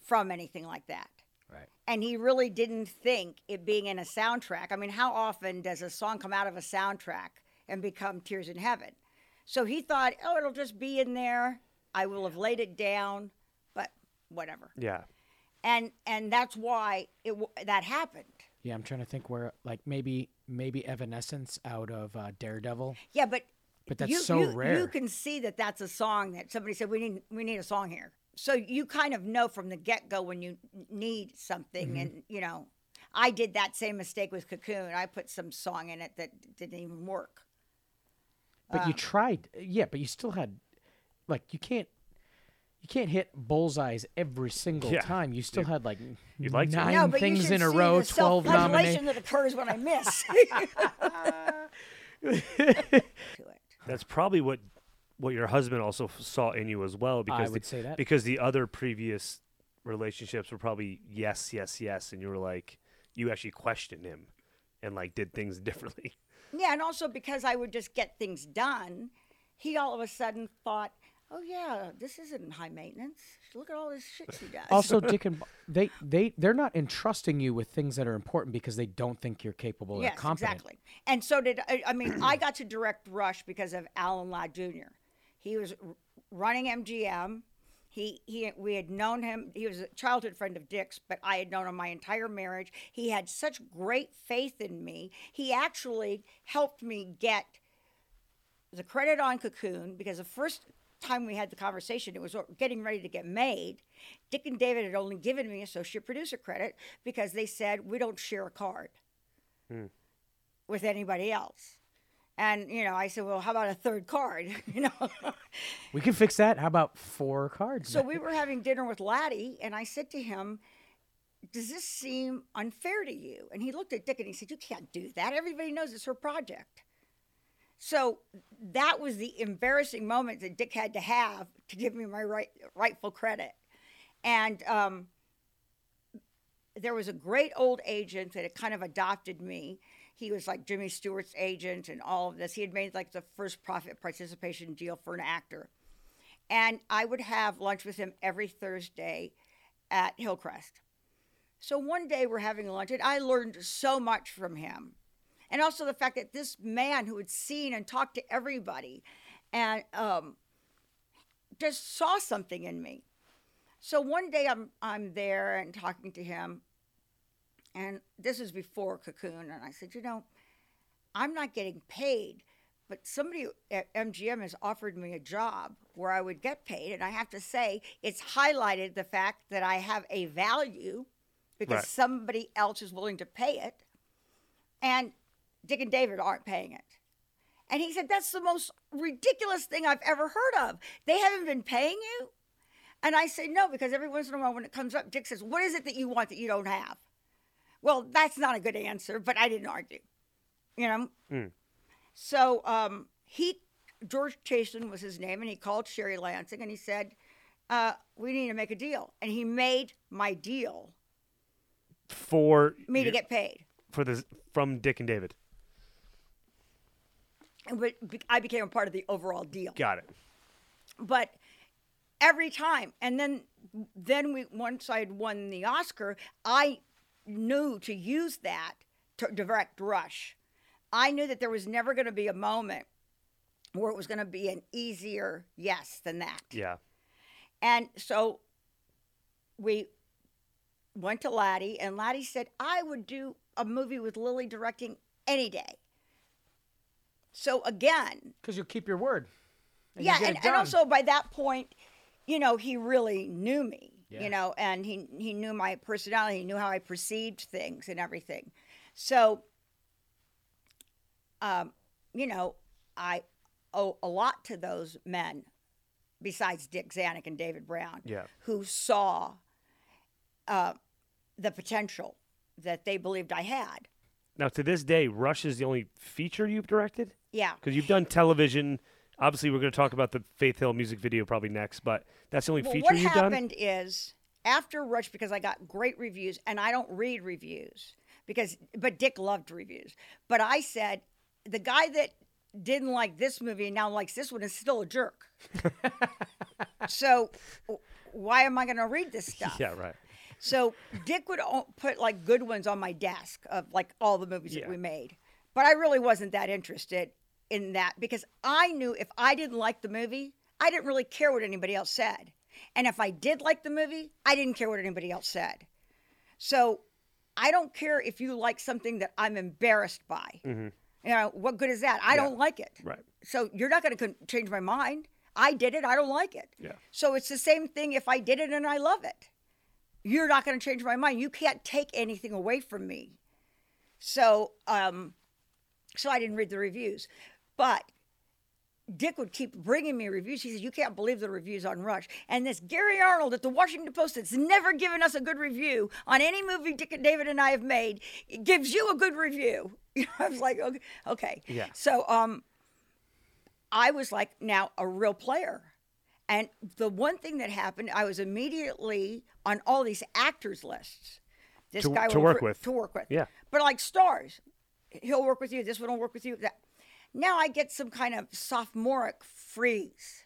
[SPEAKER 3] from anything like that.
[SPEAKER 1] Right.
[SPEAKER 3] And he really didn't think it being in a soundtrack. I mean, how often does a song come out of a soundtrack and become Tears in Heaven? So he thought, oh, it'll just be in there. I will have laid it down, but whatever.
[SPEAKER 2] Yeah.
[SPEAKER 3] And and that's why it w- that happened.
[SPEAKER 1] Yeah, I'm trying to think where like maybe maybe Evanescence out of uh, Daredevil.
[SPEAKER 3] Yeah, but
[SPEAKER 1] But that's
[SPEAKER 3] you,
[SPEAKER 1] so
[SPEAKER 3] you,
[SPEAKER 1] rare.
[SPEAKER 3] You can see that that's a song that somebody said we need we need a song here. So you kind of know from the get go when you need something,
[SPEAKER 1] Mm-hmm.
[SPEAKER 3] and you know, I did that same mistake with Cocoon. I put some song in it that didn't even work.
[SPEAKER 1] But you ah. tried, yeah. But you still had, like, you can't, you can't hit bullseyes every single
[SPEAKER 2] Yeah.
[SPEAKER 1] time. You still had like
[SPEAKER 2] You'd like to.
[SPEAKER 1] nine
[SPEAKER 3] no,
[SPEAKER 1] things in a row,
[SPEAKER 3] the
[SPEAKER 1] twelve nominations.
[SPEAKER 3] that occurs when I miss.
[SPEAKER 2] That's probably what what your husband also saw in you as well. Because I
[SPEAKER 1] would
[SPEAKER 2] the,
[SPEAKER 1] say that.
[SPEAKER 2] because the other previous relationships were probably yes, yes, yes, and you were like you actually questioned him and like did things differently.
[SPEAKER 3] Yeah, and also because I would just get things done, he all of a sudden thought, "Oh yeah, this isn't high maintenance. Look at all this shit she does."
[SPEAKER 1] Also, Dick and they they they're not entrusting you with things that are important because they don't think you're capable or
[SPEAKER 3] yes,
[SPEAKER 1] competent.
[SPEAKER 3] exactly. And so did I, I mean I got to direct Rush because of Alan Ladd Jr. He was r- running MGM. He, he we had known him. He was a childhood friend of Dick's, but I had known him my entire marriage. He had such great faith in me. He actually helped me get the credit on Cocoon because the first time we had the conversation, it was getting ready to get made. Dick and David had only given me associate producer credit because they said we don't share a card hmm. with anybody else. And you know, I said, well, how about a third card? you know.
[SPEAKER 1] We can fix that. How about four cards?
[SPEAKER 3] so we were having dinner with Laddie, and I said to him, "Does this seem unfair to you?" And he looked at Dick and he said, "You can't do that. Everybody knows it's her project." So that was the embarrassing moment that Dick had to have to give me my right, rightful credit. And um, there was a great old agent that had kind of adopted me. He was like Jimmy Stewart's agent and all of this. He had made like the first profit participation deal for an actor. And I would have lunch with him every Thursday at Hillcrest. So one day we're having lunch, and I learned so much from him. And also the fact that this man who had seen and talked to everybody and um, just saw something in me. So one day I'm, I'm there and talking to him, and this is before Cocoon, and I said, You know, I'm not getting paid, but somebody at MGM has offered me a job where I would get paid. And I have to say, it's highlighted the fact that I have a value because
[SPEAKER 2] Right.
[SPEAKER 3] somebody else is willing to pay it. And Dick and David aren't paying it. And he said, That's the most ridiculous thing I've ever heard of. They haven't been paying you? And I say, No, because every once in a while when it comes up, Dick says, What is it that you want that you don't have? Well, that's not a good answer, but I didn't argue. You know? So um, he, George Chasin was his name, and he called Sherry Lansing and he said, uh, We need to make a deal. And he made my deal,
[SPEAKER 2] For
[SPEAKER 3] me to get paid.
[SPEAKER 2] for this from Dick and David.
[SPEAKER 3] And but I became a part of the overall deal.
[SPEAKER 2] Got it.
[SPEAKER 3] but every time and then then we once i had won the oscar i knew to use that to direct rush i knew that there was never going to be a moment where it was going to be an easier yes than that
[SPEAKER 2] Yeah.
[SPEAKER 3] and so we went to Laddie, and Laddie said, I would do a movie with Lili directing any day. So again,
[SPEAKER 1] because you'll keep your word. and
[SPEAKER 3] yeah,
[SPEAKER 1] get
[SPEAKER 3] and, and also by that point, you know, he really knew me,
[SPEAKER 1] Yeah.
[SPEAKER 3] you know, and he he knew my personality, he knew how I perceived things and everything. So, um, you know, I owe a lot to those men, besides Dick Zanuck and David Brown,
[SPEAKER 2] Yeah.
[SPEAKER 3] who saw uh, the potential that they believed I had.
[SPEAKER 2] Now to this day, Rush is the only feature you've directed
[SPEAKER 3] Yeah.
[SPEAKER 2] because you've done television. Obviously, we're going to talk about the Faith Hill music video probably next, but that's the only
[SPEAKER 3] Well,
[SPEAKER 2] feature
[SPEAKER 3] what
[SPEAKER 2] you've done.
[SPEAKER 3] What happened is after Rush, because I got great reviews, and I don't read reviews because, but Dick loved reviews. But I said, the guy that didn't like this movie and now likes this one is still a jerk. so why am I going to read this stuff?
[SPEAKER 2] Yeah, right.
[SPEAKER 3] So Dick would put like good ones on my desk of like all the movies
[SPEAKER 2] Yeah.
[SPEAKER 3] that we made. But I really wasn't that interested in that because I knew if I didn't like the movie, I didn't really care what anybody else said. And if I did like the movie, I didn't care what anybody else said. So I don't care if you like something that I'm embarrassed by. You know, what good is that? I don't like it.
[SPEAKER 2] Right.
[SPEAKER 3] So you're not going to change my mind. I did it. I don't like it.
[SPEAKER 2] Yeah.
[SPEAKER 3] So it's the same thing if I did it and I love it. You're not going to change my mind. You can't take anything away from me. So, um, so I didn't read the reviews, but Dick would keep bringing me reviews. He says, "You can't believe the reviews on Rush." And this Gary Arnold at the Washington Post that's never given us a good review on any movie Dick and David and I have made gives you a good review. I was like, okay, okay.
[SPEAKER 2] Yeah.
[SPEAKER 3] So, um, I was like now a real player. And the one thing that happened, I was immediately on all these actors lists. This
[SPEAKER 2] To-
[SPEAKER 3] guy
[SPEAKER 2] to work with.
[SPEAKER 3] To work with.
[SPEAKER 2] Yeah.
[SPEAKER 3] But like stars, he'll work with you. This one will work with you. That. Now I get some kind of sophomoric freeze.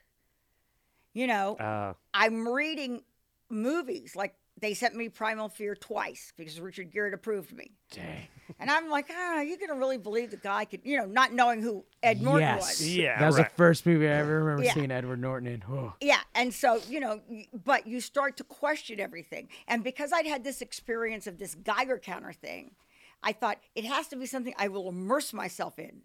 [SPEAKER 3] You know,
[SPEAKER 2] Uh,
[SPEAKER 3] I'm reading movies like they sent me Primal Fear twice because Richard Gere approved me.
[SPEAKER 1] Dang.
[SPEAKER 3] And I'm like, ah, you gonna really believe the guy could, you know, not knowing who Ed Norton
[SPEAKER 1] yes.
[SPEAKER 3] was.
[SPEAKER 2] Yeah,
[SPEAKER 1] That was
[SPEAKER 2] right.
[SPEAKER 1] the first movie I ever remember
[SPEAKER 3] Yeah.
[SPEAKER 1] seeing Edward Norton in. Oh.
[SPEAKER 3] Yeah, and so you know, but you start to question everything. And because I'd had this experience of this Geiger counter thing, I thought it has to be something I will immerse myself in.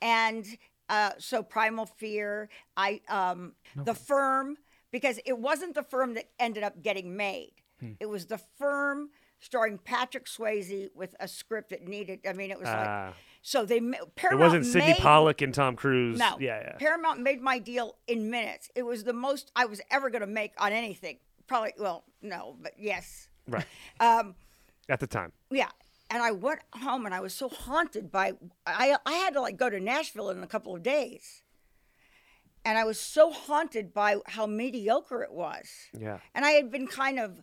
[SPEAKER 3] And uh, so, Primal Fear, I um, the firm, because it wasn't the firm that ended up getting made. It was the firm starring Patrick Swayze with a script that needed. I mean, it was like
[SPEAKER 2] Ah.
[SPEAKER 3] so they ma-
[SPEAKER 2] it wasn't Sydney
[SPEAKER 3] made-
[SPEAKER 2] Pollack and Tom Cruise.
[SPEAKER 3] no.
[SPEAKER 2] Yeah, yeah.
[SPEAKER 3] Paramount made my deal in minutes. It was the most I was ever going to make on anything. Probably, well, no, but yes.
[SPEAKER 2] right.
[SPEAKER 3] Um,
[SPEAKER 2] At the time.
[SPEAKER 3] yeah. And I went home and I was so haunted by, I, I had to like go to Nashville in a couple of days. And I was so haunted by how mediocre it was.
[SPEAKER 2] Yeah.
[SPEAKER 3] And I had been kind of,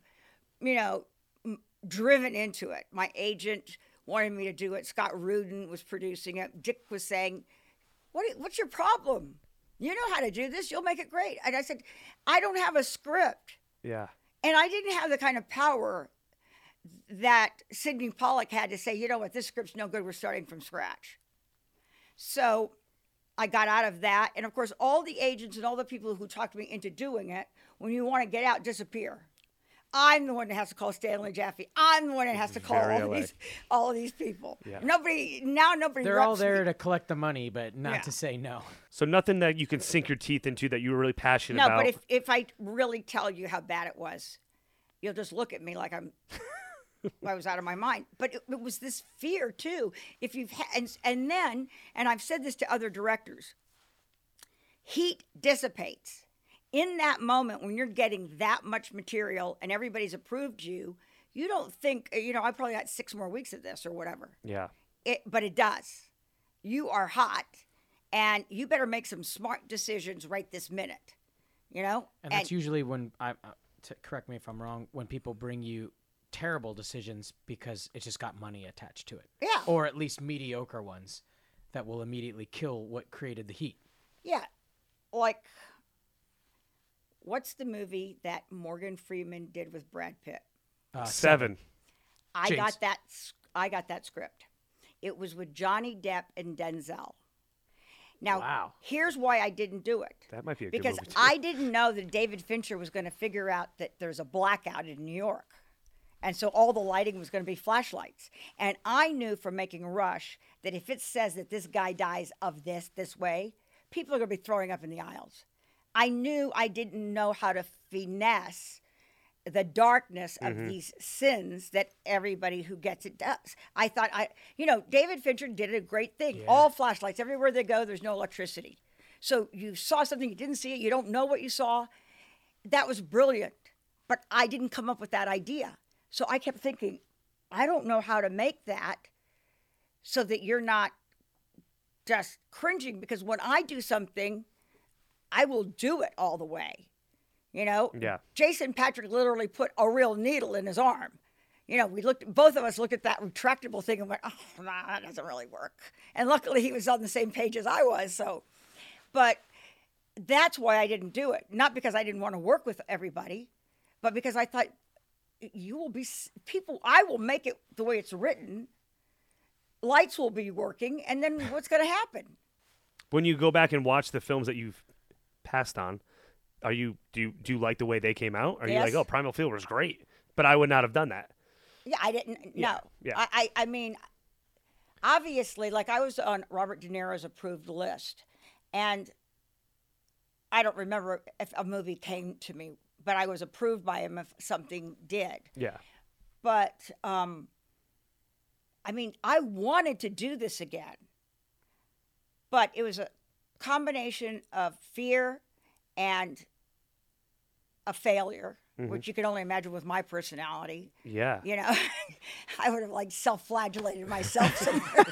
[SPEAKER 3] you know, m- driven into it. My agent wanted me to do it. Scott Rudin was producing it. Dick was saying, what, "What's your problem? You know how to do this. You'll make it great." And I said, "I don't have a script."
[SPEAKER 2] Yeah.
[SPEAKER 3] And I didn't have the kind of power that Sydney Pollack had to say, you know what, this script's no good. We're starting from scratch. So I got out of that. And of course, all the agents and all the people who talked me into doing it, when you want to get out, disappear. I'm the one that has to call Stanley Jaffe. I'm the one that has to call
[SPEAKER 2] Very
[SPEAKER 3] all
[SPEAKER 2] LA.
[SPEAKER 3] these, all of these people.
[SPEAKER 2] Yeah.
[SPEAKER 3] Nobody now. Nobody.
[SPEAKER 1] They're all there
[SPEAKER 3] me.
[SPEAKER 1] to collect the money, but not
[SPEAKER 3] Yeah.
[SPEAKER 1] to say no.
[SPEAKER 2] So nothing that you can sink your teeth into that you were really passionate
[SPEAKER 3] No,
[SPEAKER 2] about.
[SPEAKER 3] No, but if if I really tell you how bad it was, you'll just look at me like I'm. I was out of my mind, but it, it was this fear too. If you've ha- and and then and I've said this to other directors. Heat dissipates in that moment when you're getting that much material and everybody's approved you. You don't think you know. I probably got six more weeks of this or whatever
[SPEAKER 2] yeah.
[SPEAKER 3] it, but it does. You are hot, and you better make some smart decisions right this minute. You know,
[SPEAKER 1] And that's usually when I uh, to correct me if I'm wrong. When people bring you terrible decisions because it just got money attached to it,
[SPEAKER 3] Yeah.
[SPEAKER 1] or at least mediocre ones that will immediately kill what created the heat.
[SPEAKER 3] yeah, like what's the movie that Morgan Freeman did with Brad Pitt?
[SPEAKER 1] Uh,
[SPEAKER 2] Seven.
[SPEAKER 3] I
[SPEAKER 1] Jinx.
[SPEAKER 3] got that. s- I got that script. It was with Johnny Depp and Denzel. Now,
[SPEAKER 1] Wow.
[SPEAKER 3] here's why I didn't do it.
[SPEAKER 2] That might be a good
[SPEAKER 3] because
[SPEAKER 2] movie, too.
[SPEAKER 3] I didn't know that David Fincher was going to figure out that there's a blackout in New York. And so all the lighting was going to be flashlights. And I knew from making Rush that if it says that this guy dies of this, this way, people are going to be throwing up in the aisles. I knew I didn't know how to finesse the darkness of mm-hmm. these sins that everybody who gets it does. I thought I, you know, David Fincher did a great thing. All flashlights, everywhere they go, there's no electricity. So you saw something, you didn't see it, you don't know what you saw. That was brilliant. But I didn't come up with that idea. So I kept thinking, I don't know how to make that so that you're not just cringing because when I do something, I will do it all the way. You know?
[SPEAKER 2] Yeah.
[SPEAKER 3] Jason Patric literally put a real needle in his arm. you know, we looked, both of us looked at that retractable thing and went, oh, nah, that doesn't really work. And luckily he was on the same page as I was. So, but that's why I didn't do it. Not because I didn't want to work with everybody, but because I thought you will be people, I will make it the way it's written. Lights will be working. And then what's going to happen?
[SPEAKER 2] When you go back and watch the films that you've passed on, are you do you, do you like the way they came out? Are you like, oh, Primal Fear was great, but I would not have done that.
[SPEAKER 3] Yeah, I didn't.
[SPEAKER 2] Yeah,
[SPEAKER 3] No,
[SPEAKER 2] yeah.
[SPEAKER 3] I, I, I mean, obviously, like I was on Robert De Niro's approved list, and I don't remember if a movie came to me, but I was approved by him if something did.
[SPEAKER 2] Yeah,
[SPEAKER 3] But um, I mean, I wanted to do this again, but it was a combination of fear and a failure, which you can only imagine with my personality.
[SPEAKER 2] yeah.
[SPEAKER 3] You know, I would have like self-flagellated myself somewhere.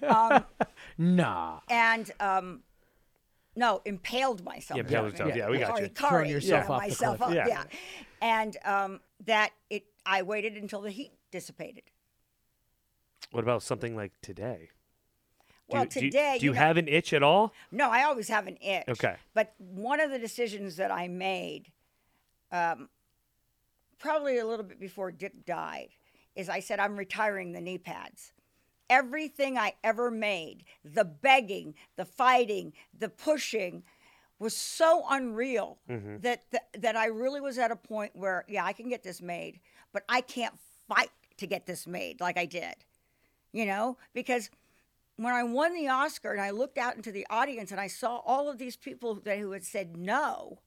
[SPEAKER 1] Nah.
[SPEAKER 3] and um, no, impaled myself.
[SPEAKER 2] Yeah, impaled yourself. Yeah, we got you.
[SPEAKER 3] Kari,
[SPEAKER 1] Throwing yourself
[SPEAKER 3] yeah,
[SPEAKER 1] off the
[SPEAKER 3] myself
[SPEAKER 1] cliff.
[SPEAKER 3] up.
[SPEAKER 2] Yeah.
[SPEAKER 3] Yeah. and um, that it. I waited until the heat dissipated.
[SPEAKER 2] What about something like today? Do
[SPEAKER 3] Well,
[SPEAKER 2] you, do you-
[SPEAKER 3] today,
[SPEAKER 2] do you,
[SPEAKER 3] you know-
[SPEAKER 2] have an itch at all?
[SPEAKER 3] No, I always have an itch.
[SPEAKER 2] Okay.
[SPEAKER 3] But one of the decisions that I made, um, probably a little bit before Dick died, is I said, I'm retiring the knee pads. Everything I ever made, the begging, the fighting, the pushing, was so unreal mm-hmm. that, that that I really was at a point where, yeah, I can get this made, but I can't fight to get this made like I did. You know, because when I won the Oscar and I looked out into the audience and I saw all of these people that who had said no,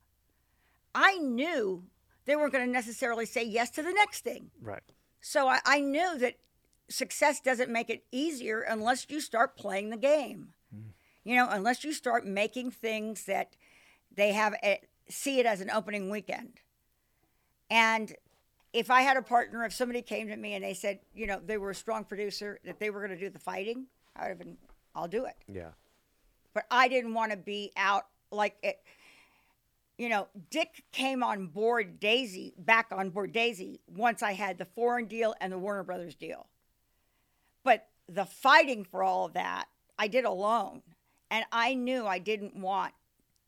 [SPEAKER 3] I knew they weren't going to necessarily say yes to the next thing.
[SPEAKER 2] Right.
[SPEAKER 3] So I, I knew that success doesn't make it easier unless you start playing the game. Hmm. You know, unless you start making things that they have a, see it as an opening weekend. And if I had a partner, if somebody came to me and they said, you know, they were a strong producer, that they were going to do the fighting, I would have been, I'll do it.
[SPEAKER 2] Yeah.
[SPEAKER 3] But I didn't want to be out like it. You know, Dick came on board Daisy, back on board Daisy, once I had the foreign deal and the Warner Brothers deal. But the fighting for all of that, I did alone. And I knew I didn't want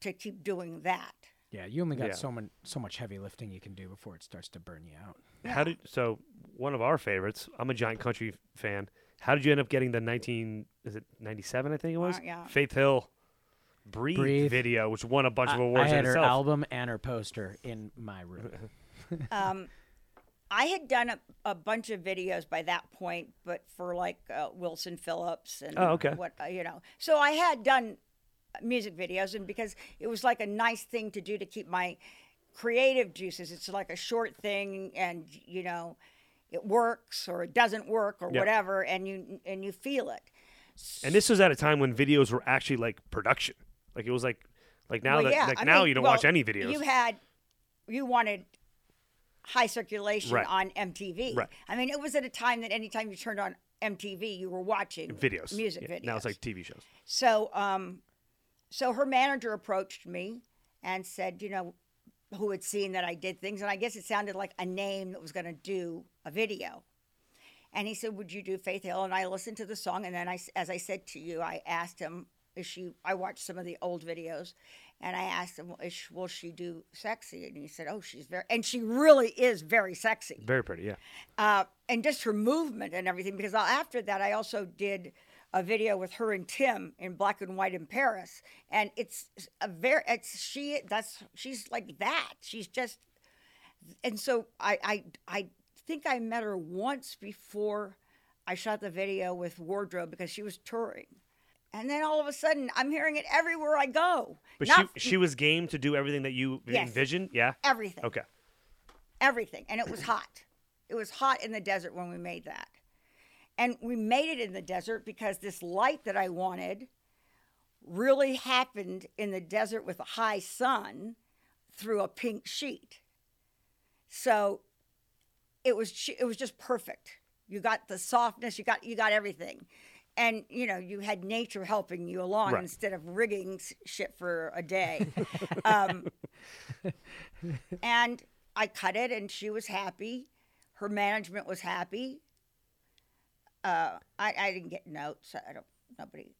[SPEAKER 3] to keep doing that.
[SPEAKER 1] Yeah, you only got
[SPEAKER 2] Yeah.
[SPEAKER 1] so much so much heavy lifting you can do before it starts to burn you out.
[SPEAKER 2] How did so one of our favorites? I'm a giant country fan. How did you end up getting the 19? Is it 97? I think it was.
[SPEAKER 3] Uh, yeah.
[SPEAKER 2] Faith Hill, Breathe,
[SPEAKER 1] Breathe.
[SPEAKER 2] video, which won a bunch
[SPEAKER 1] I,
[SPEAKER 2] of
[SPEAKER 1] I
[SPEAKER 2] awards
[SPEAKER 1] had
[SPEAKER 2] in
[SPEAKER 1] her
[SPEAKER 2] itself.
[SPEAKER 1] album and her poster in my room.
[SPEAKER 3] Um, I had done a, a bunch of videos by that point, but for like uh, Wilson Phillips and
[SPEAKER 2] Oh, okay.
[SPEAKER 3] what uh, you know. So I had done music videos, and because it was like a nice thing to do to keep my creative juices. It's like a short thing, and you know, it works or it doesn't work or
[SPEAKER 2] Yeah.
[SPEAKER 3] whatever, and you and you feel it.
[SPEAKER 2] And this was at a time when videos were actually like production. Like it was like like now
[SPEAKER 3] Well,
[SPEAKER 2] that
[SPEAKER 3] yeah,
[SPEAKER 2] like
[SPEAKER 3] I
[SPEAKER 2] now
[SPEAKER 3] mean,
[SPEAKER 2] you don't
[SPEAKER 3] well,
[SPEAKER 2] watch any videos.
[SPEAKER 3] You had, you wanted high circulation
[SPEAKER 2] Right.
[SPEAKER 3] on MTV.
[SPEAKER 2] Right.
[SPEAKER 3] I mean, it was at a time that anytime you turned on MTV, you were watching
[SPEAKER 2] videos.
[SPEAKER 3] music
[SPEAKER 2] Yeah,
[SPEAKER 3] videos.
[SPEAKER 2] Now it's like TV shows.
[SPEAKER 3] So, um, so her manager approached me and said, you know, who had seen that I did things, and I guess it sounded like a name that was going to do a video. And he said, "Would you do Faith Hill?" And I listened to the song, and then I, as I said to you, I asked him, "Is she?" I watched some of the old videos, and I asked him, "Will she do sexy?" And he said, "Oh, she's very," and she really is very sexy
[SPEAKER 2] Very pretty, yeah.
[SPEAKER 3] uh, and just her movement and everything. Because after that, I also did a video with her and Tim in black and white in Paris, and it's a very it's she that's she's like that. She's just, and so I I I think I met her once before I shot the video with Wardrobe because she was touring. And then all of a sudden, I'm hearing it everywhere I go.
[SPEAKER 2] But
[SPEAKER 3] Not
[SPEAKER 2] she she was game to do everything that you
[SPEAKER 3] Yes.
[SPEAKER 2] envisioned. Yeah.
[SPEAKER 3] everything.
[SPEAKER 2] Okay.
[SPEAKER 3] everything and it was hot it was hot in the desert when we made that and we made it in the desert because this light that i wanted really happened in the desert with a high sun through a pink sheet so it was it was just perfect you got the softness you got you got everything and you know you had nature helping you along
[SPEAKER 2] Right.
[SPEAKER 3] instead of rigging shit for a day um, and I cut it, and she was happy. her management was happy. Uh, I, I didn't get notes. I don't. Nobody.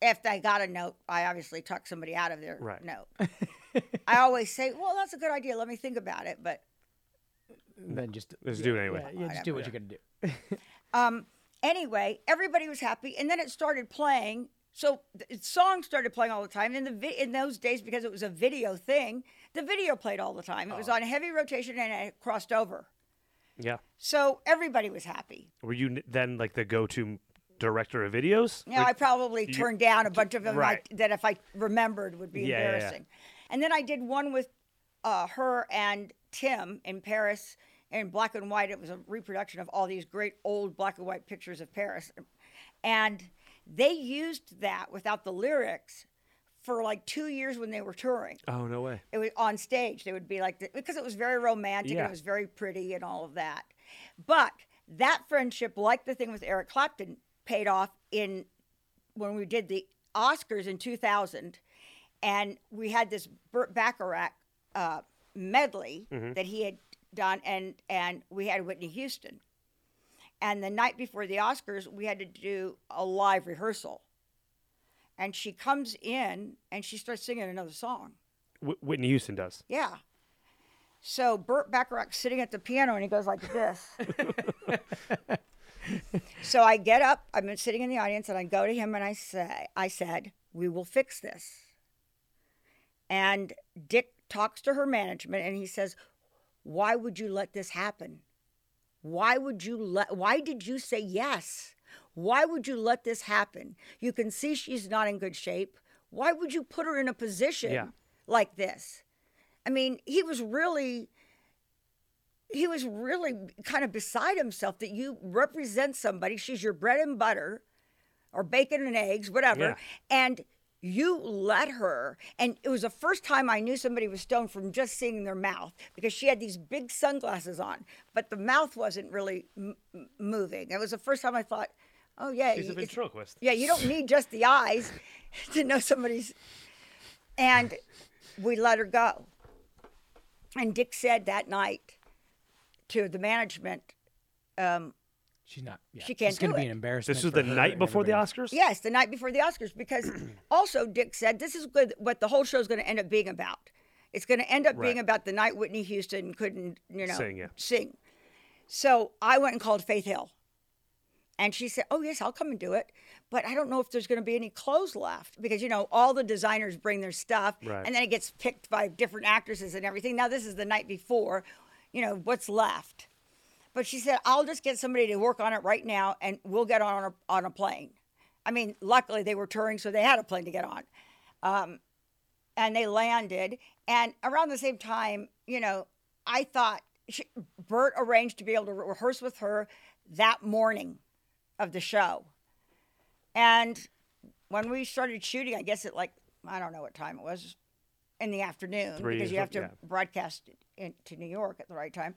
[SPEAKER 3] If I got a note, I obviously took somebody out of their
[SPEAKER 2] Right.
[SPEAKER 3] note. I always say, "Well, that's a good idea. Let me think about it." But
[SPEAKER 1] then just
[SPEAKER 2] Let's
[SPEAKER 1] yeah,
[SPEAKER 2] do it anyway.
[SPEAKER 1] Yeah, yeah, just do what you're gonna do.
[SPEAKER 3] Um, anyway, everybody was happy, and then it started playing. So the song started playing all the time. In the vi- in those days, because it was a video thing, the video played all the time. It was on heavy rotation and it crossed over.
[SPEAKER 2] Yeah.
[SPEAKER 3] So everybody was happy.
[SPEAKER 2] Were you n- then like the go-to director of videos?
[SPEAKER 3] Now I
[SPEAKER 2] Like-
[SPEAKER 3] probably
[SPEAKER 2] you-
[SPEAKER 3] turned down a bunch of them
[SPEAKER 2] right.
[SPEAKER 3] I, that if I remembered would be
[SPEAKER 2] Yeah, yeah, yeah.
[SPEAKER 3] embarrassing. And then I did one with uh, her and Tim in Paris in black and white. It was a reproduction of all these great old black and white pictures of Paris, and they used that without the lyrics for like two years when they were touring.
[SPEAKER 2] oh no way.
[SPEAKER 3] It was on stage. They would be like, the, because it was very romantic and it was very pretty and all of that. But that friendship, like the thing with Eric Clapton, paid off in when we did the Oscars in 2000, and we had this Burt Bacharach uh, medley that he had done, and and we had Whitney Houston. And the night before the Oscars, we had to do a live rehearsal. And she comes in and she starts singing another song.
[SPEAKER 2] Wh- Whitney Houston does.
[SPEAKER 3] Yeah. So Burt Bacharach's sitting at the piano and he goes like this. so I get up, I've been sitting in the audience, and I go to him and I say, I said, we will fix this. And Dick talks to her management and he says, Why would you let this happen? Why would you let why did you say yes? Why would you let this happen? You can see she's not in good shape. Why would you put her in a position
[SPEAKER 2] Yeah.
[SPEAKER 3] like this? I mean, he was really he was really kind of beside himself that you represent somebody, she's your bread and butter or bacon and eggs, whatever,
[SPEAKER 2] Yeah.
[SPEAKER 3] and you let her. And it was the first time I knew somebody was stoned from just seeing their mouth because she had these big sunglasses on, but the mouth wasn't really m- moving. It was the first time I thought, oh, yeah.
[SPEAKER 2] She's a ventriloquist.
[SPEAKER 3] yeah, you don't need just the eyes to know somebody's. And we let her go. And Dick said that night to the management, um,
[SPEAKER 1] She's not. Yeah,
[SPEAKER 3] She can't
[SPEAKER 1] It's gonna
[SPEAKER 3] do
[SPEAKER 1] be
[SPEAKER 3] it.
[SPEAKER 1] an embarrassment.
[SPEAKER 2] This was
[SPEAKER 1] for
[SPEAKER 2] the night before the. Oscars.
[SPEAKER 3] yes, the night before the Oscars, because also Dick said this is good. What the whole show is going to end up being about. It's going to end up being about the night Whitney Houston couldn't, you know,
[SPEAKER 2] Sing, yeah.
[SPEAKER 3] sing. So I went and called Faith Hill, and she said, "Oh yes, I'll come and do it." But I don't know if there's going to be any clothes left because you know all the designers bring their stuff,
[SPEAKER 2] Right.
[SPEAKER 3] and then it gets picked by different actresses and everything. Now this is the night before, you know what's left. But she said, I'll just get somebody to work on it right now and we'll get on a, on a plane. I mean, luckily they were touring, so they had a plane to get on. Um, and they landed. And around the same time, you know, I thought she, Burt arranged to be able to re- rehearse with her that morning of the show. And when we started shooting, I guess it like, I don't know what time it was, in the afternoon,
[SPEAKER 2] Three
[SPEAKER 3] because you have to
[SPEAKER 2] yeah.
[SPEAKER 3] broadcast it in, to New York at the right time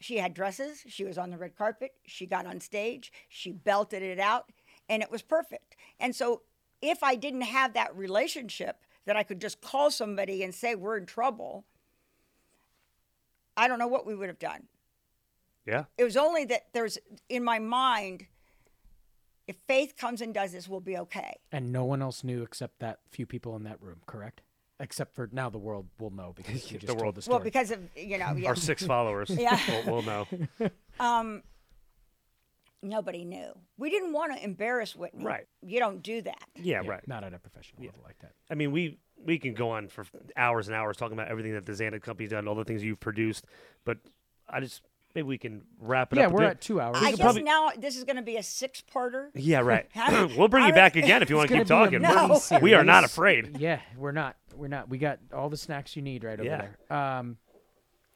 [SPEAKER 3] she had dresses she was on the red carpet she got on stage she belted it out and it was perfect and so if i didn't have that relationship that i could just call somebody and say we're in trouble i don't know what we would have done
[SPEAKER 2] Yeah.
[SPEAKER 3] it was only that there's in my mind if faith comes and does this we'll be okay
[SPEAKER 1] And no one else knew except that few people in that room. Correct. Except for now, the world will know because you
[SPEAKER 2] The world-
[SPEAKER 1] told the story.
[SPEAKER 3] well because of you know yeah.
[SPEAKER 2] Our six followers.
[SPEAKER 3] Yeah.
[SPEAKER 2] We'll, we'll know.
[SPEAKER 3] um nobody knew we didn't want to embarrass whitney
[SPEAKER 2] Right.
[SPEAKER 3] you don't do that
[SPEAKER 2] Yeah,
[SPEAKER 1] Yeah,
[SPEAKER 2] right.
[SPEAKER 1] Not at a professional level like that.
[SPEAKER 2] I mean, we we can go on for hours and hours talking about everything that the Zanuck company's done, all the things you've produced, but I just maybe we can wrap it
[SPEAKER 1] Yeah,
[SPEAKER 2] up. Yeah,
[SPEAKER 1] we're at two hours.
[SPEAKER 3] I guess
[SPEAKER 2] probably-
[SPEAKER 3] now this is going to be a six-parter.
[SPEAKER 2] Yeah, right. We'll bring you back again if you want to keep
[SPEAKER 1] gonna be a
[SPEAKER 2] talking.
[SPEAKER 3] No.
[SPEAKER 2] We are not afraid.
[SPEAKER 1] Yeah, we're not. We're not. We got all the snacks you need right over
[SPEAKER 2] Yeah.
[SPEAKER 1] there. Um,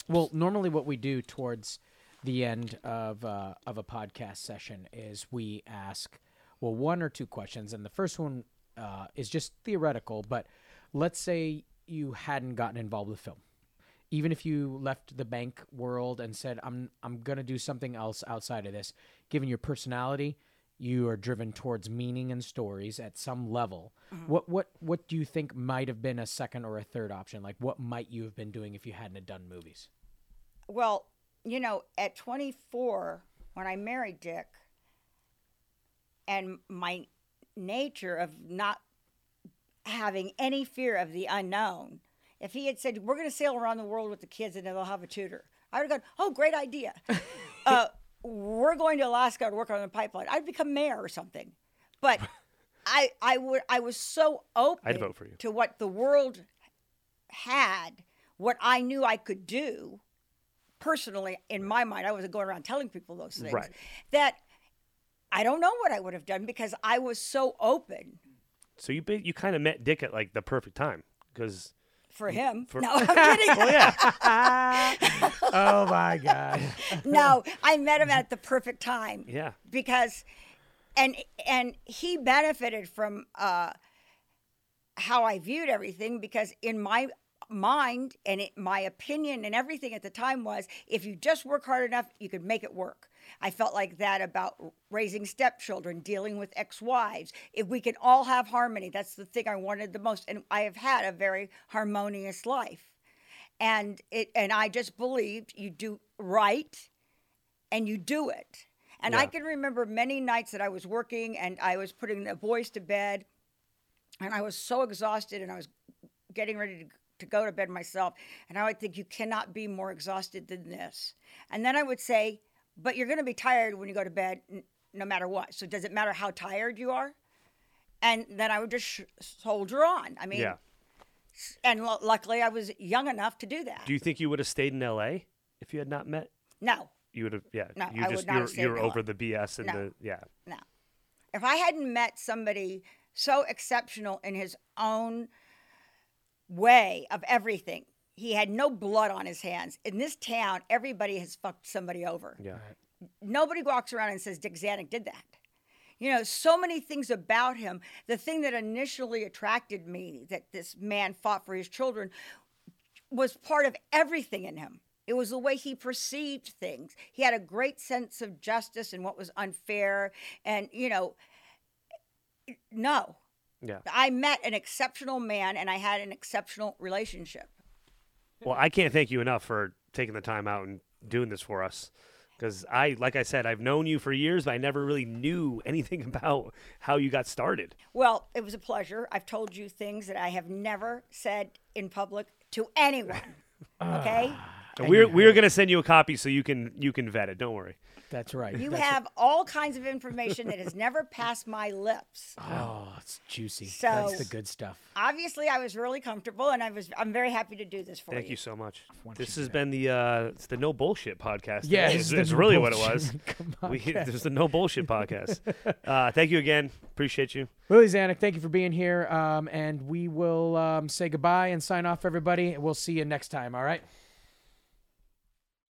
[SPEAKER 1] well, normally what we do towards the end of uh, of a podcast session is we ask well one or two questions, and the first one uh, is just theoretical. But let's say you hadn't gotten involved with film, even if you left the bank world and said I'm I'm gonna do something else outside of this, given your personality. You are driven towards meaning and stories at some level. Mm-hmm. What what what do you think might have been a second or a third option? Like what might you have been doing if you hadn't have done movies?
[SPEAKER 3] Well, you know, at 24, when I married Dick, and my nature of not having any fear of the unknown, if he had said, We're going to sail around the world with the kids and they'll have a tutor, I would have gone, Oh, great idea. uh, we're going to Alaska to work on the pipeline. I'd become mayor or something. But I, I would, I was so open
[SPEAKER 2] I'd vote for you.
[SPEAKER 3] to what the world had, what I knew I could do personally in my mind. I wasn't going around telling people those things.
[SPEAKER 2] Right.
[SPEAKER 3] That I don't know what I would have done because I was so open
[SPEAKER 2] So you you kind of met Dick at like the perfect time because
[SPEAKER 3] for him.
[SPEAKER 2] For-
[SPEAKER 3] no, I'm kidding.
[SPEAKER 2] well yeah
[SPEAKER 1] oh my god.
[SPEAKER 3] no, I met him at the perfect time.
[SPEAKER 2] yeah
[SPEAKER 3] because and and he benefited from uh how I viewed everything because in my mind and it, my opinion and everything at the time was if you just work hard enough you could make it work i felt like that about raising stepchildren dealing with ex-wives if we can all have harmony that's the thing i wanted the most and i have had a very harmonious life and it and i just believed you do right and you do it. And I can remember many nights that I was working and I was putting the boys to bed, and I was so exhausted, and I was getting ready to, to go to bed myself. And I would think, you cannot be more exhausted than this. And then I would say, but you're going to be tired when you go to bed, n- no matter what. So does it matter how tired you are? And then I would just sh- soldier on. I mean,
[SPEAKER 2] yeah.
[SPEAKER 3] and lu luckily I was young enough to do that.
[SPEAKER 2] Do you think you would have stayed in L.A. if you had not met?
[SPEAKER 3] no,
[SPEAKER 2] You would have yeah.
[SPEAKER 3] No,
[SPEAKER 2] you
[SPEAKER 3] I would
[SPEAKER 2] just
[SPEAKER 3] not
[SPEAKER 2] you're,
[SPEAKER 3] have stayed
[SPEAKER 2] you're over the BS and
[SPEAKER 3] No.
[SPEAKER 2] the yeah.
[SPEAKER 3] No. If I hadn't met somebody so exceptional in his own way of everything, he had no blood on his hands. In this town, everybody has fucked somebody over.
[SPEAKER 2] Yeah.
[SPEAKER 3] Nobody walks around and says Dick Zanuck did that. You know, so many things about him. The thing that initially attracted me that this man fought for his children was part of everything in him. It was the way he perceived things. He had a great sense of justice and what was unfair. And, you know, no,
[SPEAKER 2] Yeah.
[SPEAKER 3] I met an exceptional man and I had an exceptional relationship.
[SPEAKER 2] Well, I can't thank you enough for taking the time out and doing this for us. Because I, like I said, I've known you for years, but I never really knew anything about how you got started.
[SPEAKER 3] Well, it was a pleasure. I've told you things that I have never said in public to anyone. Okay? Ah.
[SPEAKER 2] And we're we're gonna send you a copy so you can you can vet it. Don't worry.
[SPEAKER 1] That's right.
[SPEAKER 3] You
[SPEAKER 1] That's
[SPEAKER 3] have all kinds of information that has never passed my lips.
[SPEAKER 1] Oh, it's juicy.
[SPEAKER 3] So-
[SPEAKER 1] That's the good stuff.
[SPEAKER 3] Obviously, I was really comfortable, and I was. I'm very happy to do this for
[SPEAKER 2] Thank
[SPEAKER 3] you.
[SPEAKER 2] Thank you so much. This has
[SPEAKER 1] do
[SPEAKER 2] been the uh, it's the no bullshit podcast.
[SPEAKER 1] Yeah,
[SPEAKER 2] today,
[SPEAKER 1] it's
[SPEAKER 2] is,
[SPEAKER 1] the no
[SPEAKER 2] really what it was.
[SPEAKER 1] Come
[SPEAKER 2] We, there's the no bullshit podcast. Uh, thank you again. Appreciate you.
[SPEAKER 1] Lili Zanuck, thank you for being here. Um, and we will um, say goodbye and sign off, everybody. We'll see you next time. All right.